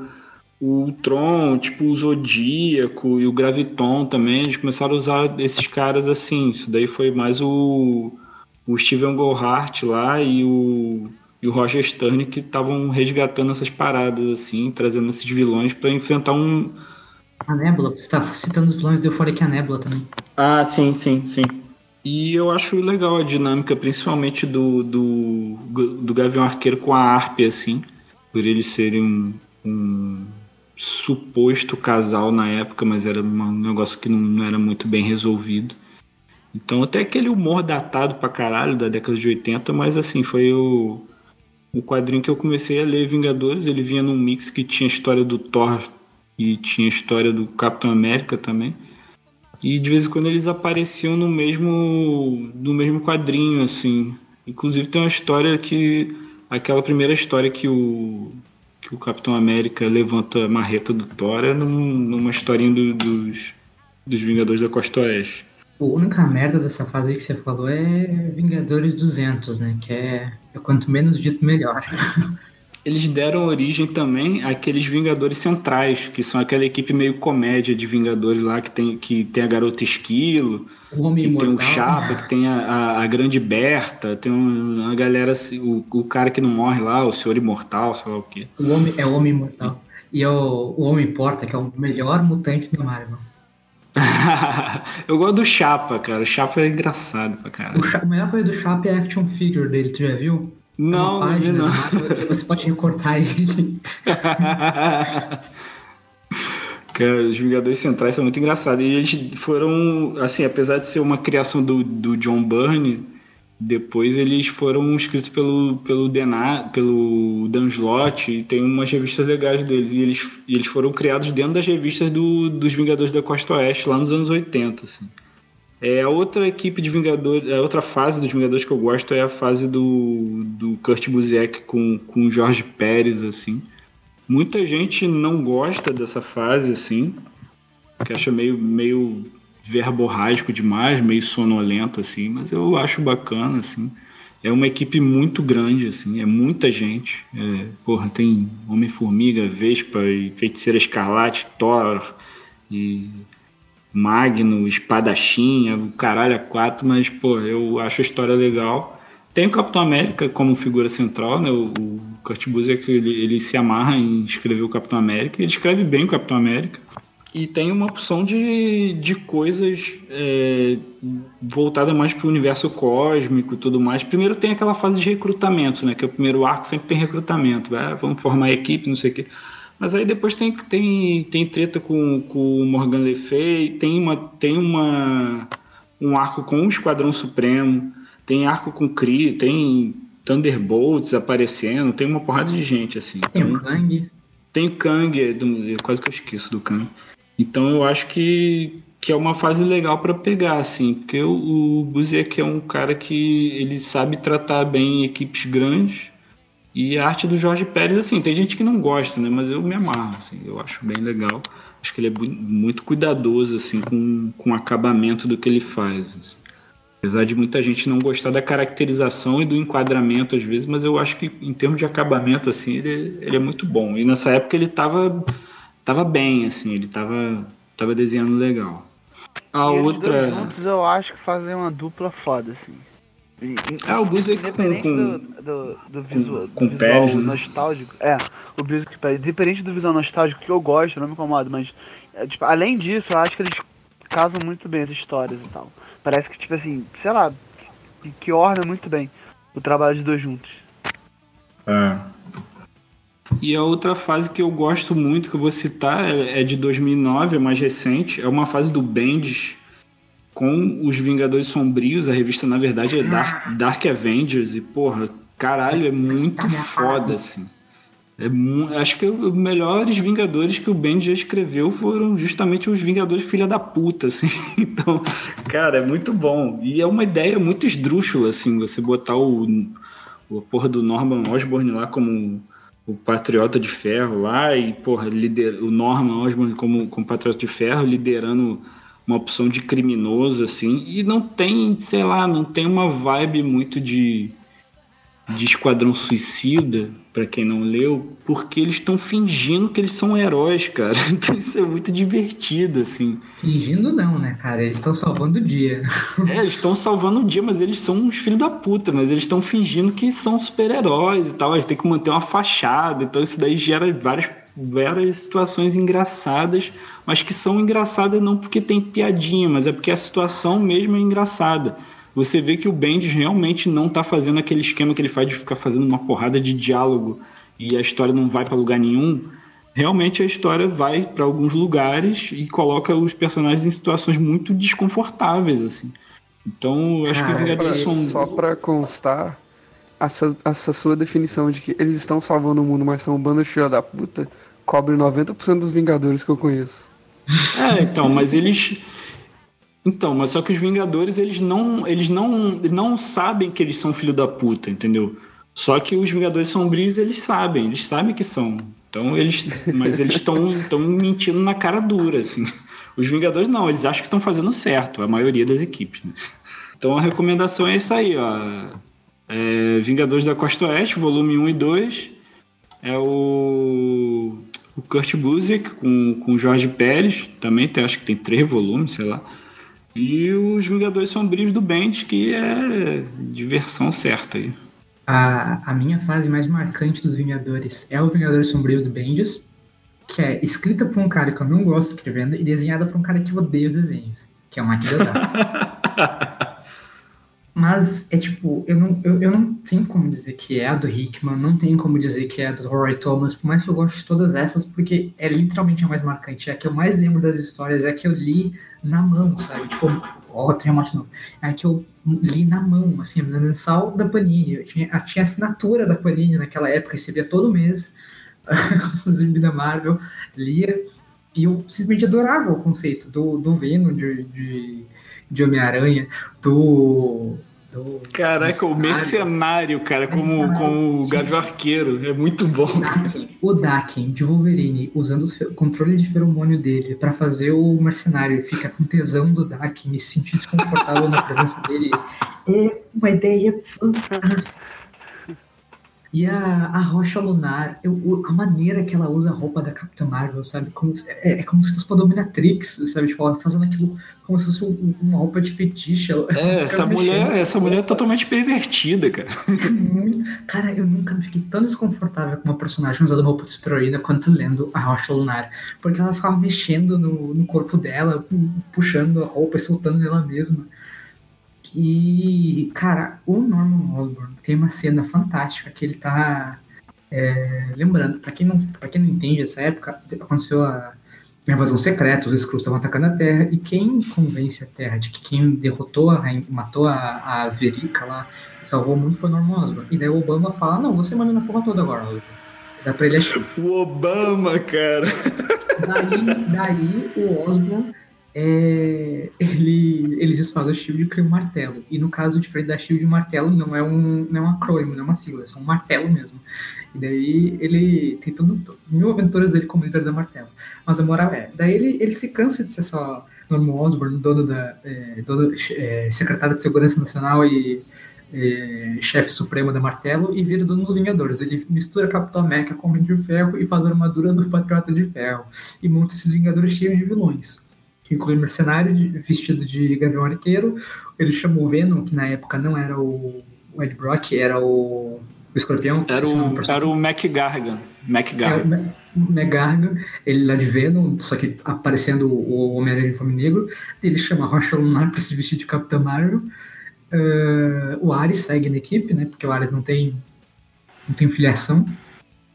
o Tron, tipo o Zodíaco e o Graviton também, eles começaram a usar esses caras assim. Isso daí foi mais o, o Steven Goldhart lá e o, e o Roger Stern que estavam resgatando essas paradas assim, trazendo esses vilões para enfrentar um, A Nebula, você tá citando os vilões do Euphoric a Nebula também. Ah, sim, sim, sim. E eu acho legal a dinâmica, principalmente do, do, do Gavião Arqueiro com a Harpy, assim, por eles serem um, um suposto casal na época, mas era um negócio que não, não era muito bem resolvido. Então, até aquele humor datado pra caralho da década de 80, mas assim, foi o, o quadrinho que eu comecei a ler Vingadores. Ele vinha num mix que tinha a história do Thor e tinha a história do Capitão América também. E de vez em quando eles apareciam no mesmo no mesmo quadrinho, assim. Inclusive tem uma história que aquela primeira história que o que o Capitão América levanta a marreta do Thor é num- numa historinha do- dos dos Vingadores da Costa Oeste. A única merda dessa fase aí que você falou é Vingadores 200, né? Que é, é quanto menos dito, melhor. (laughs) Eles deram origem também àqueles Vingadores Centrais, que são aquela equipe meio comédia de Vingadores lá que tem, que tem a Garota Esquilo, O Homem que tem o Imortal. Chapa, que tem a, a, a Grande Berta, tem um- uma galera, assim, o, o cara que não morre lá, o Senhor Imortal, sei lá o quê. O homem, é o Homem Imortal. E é o, o Homem Porta, que é o melhor mutante da Marvel. (laughs) Eu gosto do Chapa, cara. O Chapa é engraçado pra O, caralho. Cha- a melhor coisa do Chap é a action figure dele, tu já viu? É Não, vi página não. que você pode recortar ele. (laughs) Cara, os Vingadores Centrais são muito engraçados. E eles foram, assim, apesar de ser uma criação do, do John Byrne, depois eles foram escritos pelo, pelo, Dena, pelo Dan Slott e tem umas revistas legais deles. E eles, e eles foram criados dentro das revistas do, dos Vingadores da Costa Oeste, lá nos anos 80, assim. É, a outra equipe de Vingadores, a outra fase dos Vingadores que eu gosto é a fase do, do Kurt Busiek com, com o Jorge Pérez, assim. Muita gente não gosta dessa fase, assim, que acha meio, meio verborrágico demais, meio sonolento, assim, mas eu acho bacana, assim. É uma equipe muito grande, assim, é muita gente. É, porra, tem Homem-Formiga, Vespa e Feiticeira Escarlate, Thor e Magno, Espadachim, o caralho a quatro, mas, pô, eu acho a história legal. Tem o Capitão América como figura central, né? O, o Kurt Busiek, ele, ele se amarra em escrever o Capitão América, ele escreve bem o Capitão América. E tem uma opção de, de coisas é, mais para o universo cósmico e tudo mais. Primeiro tem aquela fase de recrutamento, né? Que é o primeiro arco sempre tem recrutamento. Ah, vamos formar equipe, não sei o quê. Mas aí depois tem, tem, tem treta com, com o Morgan Le Fay, tem, uma, tem uma, um arco com o Esquadrão Supremo, tem arco com Kree, tem Thunderbolts aparecendo, tem uma porrada de gente, assim. Tem Então, o Kang. tem o Kang, é do- é quase que eu esqueço do Kang. Então eu acho que, que é uma fase legal para pegar, assim, porque o, o Buziek é um cara que ele sabe tratar bem equipes grandes. E a arte do Jorge Pérez, assim, tem gente que não gosta, né? Mas eu me amarro, assim, eu acho bem legal. Acho que ele é muito cuidadoso, assim, com, com o acabamento do que ele faz. assim. Apesar de muita gente não gostar da caracterização e do enquadramento às vezes, mas eu acho que em termos de acabamento, assim, ele, ele é muito bom. E nessa época ele tava, tava bem, assim, ele tava, tava desenhando legal. A E outra. juntos eu acho que fazem uma dupla foda, assim. Ah, o Buziek com- com- do, do, do visual, com do Pérez, visual né? nostálgico. É, o Buziek Pérez. Independente do visual nostálgico que eu gosto, não me incomodo, mas é, tipo, além disso, eu acho que eles casam muito bem as histórias e tal. Parece que, tipo assim, sei lá, que, que orna muito bem o trabalho de dois juntos. É. E a outra fase que eu gosto muito, que eu vou citar, é é de 2009, é mais recente. É uma fase do Bendis com os Vingadores Sombrios. A revista, na verdade, é Dark, Dark Avengers. E, porra, caralho, é muito foda, assim. É acho que os melhores Vingadores que o Bendis já escreveu foram justamente os Vingadores filha da puta, assim. (laughs) Então, cara, é muito bom. E é uma ideia muito esdrúxula, assim, você botar o, o porra do Norman Osborn lá como o Patriota de Ferro lá e, porra, lider, o Norman Osborn como, como Patriota de Ferro liderando uma opção de criminoso, assim. E não tem, sei lá, não tem uma vibe muito de de Esquadrão Suicida, pra quem não leu, porque eles estão fingindo que eles são heróis, cara. (laughs) Então isso é muito divertido, assim. Fingindo não, né, cara? Eles estão salvando o dia. (laughs) É, eles estão salvando o dia, mas eles são uns filhos da puta, mas eles estão fingindo que são super-heróis e tal. Eles têm que manter uma fachada, então isso daí gera várias, várias situações engraçadas, mas que são engraçadas não porque tem piadinha, mas é porque a situação mesmo é engraçada. Você vê que o Bendis realmente não tá fazendo aquele esquema que ele faz de ficar fazendo uma porrada de diálogo e a história não vai pra lugar nenhum. Realmente a história vai pra alguns lugares e coloca os personagens em situações muito desconfortáveis, assim. Então, eu acho que Vingadores são. Só pra constar, essa, essa sua definição de que eles estão salvando o mundo, mas são um bando de filha da puta, cobre 90% dos Vingadores que eu conheço. É, então, mas eles. Então, mas só que os Vingadores, eles não, eles não, não sabem que eles são filho da puta, entendeu? Só que os Vingadores Sombrios, eles sabem, eles sabem que são. Então, eles. Mas eles estão mentindo na cara dura, assim. Os Vingadores não, eles acham que estão fazendo certo, a maioria das equipes. Né? Então a recomendação é isso aí, ó. É Vingadores da Costa Oeste, volume 1 e 2. É o, o Kurt Busiek com, com Jorge Pérez, também tem, acho que tem três volumes, sei lá. E os Vingadores Sombrios do Bendis, que é diversão certa aí. A, a minha fase mais marcante dos Vingadores é o Vingadores Sombrios do Bendis, que é escrita por um cara que eu não gosto escrevendo e desenhada por um cara que eu odeio os desenhos, que é o Mike Deodato. (laughs) Mas é tipo, eu não, eu, eu não tenho como dizer que é a do Hickman, não tenho como dizer que é a do Roy Thomas, por mais que eu goste de todas essas, porque é literalmente a mais marcante, é a que eu mais lembro das histórias, é a que eu li na mão, sabe? Tipo, ó, tem uma de novo. É a que eu li na mão, assim, a mensal da Panini. Eu tinha, eu tinha assinatura da Panini naquela época, recebia todo mês (laughs) os da Marvel, lia, e eu simplesmente adorava o conceito do, do Venom, de, de, de Homem-Aranha, do, do. Caraca, o mercenário, cara, como, Mercenário. como o Gavião Arqueiro. É muito bom. O Daken de Wolverine usando o controle de feromônio dele pra fazer o mercenário e fica com tesão do Daken e se sentir desconfortável na presença dele é uma ideia fantástica. E a, a rocha lunar, eu- a maneira que ela usa a roupa da Capitã Marvel, sabe? Como é, é como se fosse uma dominatrix, sabe? Tipo, ela tá usando aquilo como se fosse um- uma roupa de fetiche. Ela, É, (laughs) ela essa mulher, mexendo. essa mulher é totalmente pervertida, cara. Cara, eu nunca me fiquei tão desconfortável com uma personagem usando roupa de super-heroína quanto lendo a Rocha Lunar. Porque ela ficava mexendo no, no corpo dela, pu- puxando a roupa e soltando nela mesma. E, cara, o Norman Osborn tem uma cena fantástica que ele tá. é, lembrando, pra quem, não, pra quem não entende essa época, aconteceu a, invasão secreta, os Skrulls estavam atacando a Terra, e quem convence a Terra de que quem derrotou a rainha, matou a, a Verica lá, salvou o mundo foi o Norman Osborn. E daí o Obama fala, não, você manda na porra toda agora, Osborn. Dá pra ele achar. O Obama, cara. Daí, daí o Osborn, é, (laughs) ele, ele desfaz a Shield e cria um martelo. E no caso, diferente da Shield, o martelo não é um, não é um acrônimo, não é uma sigla, é só um martelo mesmo. E daí ele tem tudo, mil aventuras dele como líder da martelo. Mas a moral é, daí ele, ele se cansa de ser só Norman Osborn, dono da, é, dono, é, secretário de Segurança Nacional e é, chefe supremo da Martelo e vira dono dos Vingadores. Ele mistura Capitão América com Homem de Ferro e faz a armadura do Patriota de Ferro. E monta esses Vingadores cheios de vilões. Que inclui mercenário de- vestido de Gavião Arqueiro. Ele chamou o Venom, que na época não era o, o Ed Brock, era o. O escorpião. Era o, personagem. era o. É, MacGargan. o Me- o Megarga, ele lá de Venom, só que aparecendo o Homem-Aranha em Fome Negro, ele chama Rocha Lunar (laughs) pra se vestir de Capitã Marvel. Ah, o Ares segue na equipe, né? Porque o Ares não tem, não tem filiação.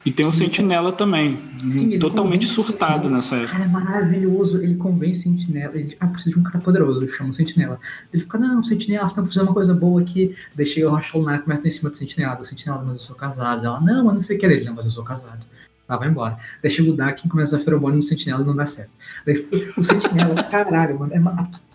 E tem o Sentinela também. Sim, ele totalmente surtado o nessa época. Cara, é maravilhoso. Ele convence o Sentinela. Ele, ah, precisa de um cara poderoso. Ele chama o Sentinela. Ele fica, não, Sentinela, estão fazendo uma coisa boa aqui. Daí chega o e começa em cima do Sentinela. Do Sentinela, mas eu sou casado. Ela, não, mas não sei o que é dele. Não, mas eu sou casado. Ela vai embora. Daí chega o Dakin começa a feromônio no Sentinela e não dá certo. Daí o Sentinela, (laughs) caralho, mano. É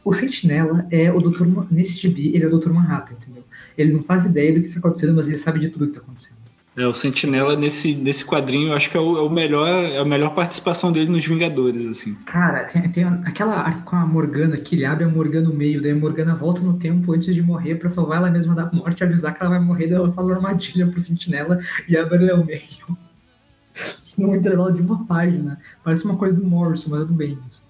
o Sentinela é o Dr. Nesse gibi, ele é o Dr. Manhattan, entendeu? Ele não faz ideia do que está acontecendo, mas ele sabe de tudo que está acontecendo. É, o Sentinela nesse, nesse quadrinho, eu acho que é, o, é o melhor, é a melhor participação dele nos Vingadores, assim. Cara, tem, tem aquela arca com a Morgana que ele abre a Morgana no meio, daí a Morgana volta no tempo antes de morrer pra salvar ela mesma da morte avisar que ela vai morrer, daí ela faz uma armadilha pro sentinela e abre ele ao meio. (laughs) Num intervalo de uma página. Parece uma coisa do Morrison, mas é do Bendis.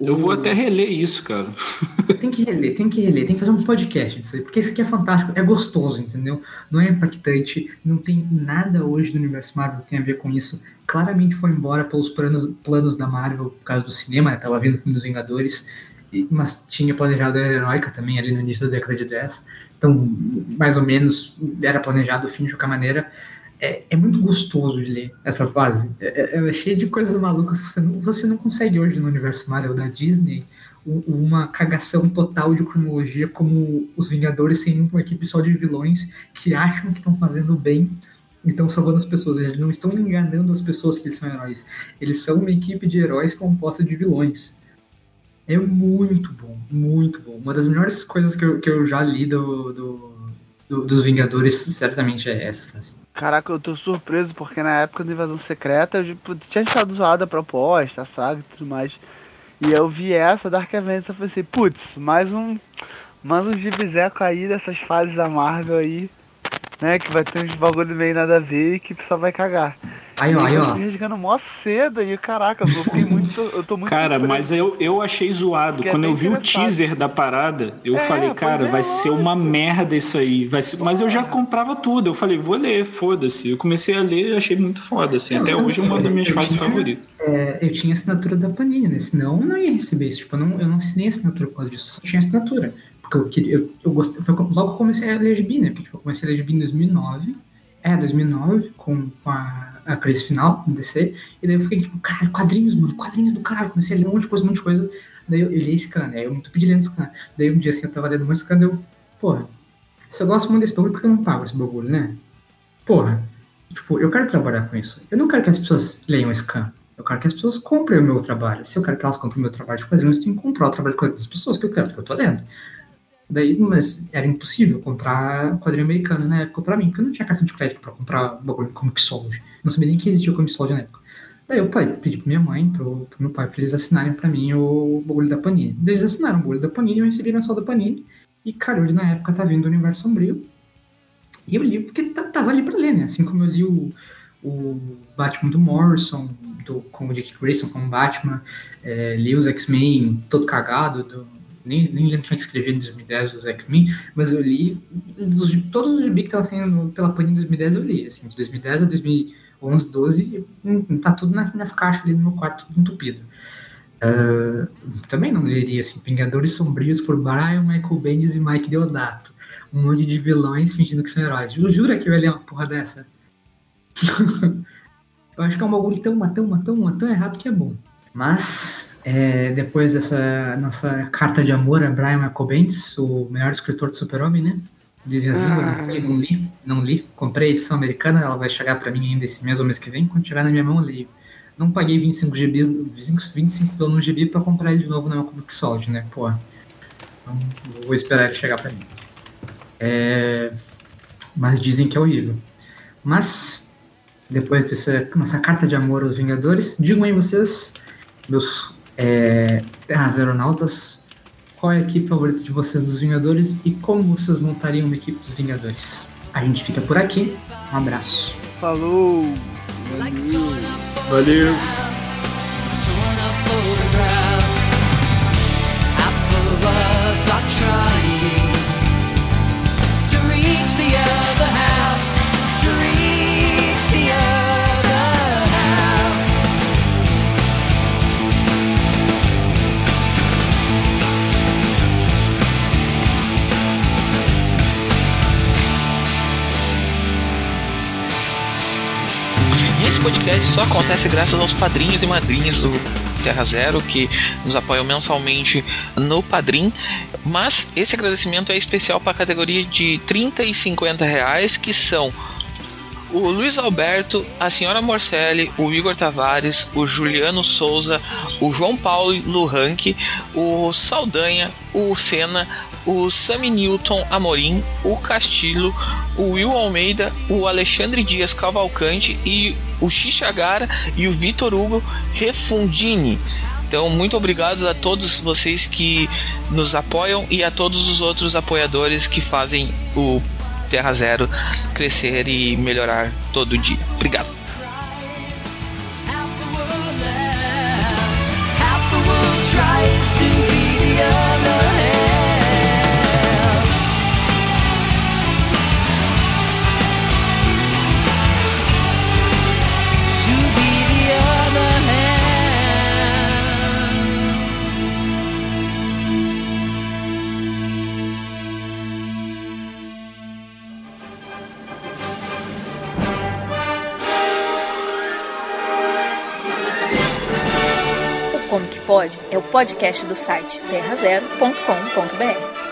Eu vou até reler isso, cara. (laughs) Tem que reler, tem que reler, tem que fazer um podcast disso aí, porque isso aqui é fantástico, é gostoso, entendeu? Não é impactante, não tem nada hoje do universo Marvel que tenha a ver com isso. Claramente foi embora pelos planos, planos da Marvel por causa do cinema, né? Tava vindo o filme dos Vingadores, mas tinha planejado a Era Heróica também ali no início da década de 10. Então, mais ou menos, era planejado o fim de qualquer maneira. É, é muito gostoso de ler essa fase. É, é- é cheia de coisas malucas que você não, você não consegue hoje no universo Marvel da Disney uma cagação total de cronologia como os Vingadores sendo uma equipe só de vilões que acham que estão fazendo bem e estão salvando as pessoas. Eles não estão enganando as pessoas que eles são heróis. Eles são uma equipe de heróis composta de vilões. É muito bom, muito bom. Uma das melhores coisas que eu, que eu já li do, do- do- dos Vingadores, certamente é essa fase. Caraca, eu tô surpreso, porque na época da invasão secreta eu tipo, tinha achado zoada a proposta, a saga e tudo mais. E eu vi essa Dark Avengers e falei assim, putz, mais um. Mais um gibizeco aí dessas fases da Marvel aí, né? Que vai ter uns bagulho meio nada a ver e que só vai cagar. Aí, ó, aí, eu ó. fui rasgando mó cedo e caraca, eu fiquei muito. Eu tô muito Cara, surpreso. mas eu, eu achei zoado. Quando eu vi o teaser da parada, eu É, falei, cara, é, vai ser uma merda isso aí. Vai ser... Mas eu já comprava tudo. Eu falei, vou ler, foda-se. Eu comecei a ler e achei muito foda, assim. Não, Até eu hoje é uma das minhas eu fases tinha- favoritas. É, eu tinha assinatura da Panini, né? Senão eu não ia receber isso. Tipo, eu não, eu não assinei assinatura por causa disso. Eu só tinha assinatura. Porque eu queria. Eu, eu gostei, foi logo que comecei a ler gibi, né? Porque tipo, eu comecei a ler gibi em 2009. É, 2009, com, a, a crise final do DC. E daí eu fiquei tipo, cara, quadrinhos, mano, quadrinhos do caralho. Comecei a ler um monte de coisa, um monte de coisa. Daí eu, eu li Scan, aí eu entupi de lendo Scan. Daí um dia assim eu tava lendo uma Scan, eu, porra, se eu gosto muito desse bagulho, por que eu não pago esse bagulho, né? Porra, tipo, eu quero trabalhar com isso. Eu não quero que as pessoas leiam Scan. Eu quero que as pessoas comprem o meu trabalho. Se eu quero que elas comprem o meu trabalho de quadrinhos, eu tenho que comprar o trabalho de quadrinhos das pessoas que eu quero, que eu tô lendo. Daí, mas era impossível comprar quadrinho americano na época pra mim, porque eu não tinha cartão de crédito pra comprar bagulho como Comixology. Não sabia nem que existia o Comixology na época. Daí eu pai, pedi pra minha mãe, pro, pro meu pai, pra eles assinarem pra mim o bagulho da Panini. Daí eles assinaram o bagulho da Panini, eu recebi mensal da Panini. E, cara, hoje na época tá vindo o Universo Sombrio. E eu li porque tá- tava ali pra ler, né? Assim como eu li o, o Batman do Morrison, do, com o Dick Grayson como Batman, é, li os X-Men todo cagado, do, nem, nem lembro quem é que escrevia em 2010 os X-Men, mas eu li dos- todos os gibi que estavam saindo pela Panini em 2010 eu li, assim, de 2010 a 2011, 12, hum, tá tudo na- nas caixas ali no meu quarto, tudo entupido. Ah, também não leria, assim, Vingadores Sombrios por Brian, Michael Bendis e Mike Deodato. Um monte de vilões fingindo que são heróis. Ju- Jura que vai ler uma porra dessa? (laughs) Eu acho que é um bagulho tão, tão, tão, tão errado que é bom. Mas, é, depois dessa nossa carta de amor a Brian Michael Bendis, o melhor escritor do Super-Homem, né? Dizem as línguas, não sei, não li, não li. Comprei a edição americana, ela vai chegar pra mim ainda esse mês ou mês que vem. Quando chegar na minha mão, eu leio. Não paguei 25 GB, 25, 25 pelo no GB pra comprar ele de novo na meu Comixology, né? Pô, então vou esperar ele chegar pra mim. É, mas dizem que é horrível. Mas, depois dessa nossa carta de amor aos Vingadores, digam aí vocês, meus é, terras aeronautas, qual é a equipe favorita de vocês dos Vingadores e como vocês montariam uma equipe dos Vingadores. A gente fica por aqui. Um abraço. Falou! Valeu! Showing a podcast só acontece graças aos padrinhos e madrinhas do Terra Zero que nos apoiam mensalmente no Padrim. Mas esse agradecimento é especial para a categoria de 30 e 50 reais, que são o Luiz Alberto, a senhora Morcelli, o Igor Tavares, o Juliano Souza, o João Paulo Luranque, o Saldanha, o Senna, o Sami Newton Amorim, o Castilho, o Will Almeida, o Alexandre Dias Cavalcante e o Xixagara e o Vitor Hugo Refundini. Então, muito obrigado a todos vocês que nos apoiam e a todos os outros apoiadores que fazem o Terra Zero crescer e melhorar todo dia. Obrigado. Pode é o podcast do site terrazero.com.br.